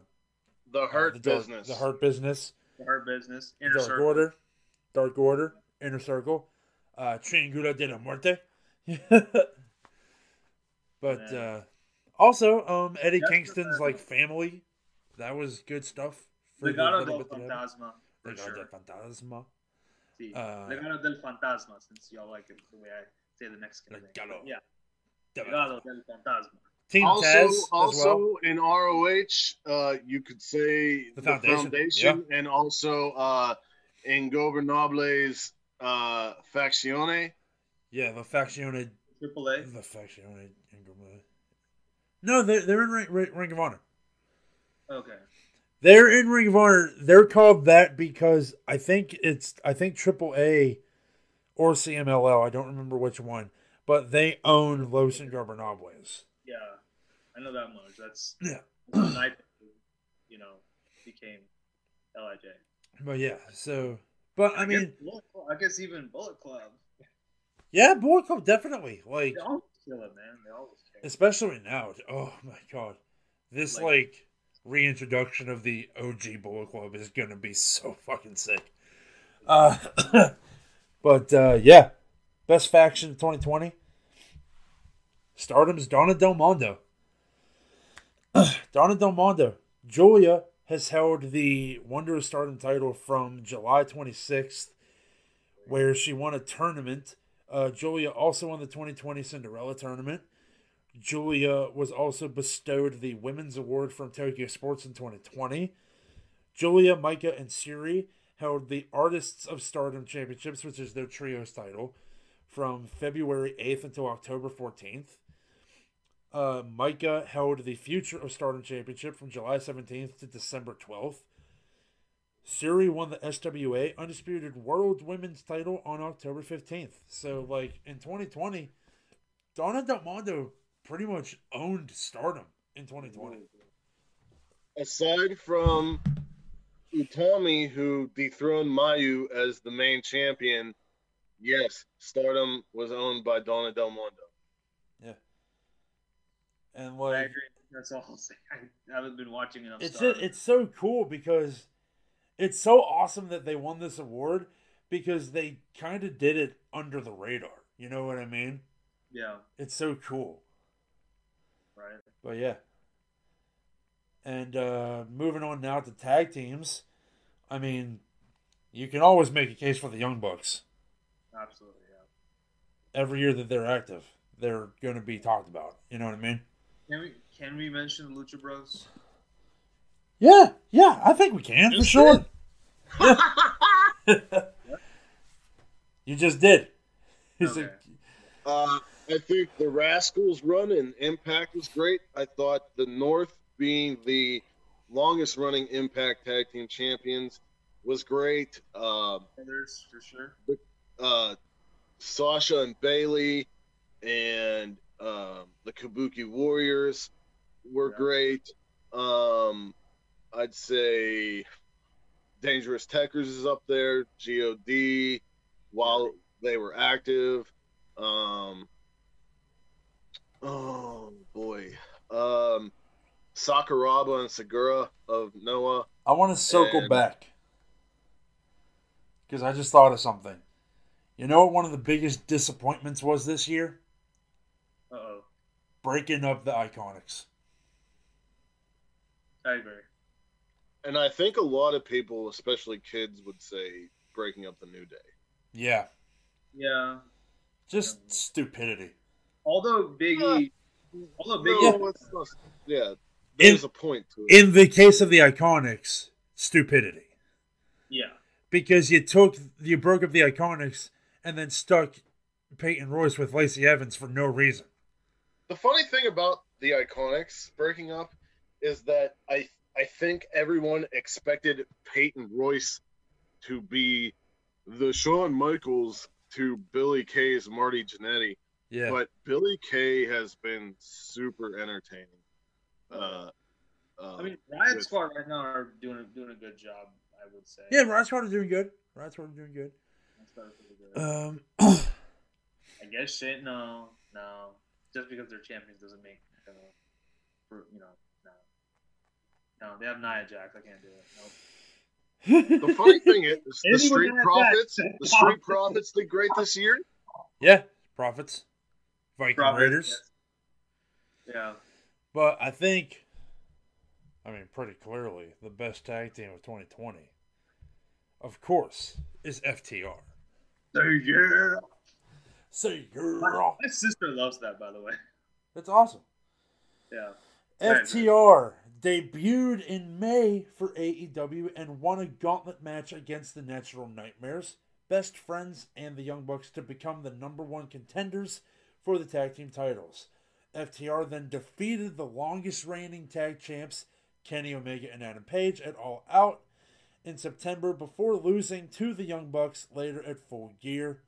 [SPEAKER 4] The
[SPEAKER 1] uh,
[SPEAKER 4] Hurt
[SPEAKER 1] the dark-
[SPEAKER 4] Business.
[SPEAKER 1] the Hurt Business,
[SPEAKER 3] The Hurt Business, Inner
[SPEAKER 1] Dark
[SPEAKER 3] Circle.
[SPEAKER 1] Order, Dark Order, Inner Circle, uh, Triangula de la Muerte. but
[SPEAKER 3] Yeah.
[SPEAKER 1] uh, also, um, Eddie
[SPEAKER 3] That's
[SPEAKER 1] Kingston's like family. That was good stuff. for the
[SPEAKER 3] Legado del
[SPEAKER 1] bit that happened.
[SPEAKER 3] Fantasma.
[SPEAKER 1] Legado
[SPEAKER 3] sure.
[SPEAKER 1] del Fantasma.
[SPEAKER 3] Sí.
[SPEAKER 1] Uh,
[SPEAKER 3] Legado del Fantasma, since y'all like it the way I say the Mexican.
[SPEAKER 1] Legado.
[SPEAKER 3] Yeah. Legado del Fantasma.
[SPEAKER 1] Team
[SPEAKER 4] also,
[SPEAKER 1] Taz as
[SPEAKER 4] also
[SPEAKER 1] well.
[SPEAKER 4] in ROH, uh, you could say
[SPEAKER 1] The
[SPEAKER 4] the
[SPEAKER 1] Foundation,
[SPEAKER 4] Foundation, and also uh, in Gobernables uh, Faccione.
[SPEAKER 1] Yeah, the Faccione,
[SPEAKER 3] Triple A.
[SPEAKER 1] the Faccione Ingram. No, they're they're in Ring, Ring, Ring of Honor.
[SPEAKER 3] Okay.
[SPEAKER 1] They're in Ring of Honor. They're called that because I think it's I think Triple A or CMLL. I don't remember which one, but they own Los Ingobernables.
[SPEAKER 3] Yeah, I know that much. That's
[SPEAKER 1] Yeah.
[SPEAKER 3] that's I, you know, became Lij.
[SPEAKER 1] But yeah, so but I
[SPEAKER 3] guess
[SPEAKER 1] mean,
[SPEAKER 3] Club- I guess even Bullet Club.
[SPEAKER 1] yeah, Bullet Club definitely like
[SPEAKER 3] They always kill it, man. They always kill it.
[SPEAKER 1] especially now. Oh my god, this
[SPEAKER 3] Like-
[SPEAKER 1] like, reintroduction of the OG Bullet Club is gonna be so fucking sick. Uh, but uh, yeah, best faction of 2020. Stardom's Donna Del Mondo. Donna Del Mondo. Giulia has held the Wonder Stardom title from July 26th, where she won a tournament. Uh, Giulia also won the 2020 Cinderella tournament. Giulia was also bestowed the Women's Award from Tokyo Sports in 2020. Giulia, Maika, and Syuri held the Artists of Stardom Championships, which is their trios title, from February 8th until October 14th. Uh, Maika held the Future of Stardom Championship from July 17th to December 12th. Syuri won the SWA Undisputed World Women's title on October 15th. So, like, in 2020, Donna Del Mondo pretty much owned Stardom in 2020.
[SPEAKER 4] Aside from Utami, who dethroned Mayu as the main champion, yes, Stardom was owned by Donna Del Mondo.
[SPEAKER 1] And,
[SPEAKER 3] I
[SPEAKER 1] like,
[SPEAKER 3] agree. That's all I'll say. I haven't been watching enough.
[SPEAKER 1] it's it's so cool because it's so awesome that they won this award because they kind of did it under the radar. You know what I mean?
[SPEAKER 3] yeah,
[SPEAKER 1] It's so cool.
[SPEAKER 3] right.
[SPEAKER 1] But yeah. And uh moving on now to tag teams. I mean, you can always make a case for the Young Bucks.
[SPEAKER 3] Absolutely, yeah.
[SPEAKER 1] Every year that they're active, they're going to be talked about. You know what I mean?
[SPEAKER 3] Can we can we mention the Lucha Bros?
[SPEAKER 1] Yeah, yeah, I think we can for
[SPEAKER 4] Just
[SPEAKER 1] sure. You just did.
[SPEAKER 3] Okay.
[SPEAKER 4] Uh, I think the Rascalz run in Impact was great. I thought the North being the longest running Impact Tag Team Champions was great. Um,
[SPEAKER 3] Others for sure.
[SPEAKER 4] uh, Sasha and Bayley and um, the Kabuki Warriors were
[SPEAKER 3] Yeah.
[SPEAKER 4] great. Um, I'd say Dangerous Tekkers is up there. God while they were active. Um, oh boy, um, Sakuraba and Sugiura of Noah.
[SPEAKER 1] I want to circle
[SPEAKER 4] And-
[SPEAKER 1] back because I just thought of something. You know what one of the biggest disappointments was this year?
[SPEAKER 3] Uh.
[SPEAKER 1] Breaking up the Iconics.
[SPEAKER 3] I agree.
[SPEAKER 4] And I think a lot of people, especially kids, would say breaking up the New Day.
[SPEAKER 1] Yeah,
[SPEAKER 3] Yeah.
[SPEAKER 1] just stupidity.
[SPEAKER 3] Although Biggie, although Biggie,
[SPEAKER 4] No, it's not- yeah, there's a point to it.
[SPEAKER 1] In the case of the Iconics, stupidity.
[SPEAKER 3] yeah,
[SPEAKER 1] Because you took, you broke up the Iconics and then stuck Peyton Royce with Lacey Evans for no reason.
[SPEAKER 4] The funny thing about the Iconics breaking up is that I I think everyone expected Peyton Royce to be the Shawn Michaels to Billie Kay's Marty Jannetty,
[SPEAKER 1] Yeah.
[SPEAKER 4] but Billy Kay has been super entertaining. Uh, uh,
[SPEAKER 3] I mean Riott
[SPEAKER 4] with-
[SPEAKER 3] Squad right now are doing doing a good job. I would say.
[SPEAKER 1] yeah, Rod Squad is doing good. Rod Squad is doing good.
[SPEAKER 3] Is really good.
[SPEAKER 1] Um,
[SPEAKER 3] I guess shit. No, no. Just because they're champions doesn't make you know, for, you know, no. No, they have Nia Jax. I can't do it. Nope.
[SPEAKER 4] the funny thing is, the
[SPEAKER 3] Anyone
[SPEAKER 4] Street
[SPEAKER 3] has that?
[SPEAKER 4] Profits, the Street Profits did great this year.
[SPEAKER 1] yeah, Profits, Viking
[SPEAKER 3] Profits,
[SPEAKER 1] Raiders.
[SPEAKER 3] yes. Yeah.
[SPEAKER 1] But I think, I mean, pretty clearly, the best tag team of 2020, of course, is FTR.
[SPEAKER 3] So yeah.
[SPEAKER 1] Say
[SPEAKER 3] My,
[SPEAKER 1] girl.
[SPEAKER 3] my sister loves that, by the way.
[SPEAKER 1] That's awesome.
[SPEAKER 3] Yeah.
[SPEAKER 1] FTR debuted in May for AEW and won a gauntlet match against the Natural Nightmares Best Friends and the Young Bucks to become the number one contenders for the tag team titles. FTR then defeated the longest reigning tag champs, Kenny Omega and Adam Page, at All Out in September before losing to the Young Bucks later at Full Gear.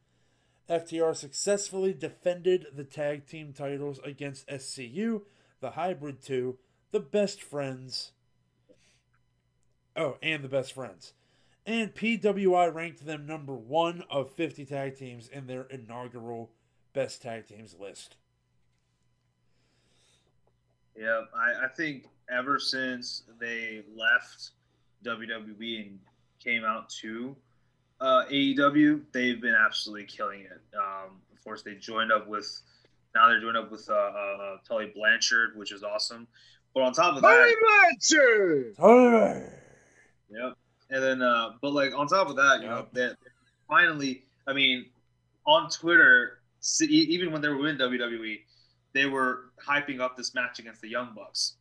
[SPEAKER 1] FTR successfully defended the tag team titles against SCU, the Hybrid 2, the Best Friends. Oh, and the Best Friends. And PWI ranked them number one of 50 tag teams in their inaugural Best Tag Teams list.
[SPEAKER 3] Yeah, I, I think ever since they left WWE and came out to uh, AEW, they've been absolutely killing it. Um, of course, they joined up with now they're joined up with uh, uh, Tully Blanchard, which is awesome. But on top of that,
[SPEAKER 4] Blanchard!
[SPEAKER 1] Hey!
[SPEAKER 3] Yep. And then, uh, but like on top of that, you know, that finally, I mean, on Twitter, e- even when they were in WWE, they were hyping up this match against the Young Bucks.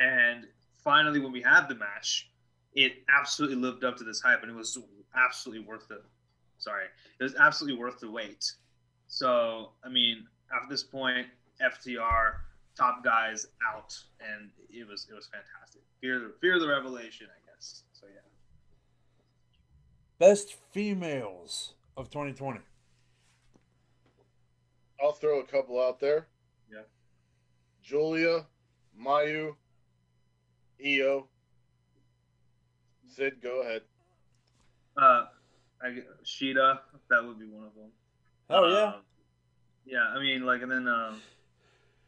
[SPEAKER 3] And finally, when we had the match, it absolutely lived up to this hype, and it was absolutely worth the. Sorry, it was absolutely worth the wait. So, I mean, after this point, FTR top guys out, and it was it was fantastic. Fear the fear the revelation, I guess. So yeah.
[SPEAKER 1] Best females of 2020.
[SPEAKER 4] I'll throw a couple out there.
[SPEAKER 3] Yeah.
[SPEAKER 4] Giulia, Mayu, Io. Sid, go ahead.
[SPEAKER 3] Uh, I Shida, that would be one of them.
[SPEAKER 1] Oh, yeah.
[SPEAKER 3] Um, yeah, I mean, like, and then, um,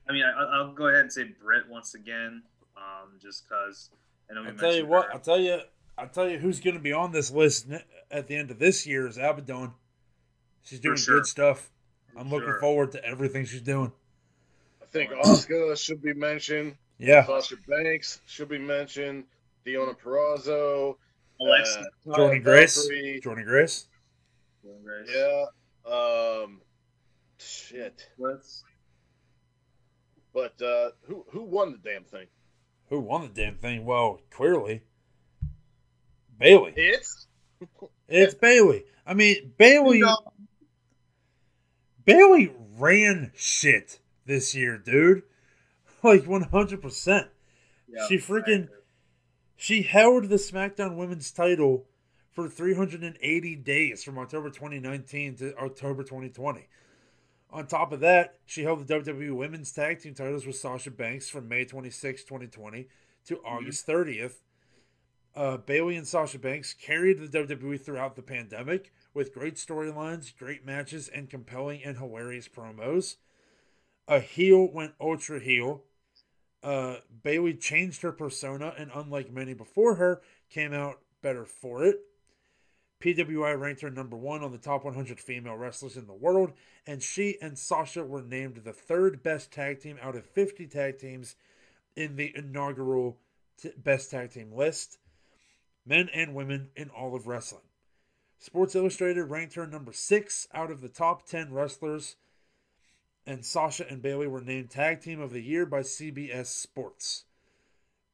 [SPEAKER 3] I mean, I, I'll go ahead and say Britt once again, um, just because I know we
[SPEAKER 1] I'll tell you what,
[SPEAKER 3] her.
[SPEAKER 1] I'll tell you, I'll tell you who's going to be on this list ne- at the end of this year is Abaddon. She's doing
[SPEAKER 3] sure.
[SPEAKER 1] good stuff. I'm looking forward to everything she's doing.
[SPEAKER 4] I think Oscar should be mentioned.
[SPEAKER 1] Yeah.
[SPEAKER 4] Sasha Banks should be mentioned. Deonna Purrazzo.
[SPEAKER 3] Alexa,
[SPEAKER 4] uh,
[SPEAKER 1] Jordynne
[SPEAKER 4] Taya
[SPEAKER 1] Grace.
[SPEAKER 4] Valkyrie.
[SPEAKER 1] Jordynne Grace.
[SPEAKER 4] Yeah. Um, shit.
[SPEAKER 3] Let's,
[SPEAKER 4] But uh, who who won the damn thing?
[SPEAKER 1] Who won the damn thing? Well, clearly, Bayley.
[SPEAKER 4] It's
[SPEAKER 1] It's Bayley. I mean, Bayley.
[SPEAKER 3] You know-
[SPEAKER 1] Bayley ran shit this year, dude. Like 100%. She freaking- She held the SmackDown Women's title for 380 days from October 2019 to October 2020. On top of that, she held the WWE Women's Tag Team titles with Sasha Banks from May 26, 2020 to August 30th. Uh, Bayley and Sasha Banks carried the WWE throughout the pandemic with great storylines, great matches, and compelling and hilarious promos. A heel went ultra heel. Uh, Bayley changed her persona, and unlike many before her, came out better for it. PWI ranked her number one on the top 100 female wrestlers in the world, and she and Sasha were named the third best tag team out of 50 tag teams in the inaugural t- best tag team list, men and women in all of wrestling. Sports Illustrated ranked her number six out of the top 10 wrestlers, and Sasha and Bayley were named Tag Team of the Year by CBS Sports.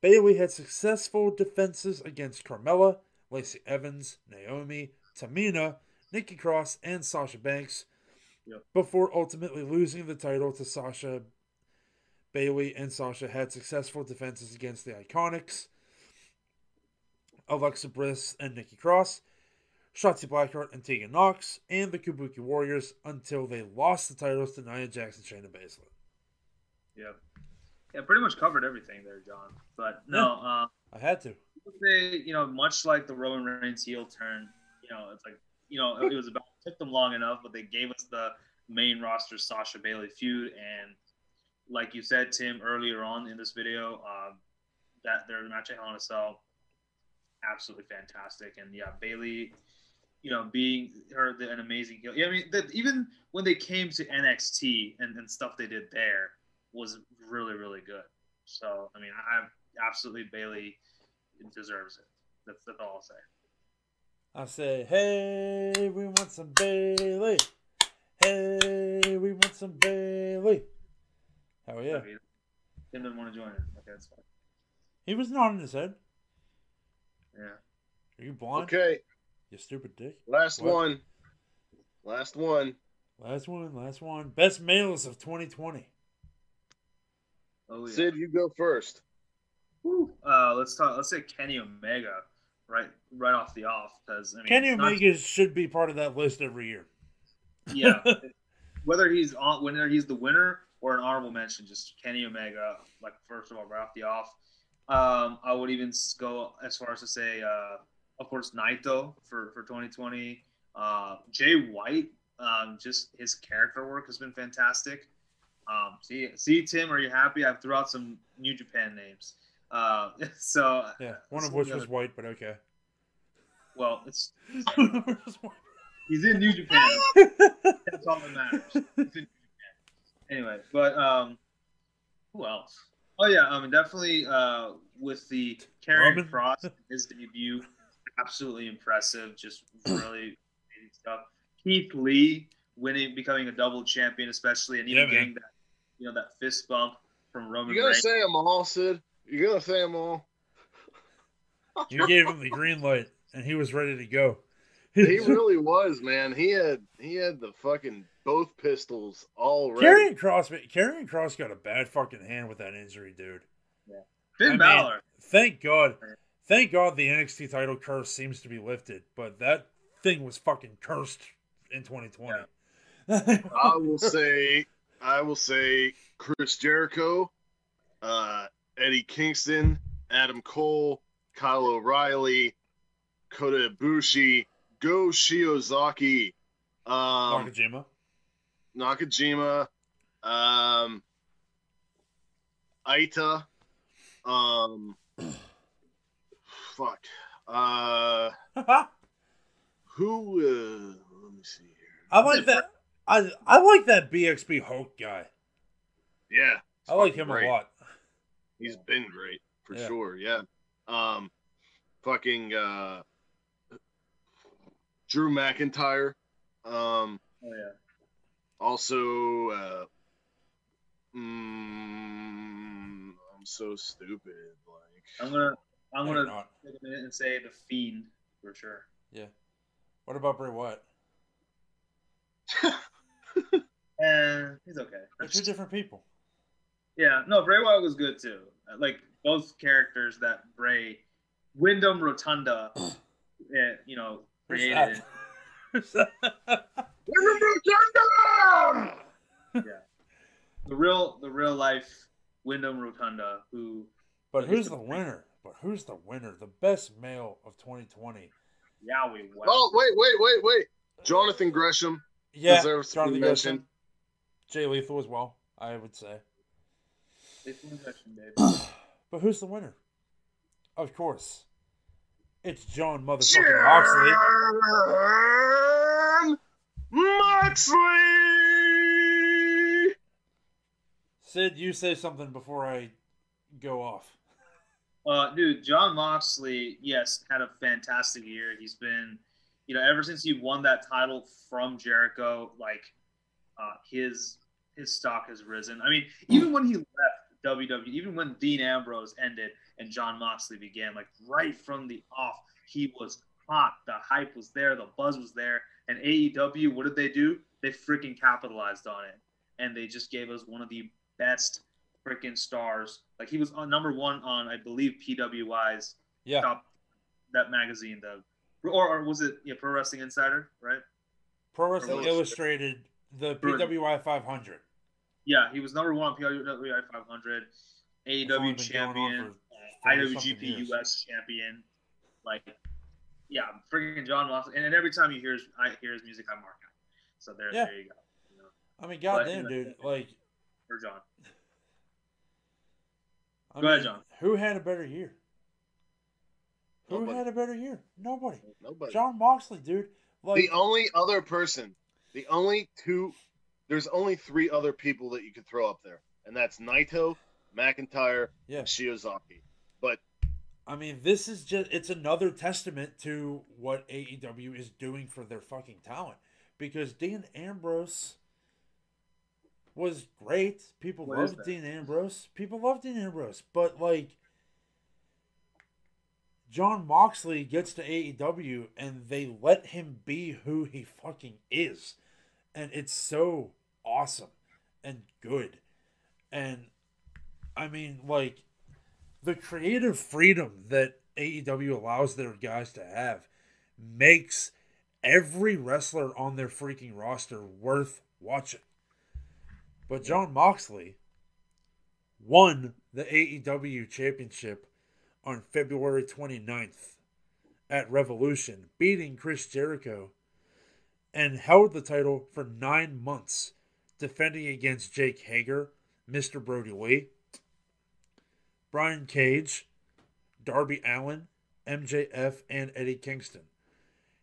[SPEAKER 1] Bayley had successful defenses against Carmella, Lacey Evans, Naomi, Tamina, Nikki Cross, and Sasha Banks
[SPEAKER 3] Yep.
[SPEAKER 1] before ultimately losing the title to Sasha. Bayley and Sasha had successful defenses against the Iconics, Alexa Bliss and Nikki Cross, Shotzi Blackheart and Tegan Nox, and the Kabuki Warriors until they lost the titles to Nia Jackson, and Shayna Baszler.
[SPEAKER 3] yeah, yeah, pretty much covered everything there, John. But no, uh,
[SPEAKER 1] I had to.
[SPEAKER 3] they, you know, much like the Roman Reigns heel turn, you know, it's like, you know, it was about took them long enough, but they gave us the main roster Sasha Bayley feud, and like you said, Tim, earlier on in this video, uh, that their match at Hell in a Cell, absolutely fantastic, and yeah, Bayley, you know, being her the, an amazing heel. Yeah, I mean, that even when they came to NXT and, and stuff they did there was really really good. So I mean, I absolutely Bayley deserves it. That's, that's all I'll say.
[SPEAKER 1] I say, hey, we want some Bayley. Hey, we want some Bayley. How are
[SPEAKER 3] you? Tim didn't want to join it. Okay, that's fine.
[SPEAKER 1] He was nodding his head.
[SPEAKER 3] Yeah.
[SPEAKER 1] Are you blind?
[SPEAKER 4] okay.
[SPEAKER 1] You stupid dick.
[SPEAKER 4] Last
[SPEAKER 1] What?
[SPEAKER 4] one. Last one.
[SPEAKER 1] Last one, last one. Best males of 2020.
[SPEAKER 3] Oh yeah.
[SPEAKER 4] Sid, you go first.
[SPEAKER 3] Uh, let's talk. Let's say Kenny Omega, right, right off the off, because I mean,
[SPEAKER 1] Kenny
[SPEAKER 3] not-
[SPEAKER 1] Omega should be part of that list every year.
[SPEAKER 3] yeah. Whether he's on, whether he's the winner or an honorable mention, just Kenny Omega, like first of all, right off the off. Um, I would even go as far as to say, uh, of course, Naito for for 2020. Uh, Jay White, um, just his character work has been fantastic. Um, see, see, Tim, are you happy? I've threw out some New Japan names. Uh, so,
[SPEAKER 1] Yeah, one of which
[SPEAKER 3] the
[SPEAKER 1] was white, but okay.
[SPEAKER 3] well, it's
[SPEAKER 1] One of which was white.
[SPEAKER 3] he's in New Japan. That's all that matters. He's in New Japan. Anyway, but um, who else? Oh yeah, I mean definitely uh, with the Karrion
[SPEAKER 1] Roman?
[SPEAKER 3] Cross his debut, absolutely impressive. Just really stuff. Keith Lee winning, becoming a double champion, especially, and even
[SPEAKER 1] Yeah,
[SPEAKER 3] getting that you know that fist bump from Roman
[SPEAKER 4] You gotta
[SPEAKER 3] Reigns.
[SPEAKER 4] say them all, Sid. You gotta say them all.
[SPEAKER 1] You gave him the green light, and he was ready to go.
[SPEAKER 4] He really was, man. He had he had the fucking both pistols all ready.
[SPEAKER 1] Karrion Cross, Karrion Cross got a bad fucking hand with that injury, dude. Yeah.
[SPEAKER 3] Finn
[SPEAKER 1] I mean,
[SPEAKER 3] Balor.
[SPEAKER 1] Thank God, thank God the NXT title curse seems to be lifted, but that thing was fucking cursed in 2020.
[SPEAKER 4] I will say, I will say, Chris Jericho, uh, Eddie Kingston, Adam Cole, Kyle O'Reilly, Kota Ibushi, Go Shiozaki, um,
[SPEAKER 1] Nakajima.
[SPEAKER 4] Nakajima, um, Aita, um, fuck, uh, who? Uh, let me see here.
[SPEAKER 1] I like that. I I like that BXB Hulk guy.
[SPEAKER 4] Yeah,
[SPEAKER 1] I like him
[SPEAKER 4] great.
[SPEAKER 1] a lot.
[SPEAKER 4] He's been great for
[SPEAKER 1] Yeah.
[SPEAKER 4] sure. Yeah. Um, fucking uh, Drew McIntyre. Um,
[SPEAKER 3] Oh yeah.
[SPEAKER 4] also, uh, mm, I'm so stupid. Like,
[SPEAKER 3] I'm gonna I'm
[SPEAKER 1] No,
[SPEAKER 3] gonna
[SPEAKER 1] not.
[SPEAKER 3] take a minute and say the Fiend for sure. Yeah.
[SPEAKER 1] What about Bray Wyatt?
[SPEAKER 3] And he's okay.
[SPEAKER 1] They're two different people.
[SPEAKER 3] Yeah, no, Bray Wyatt was good too. Like both characters that Bray, Windham Rotunda, eh, you know,
[SPEAKER 1] Who's
[SPEAKER 3] created.
[SPEAKER 1] that?
[SPEAKER 3] The real, the real life Windham Rotunda, who
[SPEAKER 1] but who's the winner? But who's the winner? The best male of 2020.
[SPEAKER 3] Yowie West.
[SPEAKER 4] oh wait, wait, wait, wait. Jonathan Gresham.
[SPEAKER 1] Yeah,
[SPEAKER 4] Deserves to be mentioned.
[SPEAKER 1] Gresham. Jay Lethal as well, I would say.
[SPEAKER 3] It's an baby.
[SPEAKER 1] But who's the winner? Of course, it's Jon motherfucking Moxley.
[SPEAKER 4] Jon Moxley.
[SPEAKER 1] Sid, you say something before I go off.
[SPEAKER 3] Uh, dude, Jon Moxley, yes, had a fantastic year. He's been, you know, ever since he won that title from Jericho, like, uh, his his stock has risen. I mean, even when he left WWE, even when Dean Ambrose ended and Jon Moxley began, like right from the off, he was hot. The hype was there, the buzz was there. And AEW, what did they do? They freaking capitalized on it, and they just gave us one of the best freaking stars. Like he was on number one on, I believe, PWI's
[SPEAKER 1] Yeah,
[SPEAKER 3] top that magazine, the or, or was it yeah, Pro Wrestling Insider, right?
[SPEAKER 1] Pro Wrestling
[SPEAKER 4] Illustrated.
[SPEAKER 1] Illustrated, the PWI 500.
[SPEAKER 3] Yeah, he was number one on PWI 500,
[SPEAKER 1] It's only
[SPEAKER 3] AEW
[SPEAKER 1] been going on
[SPEAKER 3] champion,
[SPEAKER 1] for 40
[SPEAKER 3] IWGP. US champion. Like, yeah, freaking Jon Moxley. And, and every time you hear his, I hear his music, I mark it. So there,
[SPEAKER 1] Yeah.
[SPEAKER 3] there you go. You know,
[SPEAKER 1] I mean, goddamn, dude. Like,
[SPEAKER 3] for John.
[SPEAKER 1] I
[SPEAKER 3] Go ahead, John.
[SPEAKER 1] Who had a better year? Who
[SPEAKER 4] Nobody.
[SPEAKER 1] had a better year? Nobody.
[SPEAKER 4] Nobody.
[SPEAKER 1] Jon Moxley, dude. Like,
[SPEAKER 4] the only other person, the only two, there's only three other people that you could throw up there, and that's Naito, McIntyre,
[SPEAKER 1] yeah.
[SPEAKER 4] and Shiozaki. But
[SPEAKER 1] I mean, this is just, it's another testament to what AEW is doing for their fucking talent. Because Dean Ambrose was great. People
[SPEAKER 3] What
[SPEAKER 1] loved? Dean Ambrose. People loved Dean Ambrose. But, like, Jon Moxley gets to AEW and they let him be who he fucking is. And it's so awesome and good. And I mean, like, the creative freedom that AEW allows their guys to have makes every wrestler on their freaking roster worth watching. But Jon Moxley won the AEW championship on February 29th at Revolution, beating Chris Jericho, and held the title for nine months, defending against Jake Hager, Mr. Brodie Lee, Brian Cage, Darby Allin, MJF, and Eddie Kingston.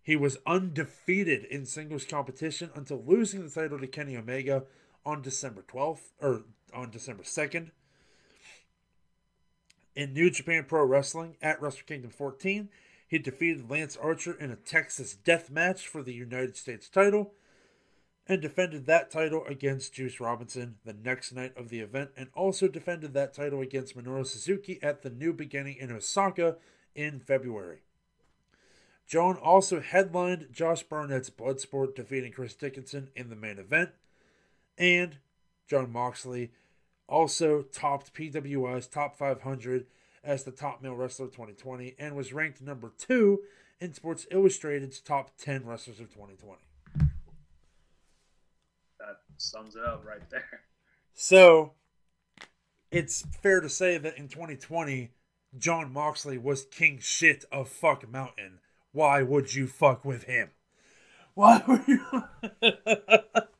[SPEAKER 1] He was undefeated in singles competition until losing the title to Kenny Omega on December 12th, or on December 2nd. In New Japan Pro Wrestling at Wrestle Kingdom 14, he defeated Lance Archer in a Texas death match for the United States title and defended that title against Juice Robinson the next night of the event and also defended that title against Minoru Suzuki at the New Beginning in Osaka in February. Jon also headlined Josh Barnett's Bloodsport, defeating Chris Dickinson in the main event. And Jon Moxley also topped PWI's Top 500 as the top male wrestler of 2020 and was ranked number two in Sports Illustrated's top 10 wrestlers of 2020.
[SPEAKER 3] That sums it up right there.
[SPEAKER 1] So it's fair to say that in 2020, Jon Moxley was king shit of fuck mountain why would you fuck with him? Why would you?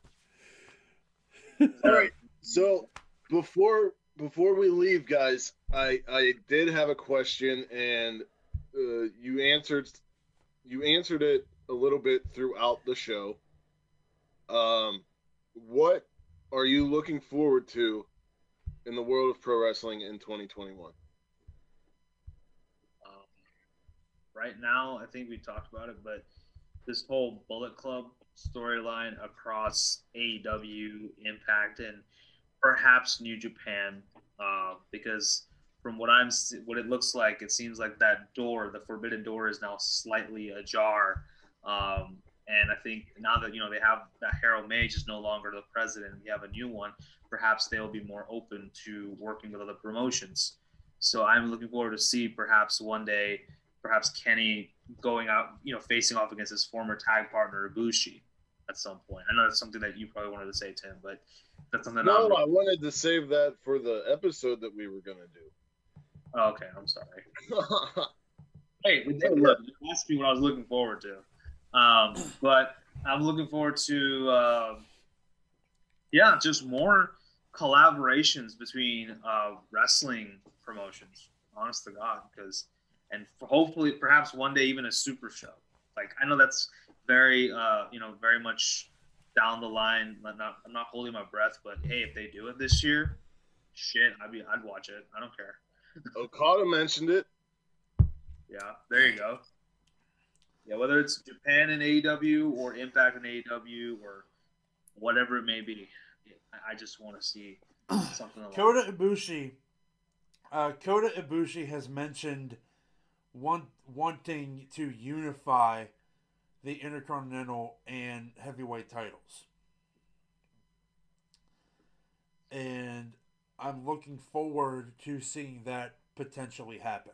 [SPEAKER 4] All right. So before before we leave, guys, I I did have a question, and uh, you answered you answered it a little bit throughout the show. Um, what are you looking forward to in the world of pro wrestling in 2021?
[SPEAKER 3] right now, I think we talked about it, but this whole Bullet Club storyline across AEW, Impact, and perhaps New Japan, uh, because from what I'm what it looks like, it seems like that door, the forbidden door, is now slightly ajar. Um, and I think now that you know they have that Harold Meij is no longer the president, we have a new one. Perhaps they'll be more open to working with other promotions. So I'm looking forward to see perhaps one day perhaps Kenny going out, you know, facing off against his former tag partner Ibushi at some point. I know that's something that you probably wanted to say, Tim, but that's something.
[SPEAKER 4] No, I'm... i wanted to save that for the episode that we were gonna do.
[SPEAKER 3] Oh, okay, I'm sorry. hey, look, you asked me what I was looking forward to, um, but I'm looking forward to, uh, yeah, just more collaborations between uh, wrestling promotions. Honest to God, because and hopefully, perhaps one day, even a super show. Like I know that's very, uh, you know, very much down the line. I'm not, I'm not holding my breath, but hey, if they do it this year, shit, I'd be, I'd watch it. I don't care.
[SPEAKER 4] Okada mentioned it.
[SPEAKER 3] Yeah, there you go. Yeah, whether it's Japan and AEW or Impact and AEW or whatever it may be, I just want to see something.
[SPEAKER 1] Kota Ibushi, uh, Kota Ibushi has mentioned want, wanting to unify the Intercontinental and Heavyweight titles. And I'm looking forward to seeing that potentially happen.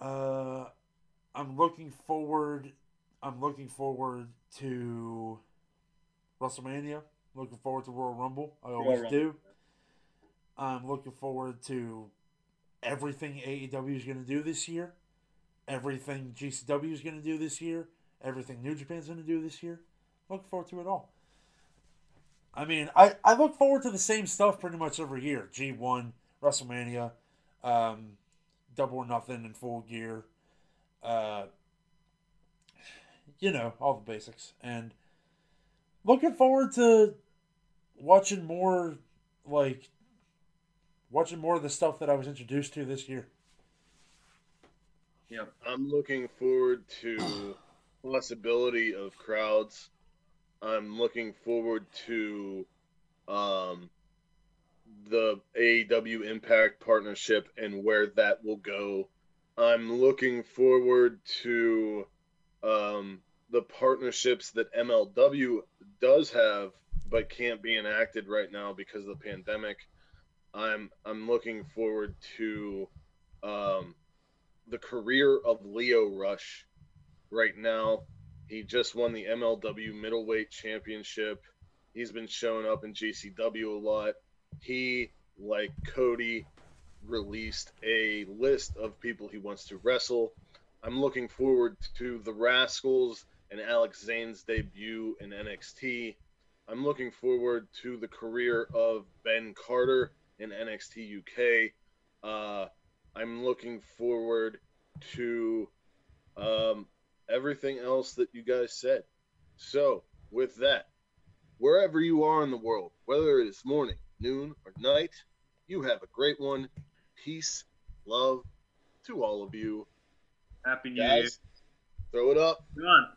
[SPEAKER 1] Uh, I'm looking forward. I'm looking forward to WrestleMania. Looking forward to Royal Rumble. I always Royal do. Rumble. I'm looking forward to everything AEW is going to do this year, everything GCW is going to do this year, everything New Japan's going to do this year. Look forward to it all. I mean, I, I look forward to the same stuff pretty much every year. G1, WrestleMania, um, Double or Nothing in full gear. Uh, you know, all the basics. And looking forward to watching more like watching more of the stuff that I was introduced to this year.
[SPEAKER 4] Yep. I'm looking forward to possibility of crowds. I'm looking forward to um, the AEW Impact partnership and where that will go I'm looking forward to um, the partnerships that MLW does have, but can't be enacted right now because of the pandemic. I'm I'm looking forward to um, the career of Lio Rush. Right now, he just won the MLW middleweight championship. He's been showing up in GCW a lot. He, like Cody, released a list of people he wants to wrestle. I'm looking forward to the Rascalz and Alex Zayne's debut in NXT. I'm looking forward to the career of Ben Carter in NXT UK. Uh, I'm looking forward to um, everything else that you guys said. So, with that, wherever you are in the world, whether it is morning, noon, or night, you have a great one. Peace, love to all of you.
[SPEAKER 3] Happy New Year.
[SPEAKER 4] Throw it up.
[SPEAKER 3] Come on.